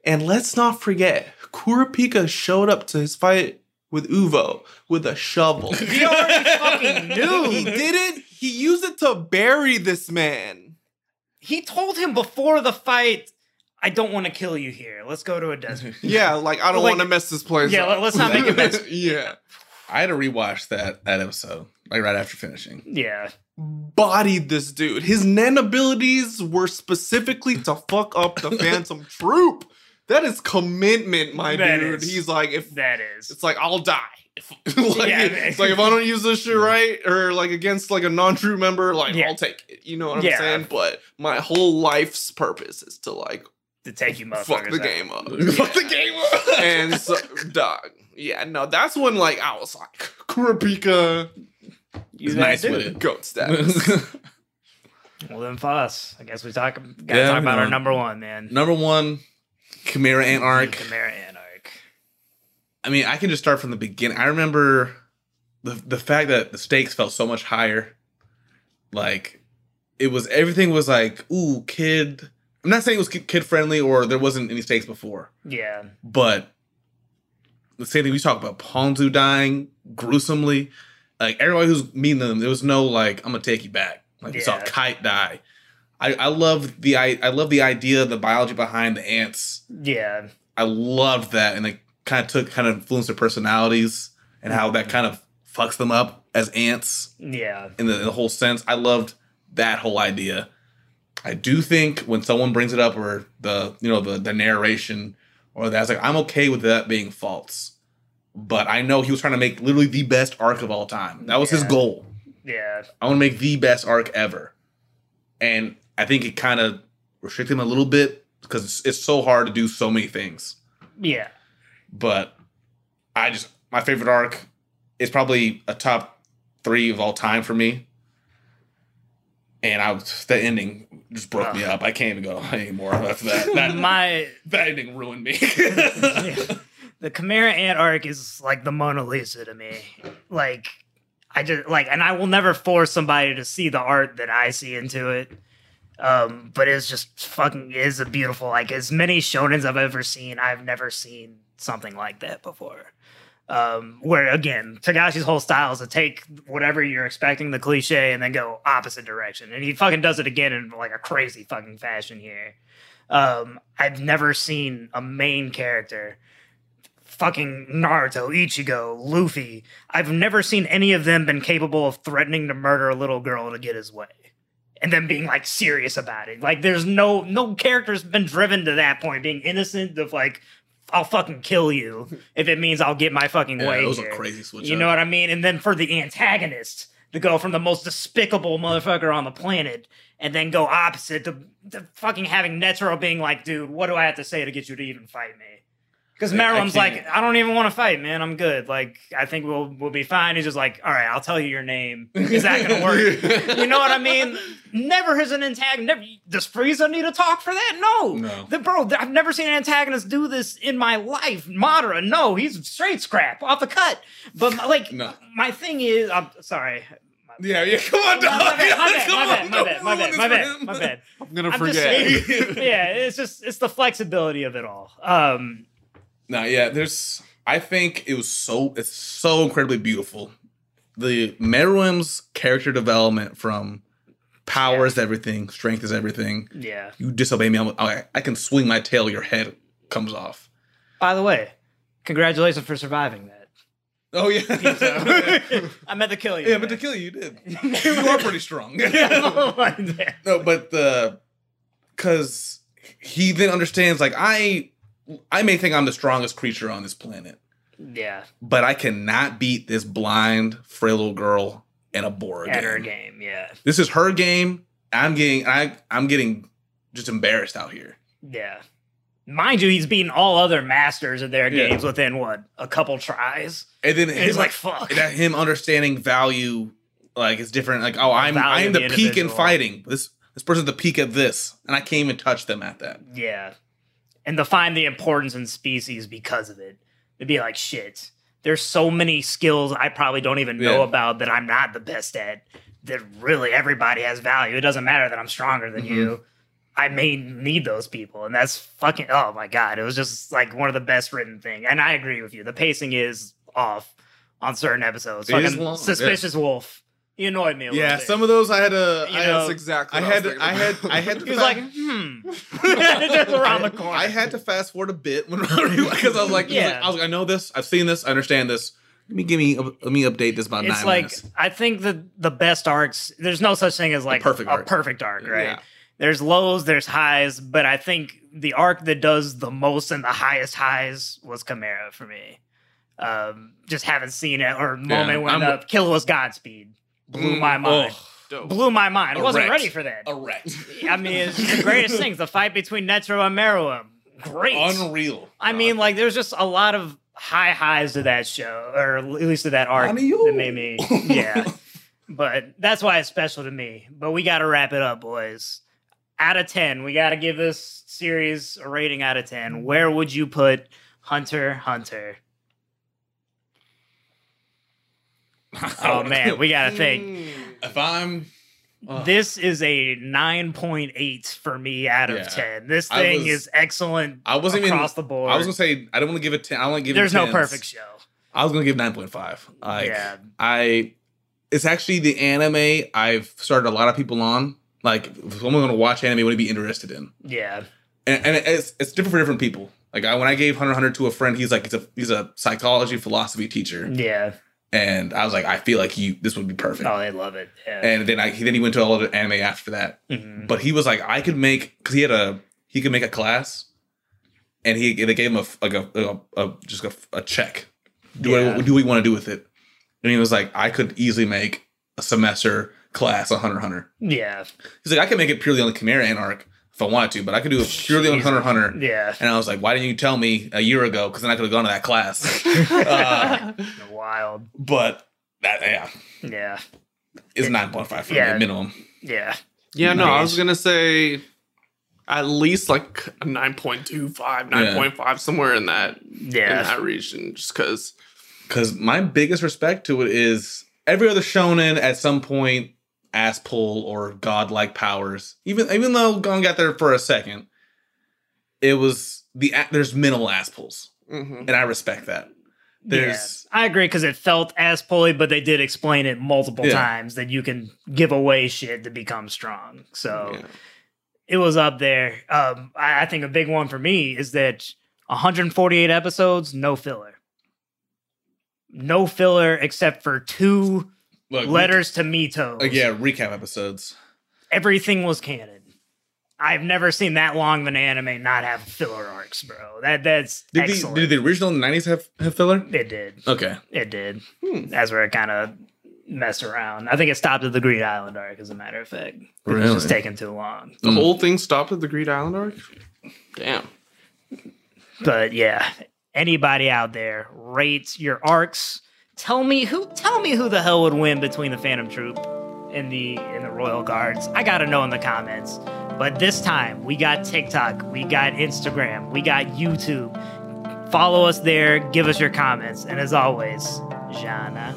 [SPEAKER 3] And let's not forget, Kurapika showed up to his fight with Uvo with a shovel.
[SPEAKER 1] He already fucking knew.
[SPEAKER 3] he did it. He used it to bury this man.
[SPEAKER 1] He told him before the fight, "I don't want to kill you here. Let's go to a desert."
[SPEAKER 3] Yeah, like I don't
[SPEAKER 1] Like-
[SPEAKER 3] want to mess this place
[SPEAKER 1] Yeah,
[SPEAKER 3] up.
[SPEAKER 1] let's not make it mess.
[SPEAKER 3] yeah.
[SPEAKER 2] I had to rewatch that that episode like right after finishing.
[SPEAKER 1] Yeah,
[SPEAKER 3] Bodied this dude. His Nen abilities were specifically to fuck up the Phantom Troupe. That is commitment, my
[SPEAKER 1] That
[SPEAKER 3] dude.
[SPEAKER 1] is.
[SPEAKER 3] He's like, if
[SPEAKER 1] that is.
[SPEAKER 3] it's like I'll die. If, like,
[SPEAKER 1] Yeah,
[SPEAKER 3] it's like if I don't use this shit right or like against like a non-Troupe member, like
[SPEAKER 1] Yeah.
[SPEAKER 3] I'll take it. You know what I'm
[SPEAKER 1] Yeah.
[SPEAKER 3] saying? But my whole life's purpose is to like
[SPEAKER 1] to take you motherfuckers
[SPEAKER 3] fuck the
[SPEAKER 1] out.
[SPEAKER 3] game up.
[SPEAKER 2] Fuck the game up.
[SPEAKER 3] and so, dog. Yeah, no, that's when like I was like Kurapika
[SPEAKER 1] You
[SPEAKER 2] nice
[SPEAKER 1] dude.
[SPEAKER 2] with it.
[SPEAKER 3] goat status.
[SPEAKER 1] Well then, for us, I guess we talk. Gotta
[SPEAKER 2] Yeah,
[SPEAKER 1] talk about
[SPEAKER 2] no.
[SPEAKER 1] our number one man.
[SPEAKER 2] Number one, Chimera Ant arc.
[SPEAKER 1] Chimera Ant arc.
[SPEAKER 2] I mean, I can just start from the beginning. I remember the the fact that the stakes felt so much higher. Like it was everything was like, ooh, kid. I'm not saying it was kid friendly or there wasn't any stakes before,
[SPEAKER 1] Yeah,
[SPEAKER 2] but the same thing we talk about Ponzu dying gruesomely. Like everybody who's meeting them, there was no like, I'm gonna take you back. Like we saw Kite die. I, I love the I, I love the idea, of the biology behind the ants.
[SPEAKER 1] yeah,
[SPEAKER 2] I loved that, and it kind of took kind of influenced their personalities and how that mm-hmm. kind of fucks them up as ants
[SPEAKER 1] yeah,
[SPEAKER 2] in the, in the whole sense. I loved that whole idea. I do think when someone brings it up or the you know the the narration or that's like I'm okay with that being false, but I know he was trying to make literally the best arc of all time. That was his goal.
[SPEAKER 1] yeah,
[SPEAKER 2] I want to make the best arc ever. And I think it kind of restricted him a little bit because it's, it's so hard to do so many things.
[SPEAKER 1] yeah.
[SPEAKER 2] But I just my favorite arc is probably a top three of all time for me. And I was the ending just broke me up. I can't even go anymore after that. That,
[SPEAKER 1] My
[SPEAKER 2] that ending ruined me.
[SPEAKER 1] the Chimera Ant arc is like the Mona Lisa to me. Like I just like, and I will never force somebody to see the art that I see into it. Um, but it's just fucking is a beautiful like as many shonens I've ever seen. I've never seen something like that before. Um, where again, Togashi's whole style is to take whatever you're expecting, the cliche, and then go opposite direction. And he fucking does it again in like a crazy fucking fashion here. Um, I've never seen a main character, fucking Naruto, Ichigo, Luffy. I've never seen any of them been capable of threatening to murder a little girl to get his way. And then being like serious about it. Like there's no no character's been driven to that point, being innocent of like, I'll fucking kill you if it means I'll get my fucking
[SPEAKER 2] yeah,
[SPEAKER 1] way.
[SPEAKER 2] was
[SPEAKER 1] here.
[SPEAKER 2] a crazy switch.
[SPEAKER 1] You
[SPEAKER 2] up.
[SPEAKER 1] know what I mean? And then for the antagonist to go from the most despicable motherfucker on the planet and then go opposite to, to fucking having Netero being like, dude, what do I have to say to get you to even fight me? Because
[SPEAKER 2] I- I
[SPEAKER 1] Meruem's like. I don't even want to fight, man. I'm good. Like, I think we'll we'll be fine. He's just like, all right, I'll tell you your name. Is that gonna work? you know what I mean? Never has an antagonist. Does Frieza need to talk for that? No.
[SPEAKER 2] No.
[SPEAKER 1] The, bro, I've never seen an antagonist do this in my life. Madara, no, he's straight scrap off the cut. But like,
[SPEAKER 2] No.
[SPEAKER 1] my thing is, I'm sorry.
[SPEAKER 2] Yeah, yeah. Come on,
[SPEAKER 1] My
[SPEAKER 2] dog.
[SPEAKER 1] bad, my bad, my bad, my bad, my bad, my bad,
[SPEAKER 2] him.
[SPEAKER 1] my bad.
[SPEAKER 3] I'm gonna
[SPEAKER 1] I'm
[SPEAKER 3] forget.
[SPEAKER 1] saying, yeah, it's just it's the flexibility of it all. Um,
[SPEAKER 2] No, yeah, there's. I think it was so. It's so incredibly beautiful. The Meruem's character development from power is everything, strength is everything.
[SPEAKER 1] yeah.
[SPEAKER 2] You disobey me, I'm, I, I can swing my tail, your head comes off.
[SPEAKER 1] By the way, congratulations for surviving that.
[SPEAKER 2] Oh yeah,
[SPEAKER 1] I meant to kill you.
[SPEAKER 2] yeah, but to kill you, you did. You are pretty strong. no, but the because he then understands like I I may think I'm the strongest creature on this planet,
[SPEAKER 1] yeah,
[SPEAKER 2] but I cannot beat this blind, frail little girl in a board
[SPEAKER 1] at
[SPEAKER 2] game.
[SPEAKER 1] her game. Yeah,
[SPEAKER 2] This is her game. I'm getting I I'm getting just embarrassed out here.
[SPEAKER 1] yeah. Mind you, he's beaten all other masters of their
[SPEAKER 2] Yeah.
[SPEAKER 1] games within what a couple tries.
[SPEAKER 2] And then
[SPEAKER 1] And he's like, "Fuck."
[SPEAKER 2] that him understanding value like it's different. Like oh I'm I'm the
[SPEAKER 1] the
[SPEAKER 2] peak in fighting. This this person's the peak at this, and I can't even touch them at that.
[SPEAKER 1] Yeah. And to find the importance in species because of it. It'd be like, shit, there's so many skills I probably don't even know
[SPEAKER 2] Yeah.
[SPEAKER 1] about that I'm not the best at. That really everybody has value. It doesn't matter that I'm stronger than
[SPEAKER 2] Mm-hmm.
[SPEAKER 1] you. I may need those people. And that's fucking oh my god. It was just like one of the best written thing. And I agree with you. The pacing is off on certain episodes.
[SPEAKER 2] It
[SPEAKER 1] Fucking
[SPEAKER 2] long,
[SPEAKER 1] suspicious wolf. He annoyed me a little
[SPEAKER 2] Yeah,
[SPEAKER 1] bit.
[SPEAKER 2] some of those I had to.
[SPEAKER 1] You
[SPEAKER 2] I,
[SPEAKER 1] know,
[SPEAKER 3] That's exactly.
[SPEAKER 2] I had
[SPEAKER 3] was
[SPEAKER 2] I had I had to
[SPEAKER 1] he was
[SPEAKER 2] fa-
[SPEAKER 1] like, hmm. just around the corner.
[SPEAKER 2] I had to fast forward a bit when because I was like,
[SPEAKER 1] Yeah.
[SPEAKER 2] yeah. I was like, I know this, I've seen this, I understand this. Let me give me let me update this about
[SPEAKER 1] it's
[SPEAKER 2] nine
[SPEAKER 1] like
[SPEAKER 2] minutes.
[SPEAKER 1] I think the the best arcs. There's no such thing as like
[SPEAKER 2] perfect
[SPEAKER 1] a
[SPEAKER 2] arc.
[SPEAKER 1] perfect arc, right?
[SPEAKER 2] Yeah.
[SPEAKER 1] There's lows, there's highs, but I think the arc that does the most and the highest highs was Chimera for me. Um, just haven't seen it or moment when
[SPEAKER 2] I'm-
[SPEAKER 1] uh, Killua's Godspeed blew
[SPEAKER 2] Mm,
[SPEAKER 1] my mind.
[SPEAKER 3] Dope.
[SPEAKER 1] Blew my mind. I wasn't
[SPEAKER 2] Erect.
[SPEAKER 1] ready for that.
[SPEAKER 2] erect,
[SPEAKER 1] I mean, it's the greatest things. The fight between Netero and Meruem, great.
[SPEAKER 2] unreal.
[SPEAKER 1] I mean, like, there's just a lot of high highs to that show, or at least to that arc
[SPEAKER 2] Honey, you.
[SPEAKER 1] that made me, yeah. but that's why it's special to me. But we got to wrap it up, boys. Out of 10, we got to give this series a rating out of 10. Where would you put Hunter Hunter? Oh, man, we got to think.
[SPEAKER 3] Mm.
[SPEAKER 2] if I'm Ugh.
[SPEAKER 1] This is a 9.8 for me out of
[SPEAKER 2] Yeah.
[SPEAKER 1] 10. This thing
[SPEAKER 2] was-
[SPEAKER 1] is excellent
[SPEAKER 2] I wasn't even
[SPEAKER 1] across the board.
[SPEAKER 2] I was gonna say I don't want to give it ten. I want to give
[SPEAKER 1] There's
[SPEAKER 2] it
[SPEAKER 1] There's
[SPEAKER 2] no
[SPEAKER 1] perfect show.
[SPEAKER 2] I was gonna give nine point five. Like
[SPEAKER 1] yeah.
[SPEAKER 2] I, it's actually the anime I've started a lot of people on. Like if someone gonna watch anime, what to be interested in,
[SPEAKER 1] Yeah.
[SPEAKER 2] and, and it's it's different for different people. Like I, when I gave Hunter Hunter to a friend, he's like he's a he's a psychology philosophy teacher,
[SPEAKER 1] Yeah.
[SPEAKER 2] And I was like I feel like you this would be perfect.
[SPEAKER 1] Oh, they love it. Yeah.
[SPEAKER 2] And then I he, then he went to all the anime after that.
[SPEAKER 1] Mhm.
[SPEAKER 2] But he was like, I could make because he had a he could make a class, and he they gave him a like a, a, a just a, a check. Do
[SPEAKER 1] Yeah.
[SPEAKER 2] I do we want to do with it? And he was like, I could easily make a semester class Hunter x Hunter.
[SPEAKER 1] Yeah.
[SPEAKER 2] He's like, I can make it purely on the Chimera Ant arc. If I wanted to, but I could do it purely on
[SPEAKER 1] Easy.
[SPEAKER 2] Hunter Hunter.
[SPEAKER 1] Yeah,
[SPEAKER 2] And I was like, why didn't you tell me a year ago? Because then I could have gone to that class. Uh,
[SPEAKER 1] wild.
[SPEAKER 2] but that yeah
[SPEAKER 1] Yeah,
[SPEAKER 2] is nine point five for
[SPEAKER 1] Yeah.
[SPEAKER 2] me minimum.
[SPEAKER 1] yeah.
[SPEAKER 3] Yeah, no, I was gonna say at least like a 9.25, 9.5, somewhere in that yeah. in
[SPEAKER 1] Yeah,
[SPEAKER 3] that region, just because.
[SPEAKER 2] Because my biggest respect to it is every other shonen at some point ass pull or godlike powers. Even even though Gon got there for a second, it was the there's minimal ass pulls,
[SPEAKER 3] hmm
[SPEAKER 2] and I respect that. There's
[SPEAKER 1] yeah. I agree because it felt ass pulley, but they did explain it multiple
[SPEAKER 2] Yeah.
[SPEAKER 1] times that you can give away shit to become strong. So
[SPEAKER 3] yeah.
[SPEAKER 1] it was up there. Um, I, I think a big one for me is that 148 episodes, no filler. No filler except for two
[SPEAKER 2] look,
[SPEAKER 1] letters to Mito.
[SPEAKER 2] Like, yeah, recap episodes.
[SPEAKER 1] Everything was canon. I've never seen that long of an anime not have filler arcs, bro. That that's
[SPEAKER 2] Did the, did the original '90s have, have filler?
[SPEAKER 1] it did.
[SPEAKER 2] Okay,
[SPEAKER 1] It did.
[SPEAKER 3] Hmm.
[SPEAKER 1] That's where it kind of messed around. I think it stopped at the Greed Island arc, as a matter of fact. It was just taking too long.
[SPEAKER 3] The
[SPEAKER 2] Mm.
[SPEAKER 3] whole thing stopped at the Greed Island arc. Damn.
[SPEAKER 1] But yeah, anybody out there, rate your arcs. Tell me who. Tell me who the hell would win between the Phantom Troupe and the and the Royal Guards. I gotta know in the comments. But this time we got TikTok, we got Instagram, we got YouTube. Follow us there. Give us your comments, and as always, Jana.